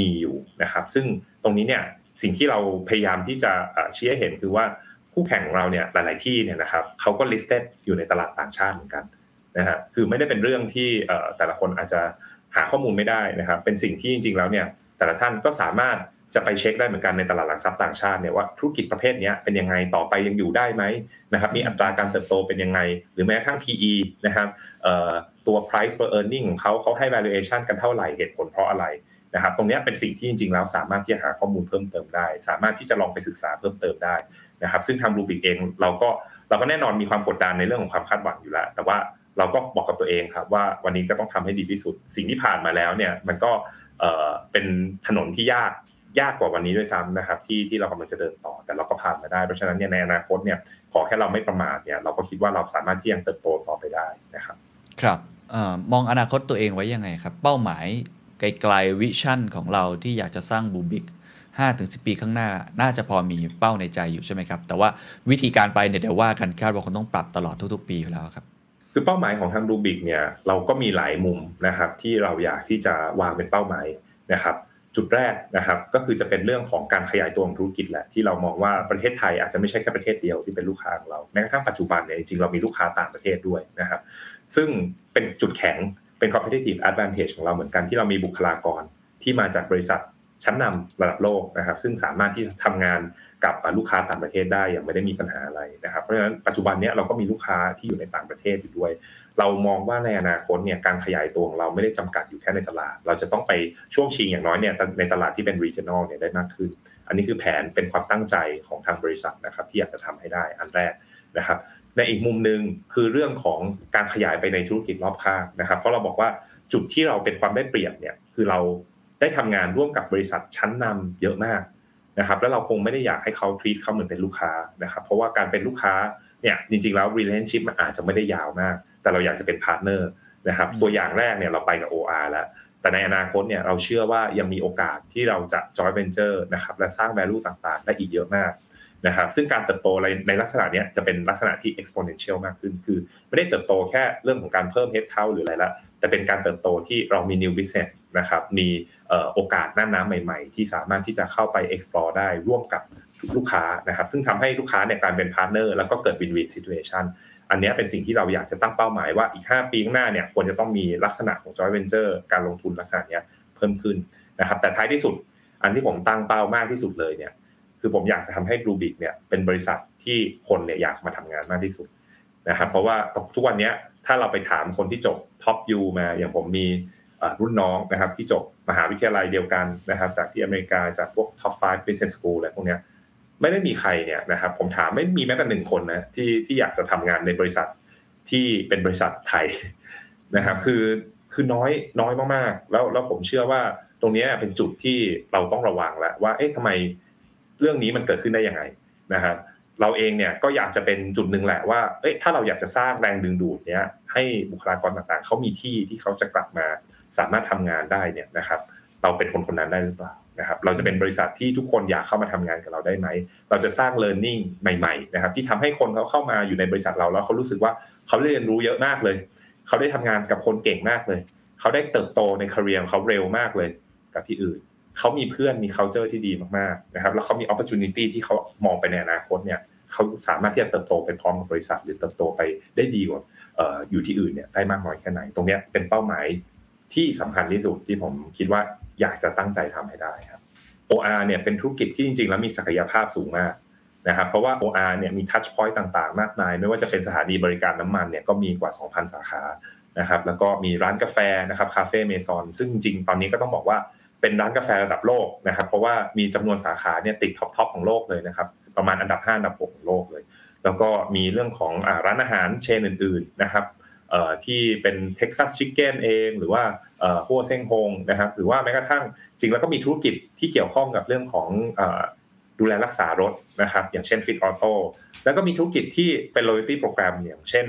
[SPEAKER 1] มีอยู่นะครับ ซึ่งตรงนี้เนี่ยสิ่งที่เราพยายามที่จะชี้ให้เห็นคือว่าคู่แข่งของเราเนี่ยหลาย ๆ ที่เนี่ยนะครับเขาก็ listed อยู่ในตลาดต่างชาติเหมือนกันนะฮะคือไม่ได้เป็นเรื่องที่แต่ละคนอาจจะหาข้อมูลไม่ได้นะครับ เป็นสิ่งที่จริง ๆ แล้วเนี่ยแต่ละท่านก็สามารถ จะไปเช็คได้เหมือนกันในตลาดหลักทรัพย์ต่างชาติเนี่ยว่าธุรกิจประเภทนี้เป็นยังไงต่อไปยังอยู่ได้ไหมนะครับมีอัตราการเติบโตเป็นยังไง หรือแม้กระทั่ง PE นะครับตัว price per earning ของเขาเขาให้ valuation กันเท่าไหร่เหตุผลเพราะอะไรนะครับตรงนี้เป็นสิ่งที่จริงๆแล้วสามารถที่จะหาข้อมูลเพิ่มเติมได้ สามารถที่จะลองไปศึกษาเพิ่มเติมได้นะครับซึ่งทางรูบิกเองเราก็เราก็แน่นอนมีความกดดันในเรื่องของความคาดหวังอยู่แล้ว แต่ว่าเราก็บอกกับตัวเองครับว่าวันนี้ก็ต้องทำให้ดีที่สุด สิ่งที่ผ่านมาแล้วเนี่ยมันก็เป็นถนนที่ยาก ยากกว่าวันนี้ด้วยซ้ำนะครับที่ที่เรากำลังจะเดินต่อแต่เราก็ผ่านมาได้เพราะฉะนั้นเนี่ยในอนาคตเนี่ยขอแค่เราไม่ประมาทเนี่ยเราก็คิดว่าเราสามารถที่ยังเติบโตต่อไปได้นะครับ
[SPEAKER 2] ครับเออมองอนาคตตัวเองไว้ยังไงครับ เป้าหมายไกลๆวิชั่นของเราที่อยากจะสร้างบูบิก5ถึง10 ปีข้างหน้า น่าจะพอมีเป้าในใจอยู่ใช่ไหมครับ แต่ว่าวิธีการไปเนี่ยเดี๋ยวว่ากันคาดว่าคงต้องปรับตลอดทุกๆ ปีอยู่แล้วครับ
[SPEAKER 1] คือเป้าหมายของทางรูบิกเนี่ยเราก็มีหลายมุมนะครับที่เราอยากที่จะวางเป็นเป้าหมายนะครับ จุดแรกนะครับก็คือจะเป็นเรื่องของการขยายตัวของธุรกิจแหละที่เรามองว่าประเทศไทยอาจจะไม่ใช่แค่ประเทศเดียวที่เป็นลูกค้าของเราแม้กระทั่งปัจจุบันเนี่ยจริงๆเรามีลูกค้าต่างประเทศด้วยนะครับ ซึ่งเป็นจุดแข็งเป็น competitive advantage ของเราเหมือนกันที่เรามีบุคลากรที่มาจากบริษัทชั้นนำระดับโลกนะครับ ซึ่งสามารถที่จะทำงานกับลูกค้าต่างประเทศได้อย่างไม่ได้มีปัญหาอะไรนะครับเพราะฉะนั้นปัจจุบันนี้เราก็มีลูกค้าที่อยู่ในต่างประเทศอยู่ด้วย เรามองว่าในอนาคตเนี่ยการขยายตัวของเราไม่ได้จำกัดอยู่แค่ในตลาด เราจะต้องไปช่วงชิงอย่างน้อยเนี่ยในตลาดที่เป็น regional เนี่ยได้มากขึ้น อันนี้คือแผนเป็นความตั้งใจของทางบริษัทนะครับที่อยากจะทำให้ได้อันแรกนะครับในอีกมุมหนึ่งคือเรื่องของการขยายไปในธุรกิจรอบข้างนะครับเพราะเราบอกว่าจุดที่เราเป็นความได้เปรียบเนี่ยคือเราได้ทำงานร่วมกับบริษัทชั้นนำเยอะมากนะครับแล้วเราคงไม่ได้อยากให้เขา treat เขาเหมือนเป็นลูกค้านะครับเพราะว่าการเป็นลูกค้าเนี่ยจริงๆแล้ว relationship มันอาจจะไม่ได้ยาวมาก แต่เราอยากจะเป็นพาร์ทเนอร์นะครับตัวอย่างแรกเนี่ยเราไปกับ OR แล้ว แต่ในอนาคตเนี่ยเราเชื่อว่ายังมีโอกาสที่เราจะ joint venture นะครับและสร้าง value ต่างๆ ได้อีกเยอะมากนะครับซึ่งการเติบโตในในลักษณะนี้จะเป็นลักษณะที่ exponential มากขึ้น คือไม่ได้เติบโตแค่เรื่องของการเพิ่ม head count หรืออะไรละ แต่เป็นการเติบโตที่เรามี new business นะครับ มีโอกาสหน้าน้ำใหม่ๆ ที่สามารถที่จะเข้าไป explore ได้ร่วมกับลูกค้านะครับ ซึ่งทำให้ลูกค้าเนี่ยการเป็น partner แล้วก็เกิด win-win situation อันนี้เป็นสิ่งที่เราอยากจะตั้งเป้าหมายว่าอีก 5 ปีข้างหน้าเนี่ยควรจะต้องมีลักษณะของ joint venture การลงทุนลักษณะนี้เพิ่มขึ้นนะครับแต่ท้ายที่สุดอันที่ผมตั้งเป้ามากที่สุดเลยเนี่ยคือผมอยากจะทำให้ Blue Big เนี่ยเป็นบริษัทที่คนเนี่ยอยากมาทำงานมากที่สุดนะครับเพราะว่าทุกวันนี้ถ้าเราไปถามคนที่จบ Top U มาอย่างผมมีรุ่นน้องนะครับที่จบมหาวิทยาลัยเดียวกันนะครับจากที่อเมริกาจากพวก Top 5 Business School อะไรพวกเนี้ย ไม่ได้มีใครเนี่ยนะครับผมถามไม่มีแม้แต่หนึ่งคนนะที่ที่อยากจะทำงานในบริษัทที่เป็นบริษัทไทยนะครับคือคือน้อยน้อยมากๆ แล้วแล้วผมเชื่อว่าตรงนี้เป็นจุดที่เราต้องระวังแล้วว่าเอ๊ะทำไมเรื่องนี้มันเกิดขึ้นได้ยังไงนะครับเราเองเนี่ยก็อยากจะเป็นจุดหนึ่งแหละว่าเอ๊ะถ้าเราอยากจะสร้างแรงดึงดูดเนี้ยให้บุคลากรต่างๆเขามีที่ที่เขาจะกลับมาสามารถทำงานได้เนี่ยนะครับ เราเป็นคนคนนั้นได้หรือเปล่า นะครับเราจะเป็นบริษัทที่ทุกคนอยากเข้ามาทำงานกับเราได้ไหม เราจะสร้าง learning ใหม่ๆนะครับที่ทำให้คนเขาเข้ามาอยู่ในบริษัทเราแล้วเขารู้สึกว่าเขาได้เรียนรู้เยอะมากเลย เขาได้ทำงานกับคนเก่งมากเลย เขาได้เติบโตในคาเรียเขาเร็วมากเลยกับที่อื่น เขามีเพื่อนมี culture ที่ดีมากๆนะครับแล้วเขามี opportunity ที่เขามองไปในอนาคตเนี่ยเขาสามารถที่จะเติบโตไปพร้อมกับบริษัท หรือเติบโตไปได้ดีกว่าอยู่ที่อื่นเนี่ยได้มากน้อยแค่ไหน ตรงนี้เป็นเป้าหมายที่สำคัญที่สุดที่ผมคิดว่า อยากจะตั้งใจทำให้ได้ครับ OR เนี่ยเป็นธุรกิจที่จริง ๆ แล้วมีศักยภาพสูงมากนะครับเพราะว่า OR เนี่ยมี touch point ต่างๆ มากมาย ไม่ว่าจะเป็นสถานีบริการน้ำมันเนี่ยก็มีกว่า 2,000 สาขานะครับแล้วก็มีร้านกาแฟนะครับคาเฟ่เมซอนซึ่งจริงๆ ตอนนี้ก็ต้องบอกว่าเป็นร้านกาแฟระดับโลกนะครับเพราะว่ามีจำนวนสาขาเนี่ยติดท็อปๆของโลกเลยนะครับประมาณอันดับ 5 อันดับ 6 ของโลกเลย แล้วก็มีเรื่องของร้านอาหารเชนอื่นๆนะครับ ที่เป็น Texas Chicken เอง หรือว่าฮัวเซงฮงนะครับหรือว่าแม้กระทั่งจริงแล้วก็มีธุรกิจที่เกี่ยวข้องกับเรื่องของดูแลรักษารถนะครับอย่างเช่น Fit Auto แล้วก็มีธุรกิจที่เป็น loyalty program อย่างเช่น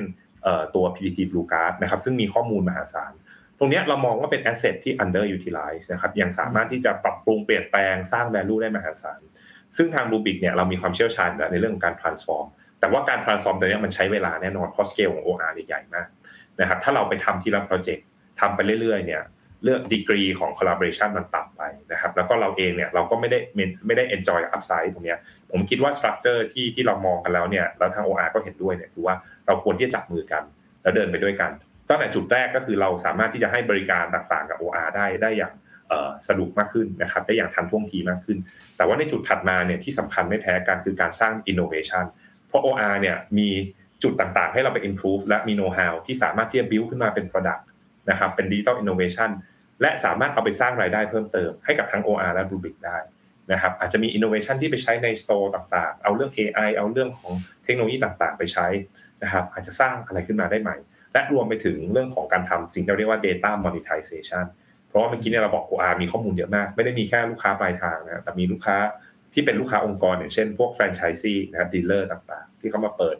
[SPEAKER 1] ตัว PTT Blue Card นะครับซึ่งมีข้อมูลมหาศาล ตรงนี้เรามองว่าเป็น asset ที่ underutilized นะครับยังสามารถที่จะปรับปรุงเปลี่ยนแปลงสร้าง value ได้มหาศาล ซึ่งทาง Rubik เนี่ยเรามีความเชี่ยวชาญในเรื่องของการ transform แต่ว่าการ transform ตัวนี้มันใช้เวลาแน่นอนเพราะ scale ของ OR ใหญ่มาก นะครับถ้าเราไปทำทีละโปรเจกต์ทำไปเรื่อยๆเนี่ยเรื่องดีกรีของ collaboration มันต่ำไปนะครับแล้วก็เราเองเนี่ยเราก็ไม่ได้ไม่ได้ enjoy upside ตรงเนี้ยผมคิดว่า structure ที่ที่เรามองกันแล้วเนี่ยแล้วทาง OR ก็เห็นด้วยเนี่ยคือว่าเราควรที่จะจับมือกัน แล้วเดินไปด้วยกันตั้งแต่จุดแรกก็คือเราสามารถที่จะให้บริการต่างๆกับ OR ได้ได้อย่างสะดวกมากขึ้นนะครับได้อย่างทันท่วงทีมากขึ้น แต่ว่าในจุดถัดมาเนี่ยที่สำคัญไม่แพ้กันคือการสร้าง innovation เพราะ OR เนี่ยมี จุดต่างๆ ให้เราไป improve และมี know how ที่สามารถที่จะ build ขึ้นมาเป็น product นะครับเป็น digital innovation และสามารถเอาไปสร้างรายได้เพิ่มเติมให้กับทั้ง OR และ Bluebik ได้นะครับอาจจะมี innovation ที่ไปใช้ใน store ต่างๆ เอาเรื่อง AI เอาเรื่องของเทคโนโลยีต่างๆ ไปใช้นะครับอาจจะสร้างอะไรขึ้นมาได้ใหม่ และรวมไปถึงเรื่องของการทำสิ่งที่เราเรียกว่า data monetization เพราะราะว่าเมื่อกี้เนี่ยเราบอก OR มีข้อมูลเยอะมาก ไม่ได้มีแค่ลูกค้าปลายทางนะแต่มีลูกค้าที่เป็นลูกค้าองค์กรอย่างเช่น พวกแฟรนไชส์ซีนะครับดีลเลอร์ต่างๆ ที่เขามาเปิด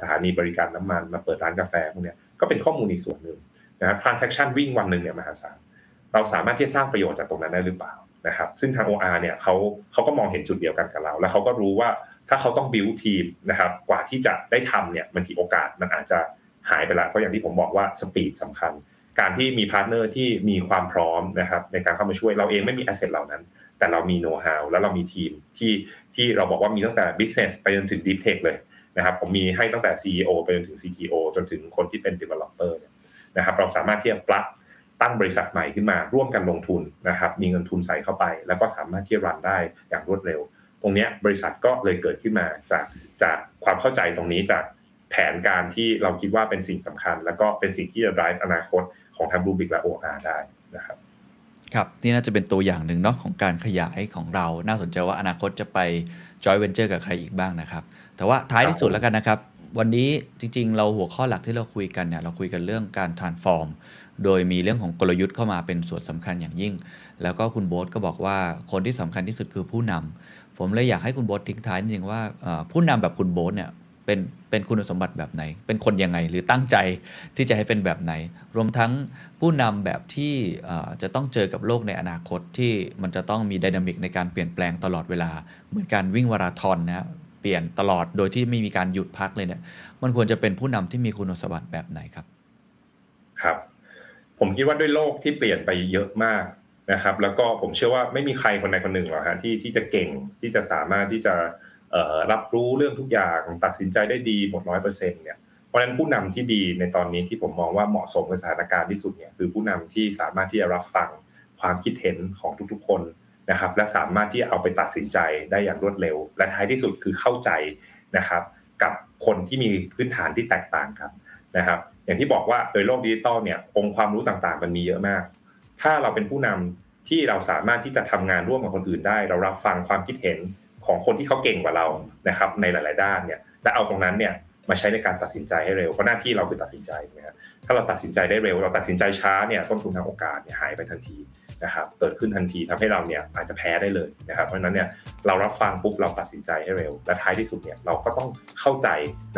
[SPEAKER 1] สถานีบริการน้ำมันมาเปิดร้านกาแฟพวกนี้ก็เป็นข้อมูลอีกส่วนหนึ่งนะครับ transaction วิ่งวันหนึ่งเนี่ยมหาศาลเราสามารถที่จะสร้างประโยชน์จากตรงนั้นได้หรือเปล่านะครับ ซึ่งทาง OR เนี่ยเขาเขาก็มองเห็นจุดเดียวกันกับเรา แล้วเขาก็รู้ว่าถ้าเขาต้อง build ทีมนะครับกว่าที่จะได้ทำเนี่ยมันทีโอกาสมันอาจจะหายไปละเพราะอย่างที่ผมบอกว่าสปีดสำคัญ การที่มีพาร์ทเนอร์ที่มีความพร้อมนะครับในการเข้ามาช่วยเราเองไม่มี asset เหล่านั้น แต่เรามีโน้ตฮาวแล้วเรามีทีมที่ที่เราบอกว่ามีตั้งแต่ business ไปจนถึง deep tech เลย นะครับผมมีให้ตั้งแต่ CEO ไปจนถึง CTO จนถึงคนที่เป็น developer นะครับเราสามารถที่จะปลักตั้งบริษัทใหม่ขึ้นมาร่วมกันลงทุนนะครับมีเงินทุนใส่เข้าไป แล้วก็สามารถที่จะรันได้อย่างรวดเร็ว ตรงนี้บริษัทก็เลยเกิดขึ้นมาจากจากความเข้าใจตรงนี้จากแผนการที่เราคิดว่าเป็นสิ่งสำคัญ แล้วก็เป็นสิ่งที่จะ drive อนาคตของทางบูบิกและ OR ได้นะครับ
[SPEAKER 2] ครับนี่น่าจะเป็นตัวอย่างหนึ่งเนาะของการขยายของเราน่าสนใจว่าอนาคตจะไป จอยเวนเจอร์กับใครอีกบ้างนะครับ แต่ว่าท้ายที่สุดแล้วกันนะครับ วันนี้จริง ๆ เราหัวข้อหลักที่เราคุยกันเนี่ยเราคุยกันเรื่องการ transform โดยมีเรื่องของกลยุทธ์เข้ามาเป็นส่วนสำคัญอย่างยิ่ง แล้วก็คุณโบ๊ทก็บอกว่าคนที่สำคัญที่สุดคือผู้นำผมเลยอยากให้คุณโบ๊ททิ้งท้ายนิดนึงว่าผู้นำแบบคุณโบ๊ทเนี่ย เป็นเป็นคุณสมบัติแบบไหน เป็นคนยังไงหรือตั้งใจที่จะให้เป็นแบบไหน รวมทั้งผู้นำแบบที่จะต้องเจอกับโลกในอนาคตที่มันจะต้องมีดินามิกในการเปลี่ยนแปลงตลอดเวลา เหมือนการวิ่งวาราธอนนะเปลี่ยนตลอดโดยที่ไม่มีการหยุดพักเลยเนี่ยมันควรจะเป็นผู้นำที่มีคุณสมบัติแบบไหนครับ
[SPEAKER 1] ครับ ผมคิดว่าด้วยโลกที่เปลี่ยนไปเยอะมากนะครับ แล้วก็ผมเชื่อว่าไม่มีใครคนใดคนหนึ่งหรอกฮะที่ที่จะเก่งที่จะสามารถที่จะ รับรู้เรื่องทุกอย่างตัดสินใจได้ดีหมดร้อยเปอร์เซ็นต์เนี่ยเพราะฉะนั้นผู้นำที่ดีในตอนนี้ที่ผมมองว่าเหมาะสมกับสถานการณ์ที่สุดเนี่ยคือผู้นำที่สามารถที่จะรับฟังความคิดเห็นของทุกๆ คนนะครับและสามารถที่จะเอาไปตัดสินใจได้อย่างรวดเร็ว และท้ายที่สุดคือเข้าใจนะครับกับคนที่มีพื้นฐานที่แตกต่างกันนะครับ อย่างที่บอกว่าโดยโลกดิจิตอลเนี่ยองค์ความรู้ต่างๆ มันมีเยอะมาก ถ้าเราเป็นผู้นำที่เราสามารถที่จะทำงานร่วมกับคนอื่นได้ เรารับฟังความคิดเห็น ของคนที่เขาเก่งกว่าเรานะครับ ในหลาย ๆ ด้านเนี่ยและเอาตรงนั้นเนี่ยมาใช้ในการตัดสินใจให้เร็วเพราะหน้าที่เราคือตัดสินใจนะครับถ้าเราตัดสินใจได้เร็ว เราตัดสินใจช้าเนี่ยต้นทุนทางโอกาสเนี่ยหายไปทันทีนะครับเกิดขึ้นทันทีทำให้เราเนี่ยอาจจะแพ้ได้เลยนะครับเพราะฉะนั้นเนี่ยเรารับฟังปุ๊บเราตัดสินใจให้เร็ว และท้ายที่สุดเนี่ยเราก็ต้องเข้าใจ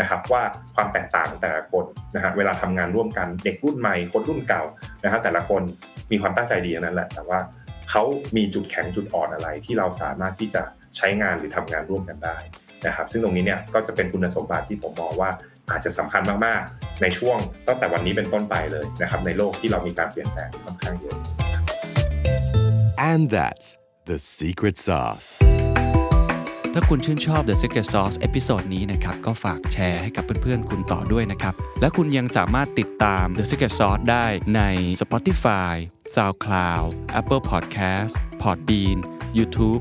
[SPEAKER 1] นะครับว่าความแตกต่างแต่ละคนนะฮะเวลาทำงานร่วมกันเด็กรุ่นใหม่คนรุ่นเก่านะครับแต่ละคนมีความตั้งใจดีนั้นแหละแต่ว่าเขามีจุดแข็งจุดอ่อนอะไรที่เราสามารถที่จะ ใช้งานหรือทำงานร่วมกันได้นะครับ ซึ่งตรงนี้เนี่ยก็จะเป็นคุณสมบัติที่ผมมองว่าอาจจะสำคัญมากๆ ในช่วงตั้งแต่วันนี้เป็นต้นไปเลยนะครับในโลกที่เรามีการเปลี่ยนแปลงค่อนข้างเยอะ
[SPEAKER 3] and that's the secret sauce
[SPEAKER 2] ถ้าคุณชื่นชอบ The Secret Sauce episode นี้นะครับ ก็ฝากแชร์ให้กับเพื่อนๆ คุณต่อด้วยนะครับ และคุณยังสามารถติดตาม The Secret Sauce ได้ใน Spotify, SoundCloud, Apple Podcast, Podbean, YouTube